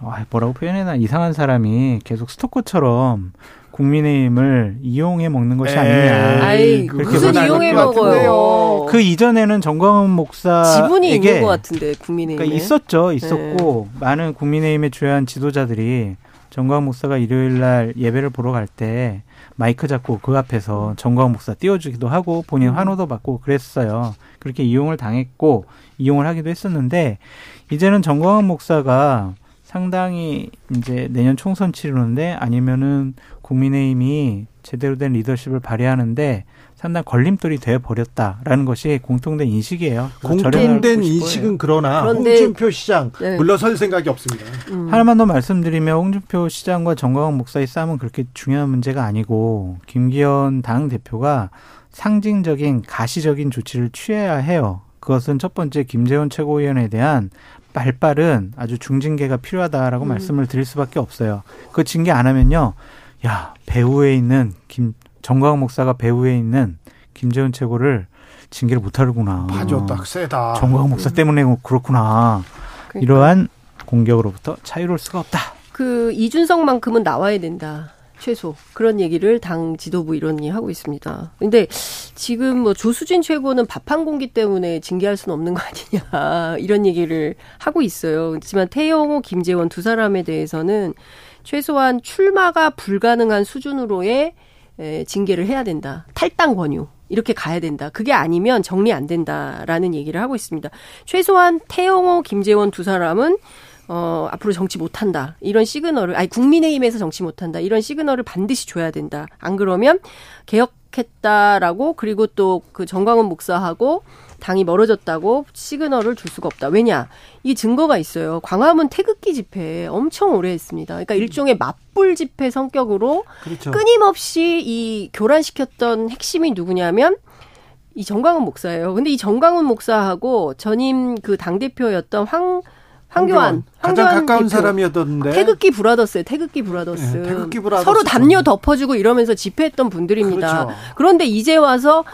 아, 뭐라고 표현해나 이상한 사람이 계속 스토커처럼 국민의힘을 이용해 먹는 것이 아니냐. 아이, 무슨 이용해 먹어요. 그 이전에는 정광훈 목사 지분이 있는 것 같은데 국민의힘 그러니까 있었죠, 있었고 네. 많은 국민의힘의 주요한 지도자들이 정광훈 목사가 일요일 날 예배를 보러 갈 때 마이크 잡고 그 앞에서 정광 목사 띄워주기도 하고 본인 음. 환호도 받고 그랬어요. 그렇게 이용을 당했고 이용을 하기도 했었는데 이제는 정광훈 목사가 상당히 이제 내년 총선 치르는데 아니면은 국민의힘이 제대로 된 리더십을 발휘하는데 상당 걸림돌이 돼 버렸다라는 것이 공통된 인식이에요. 공통된 인식은 그러나 홍준표 시장 네. 물러설 생각이 없습니다. 음. 하나만 더 말씀드리면 홍준표 시장과 정광훈 목사의 싸움은 그렇게 중요한 문제가 아니고 김기현 당 대표가 상징적인 가시적인 조치를 취해야 해요. 그것은 첫 번째 김재원 최고위원에 대한 발빠른 아주 중징계가 필요하다라고 음. 말씀을 드릴 수밖에 없어요. 그 징계 안 하면요. 야, 배후에 있는 김 정광훈 목사가 배후에 있는 김재훈 최고를 징계를 못하는구나. 맞아, 딱 세다. 정광훈 목사 때문에 그렇구나. 그러니까. 이러한 공격으로부터 자유로울 수가 없다. 그 이준석만큼은 나와야 된다. 최소 그런 얘기를 당 지도부 이론이 하고 있습니다. 근데 지금 뭐 조수진 최고는 밥 한 공기 때문에 징계할 수는 없는 거 아니냐 이런 얘기를 하고 있어요. 그렇지만 태영호, 김재원 두 사람에 대해서는 최소한 출마가 불가능한 수준으로의 에, 징계를 해야 된다. 탈당 권유. 이렇게 가야 된다. 그게 아니면 정리 안 된다라는 얘기를 하고 있습니다. 최소한 태영호, 김재원 두 사람은 어, 앞으로 정치 못한다. 이런 시그널을, 아니, 국민의힘에서 정치 못한다. 이런 시그널을 반드시 줘야 된다. 안 그러면 개혁했다라고, 그리고 또 그 정광훈 목사하고 당이 멀어졌다고 시그널을 줄 수가 없다. 왜냐? 이 증거가 있어요. 광화문 태극기 집회 엄청 오래 했습니다. 그러니까 일종의 맞불 집회 성격으로 그렇죠. 끊임없이 이 교란시켰던 핵심이 누구냐면 이 전광훈 목사예요. 근데 이 전광훈 목사하고 전임 그 당대표였던 황 황교안, 가장 가까운 대표. 사람이었던데 태극기 brothers예요. 태극기 brothers. 네, 태극기 brothers 서로 담요 덮어주고 이러면서 집회했던 분들입니다. 그렇죠. 그런데 이제 와서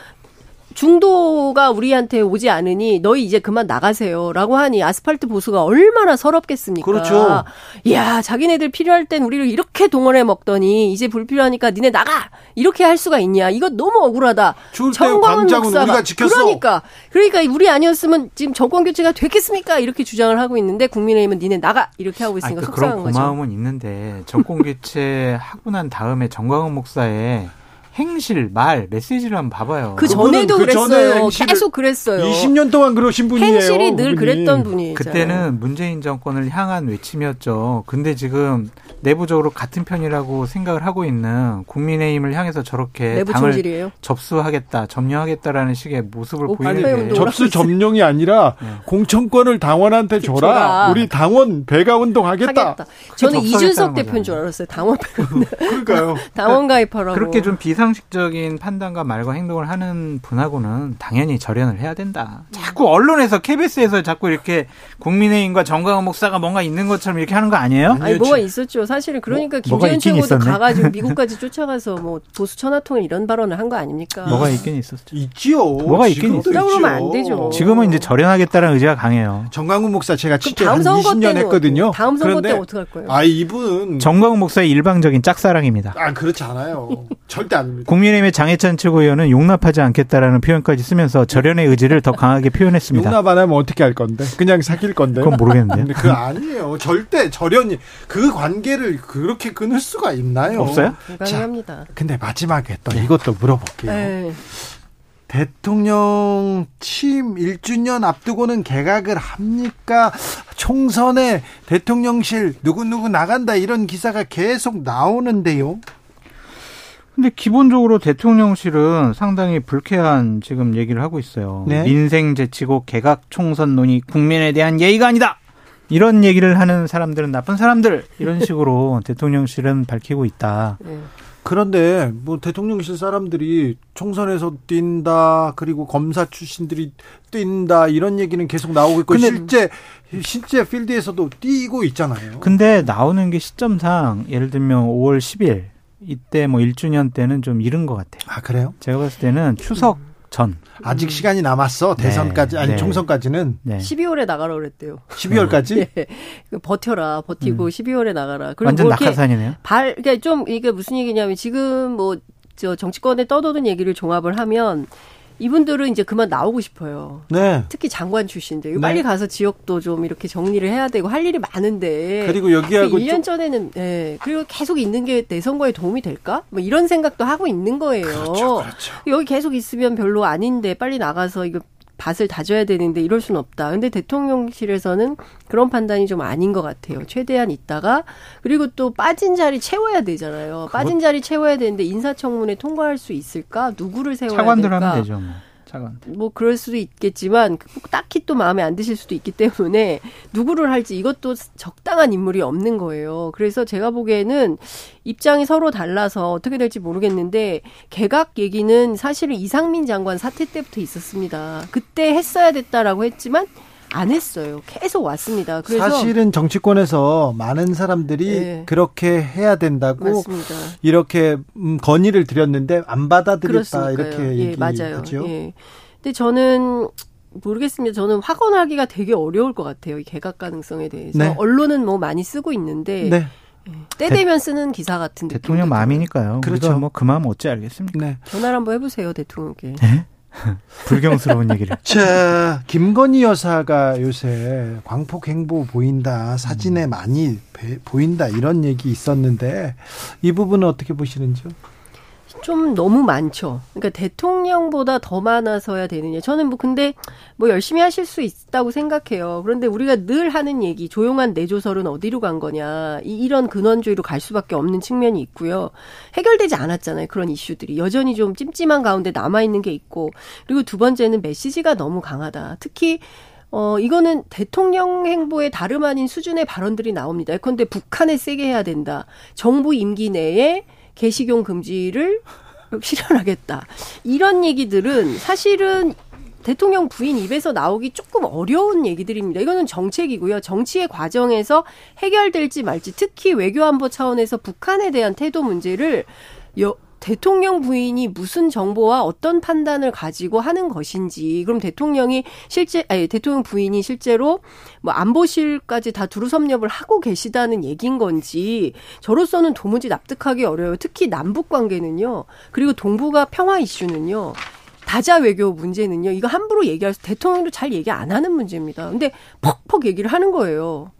중도가 우리한테 오지 않으니 너희 이제 그만 나가세요라고 하니 아스팔트 보수가 얼마나 서럽겠습니까? 그렇죠. 야, 자기네들 필요할 땐 우리를 이렇게 동원해 먹더니 이제 불필요하니까 니네 나가 이렇게 할 수가 있냐? 이거 너무 억울하다. 정광훈 목사가 우리가 지켰어. 그러니까 그러니까 우리 아니었으면 지금 정권 교체가 됐겠습니까? 이렇게 주장을 하고 있는데 국민의힘은 니네 나가 이렇게 하고 있으니까 아니, 속상한 그런 거죠. 고마움은 있는데 정권 교체 하고 난 다음에 정광훈 목사의 행실, 말, 메시지를 한번 봐봐요. 그 전에도 그 그랬어요. 계속 그랬어요. 20년 동안 그러신 분이에요. 행실이 늘 그분이. 그랬던 분이에요. 그때는 문재인 정권을 향한 외침이었죠. 근데 지금 내부적으로 같은 편이라고 생각을 하고 있는 국민의힘을 향해서 저렇게 내부 당을 총질이에요. 접수하겠다, 점령하겠다라는 식의 모습을 오, 보이는 아니, 게. 접수 점령이 아니라 네. 공천권을 당원한테 줘라. 줘라. 우리 당원 배가 운동하겠다. 하겠다. 저는 이준석 거잖아요. 대표인 줄 알았어요. 당원 그러니까요. 당원 가입하라고. 그렇게 좀 비상식적인 판단과 말과 행동을 하는 분하고는 당연히 절연을 해야 된다. 자꾸 언론에서 KBS에서 자꾸 이렇게 국민의힘과 정광훈 목사가 뭔가 있는 것처럼 이렇게 하는 거 아니에요? 아니 뭐가 있었죠. 사실은 그러니까 뭐, 김재현 최고도 있었네. 가가지고 미국까지 쫓아가서 뭐 보수 천하통일 이런 발언을 한 거 아닙니까? 뭐가 있긴 있었죠. 있지요. 뭐가 있긴 있어요. 그러면. 안 되죠. 지금은 이제 절연하겠다는 의지가 강해요. 정광훈 목사 제가 다음 한 선거 20년 때는 했거든요. 다음 선거 때 그런데 어떻게 할 거예요? 아 이분 정광훈 목사의 일방적인 짝사랑입니다. 아 그렇지 않아요. 절대 아닙니다. 국민의힘의 장해찬 최고위원은 용납하지 않겠다라는 표현까지 쓰면서 절연의 의지를 더 강하게 표현했습니다. 용납 안 하면 어떻게 할 건데? 그냥 사귈 건데? 그건 모르겠는데요. 그 아니에요. 절대 절연이 그 관계 를 그렇게 끊을 수가 있나요? 없어요? 불가능합니다. 근데 마지막에 또 이것도 물어볼게요. 네. 대통령 취임 1주년 앞두고는 개각을 합니까? 총선에 대통령실 누구누구 나간다 이런 기사가 계속 나오는데요. 근데 기본적으로 대통령실은 상당히 불쾌한 지금 얘기를 하고 있어요. 네. 민생 제치고 개각 총선 논의 국민에 대한 예의가 아니다. 이런 얘기를 하는 사람들은 나쁜 사람들 이런 식으로 대통령실은 밝히고 있다. 네. 그런데 뭐 대통령실 사람들이 총선에서 뛴다 그리고 검사 출신들이 뛴다 이런 얘기는 계속 나오고 있고 근데- 실제 실제 필드에서도 뛰고 있잖아요. 근데 나오는 게 시점상 예를 들면 5월 10일 이때 뭐 1주년 때는 좀 이른 것 같아요. 아 그래요? 제가 봤을 때는 추석 전. 아직 시간이 남았어 대선까지 아니 네. 총선까지는 네. 12월에 나가라 그랬대요. 12월까지. 예. 버텨라, 버티고 12월에 나가라. 그리고 완전 뭐 낙하산이네요. 발, 그러니까 좀 이게 무슨 얘기냐면 지금 뭐 저 정치권에 떠도는 얘기를 종합을 하면 이분들은 이제 그만 나오고 싶어요. 네. 특히 장관 출신들. 네. 빨리 가서 지역도 좀 이렇게 정리를 해야 되고 할 일이 많은데. 그리고 여기하고 1년 좀- 전에는 예. 그리고 계속 있는 게 내 선거에 도움이 될까? 뭐 이런 생각도 하고 있는 거예요. 그렇죠, 그렇죠. 여기 계속 있으면 별로 아닌데 빨리 나가서 이거 밭을 다져야 되는데 이럴 수는 없다. 근데 대통령실에서는 그런 판단이 좀 아닌 것 같아요. 최대한 있다가 그리고 또 빠진 자리 채워야 되잖아요. 빠진 자리 채워야 되는데 인사청문회 통과할 수 있을까? 누구를 세워야 차관들 될까? 하면 되죠. 뭐. 차관들. 뭐 그럴 수도 있겠지만 딱히 또 마음에 안 드실 수도 있기 때문에 누구를 할지 이것도 적당한 인물이 없는 거예요. 그래서 제가 보기에는 입장이 서로 달라서 어떻게 될지 모르겠는데 개각 얘기는 사실은 이상민 장관 사태 때부터 있었습니다. 그때 했어야 됐다라고 했지만 안 했어요. 계속 왔습니다. 그래서 사실은 정치권에서 많은 사람들이 네. 그렇게 해야 된다고 맞습니다. 이렇게 음, 건의를 드렸는데 안 받아들였다? 이렇게 예, 얘기하죠. 맞아요. 예. 근데 저는 모르겠습니다. 저는 확언하기가 되게 어려울 것 같아요. 이 개각 가능성에 대해서. 네. 언론은 뭐 많이 쓰고 있는데 네. 때 되면 쓰는 기사 같은 느낌. 대통령 마음이니까요. 그렇죠. 그렇죠. 뭐 그 마음 어찌 알겠습니까? 네. 전화를 한번 해보세요 대통령께. 불경스러운 얘기를. 자, 김건희 여사가 요새 광폭 행보 보인다, 사진에 음. 많이 배- 보인다 이런 얘기 있었는데 이 부분은 어떻게 보시는지요? 좀 너무 많죠. 그러니까 대통령보다 더 많아서야 되느냐. 저는 뭐 근데 뭐 열심히 하실 수 있다고 생각해요. 그런데 우리가 늘 하는 얘기, 조용한 내조설은 어디로 간 거냐. 이, 이런 근원주의로 갈 수밖에 없는 측면이 있고요. 해결되지 않았잖아요. 그런 이슈들이. 여전히 좀 찜찜한 가운데 남아 있는 게 있고. 그리고 두 번째는 메시지가 너무 강하다. 특히 어, 이거는 대통령 행보에 다름 아닌 수준의 발언들이 나옵니다. 예컨대 북한에 세게 해야 된다. 정부 임기 내에 개식용 금지를 실현하겠다. 이런 얘기들은 사실은 대통령 부인 입에서 나오기 조금 어려운 얘기들입니다. 이거는 정책이고요. 정치의 과정에서 해결될지 말지 특히 외교안보 차원에서 북한에 대한 태도 문제를 여, 대통령 부인이 무슨 정보와 어떤 판단을 가지고 하는 것인지 그럼 대통령이 실제 아니 대통령 부인이 실제로 뭐 안보실까지 다 두루 섭렵을 하고 계시다는 얘기인 건지 저로서는 도무지 납득하기 어려워요. 특히 남북 관계는요. 그리고 동북아 평화 이슈는요. 다자 외교 문제는요. 이거 함부로 얘기할 수 대통령도 잘 얘기 안 하는 문제입니다. 근데 퍽퍽 얘기를 하는 거예요.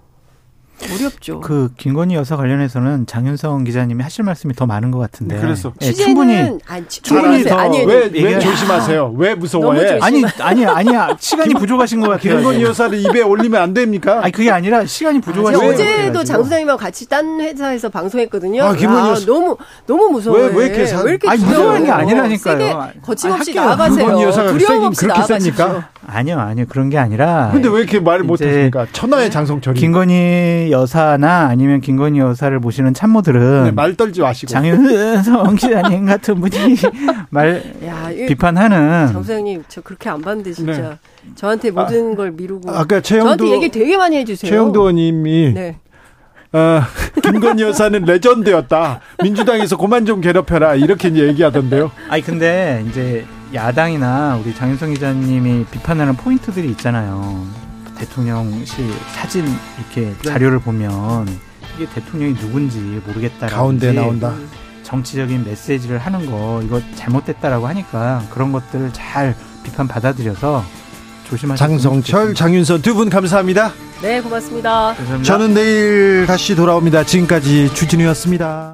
어렵죠. 그 김건희 여사 관련해서는 장윤성 기자님이 하실 말씀이 더 많은 것 같은데. 그래서 네, 충분히 아니, 충분히 더 왜, 왜 조심하세요? 왜 무서워해? 아니 아니 아니야 시간이 부족하신 것 같아요. 김건희 여사를 입에 올리면 안 됩니까? 아니 그게 아니라 시간이 부족하신 아, 어제도 장 소장님하고 같이 딴 회사에서 방송했거든요. 아, 김건희 여사 너무 너무 무서워요. 왜, 왜 이렇게 사... 왜 이렇게 아니 무서운 게 아니라니까요. 거침없이 나가세요. 김건희 여사가 두려움 없이 그렇게 나가십시오. 셉니까? 아니요 아니요 그런 게 아니라. 근데 왜 이렇게 말을 못하십니까? 천하의 장성철이. 김건희 여사나 아니면 김건희 여사를 보시는 참모들은 네, 말 떨지 마시고 장윤성 기자님 같은 분이 말 야, 비판하는 장 소장님 저 그렇게 안 봤는데 진짜 네. 저한테 모든 아, 걸 미루고 아까 최영도 저한테 얘기 되게 많이 해주세요. 최영도 의원님이 네. 어, 김건희 여사는 레전드였다. 민주당에서 그만 좀 괴롭혀라 이렇게 얘기하던데요. 아니 근데 이제 야당이나 우리 장윤성 기자님이 비판하는 포인트들이 있잖아요. 대통령실 사진 이렇게 네. 자료를 보면 이게 대통령이 누군지 모르겠다라고 가운데 나온다. 정치적인 메시지를 하는 거 이거 잘못됐다라고 하니까 그런 것들을 잘 비판 받아들여서 조심하시고 장성철, 장윤선 두 분 감사합니다. 네, 고맙습니다. 감사합니다. 저는 내일 다시 돌아옵니다. 지금까지 주진우였습니다.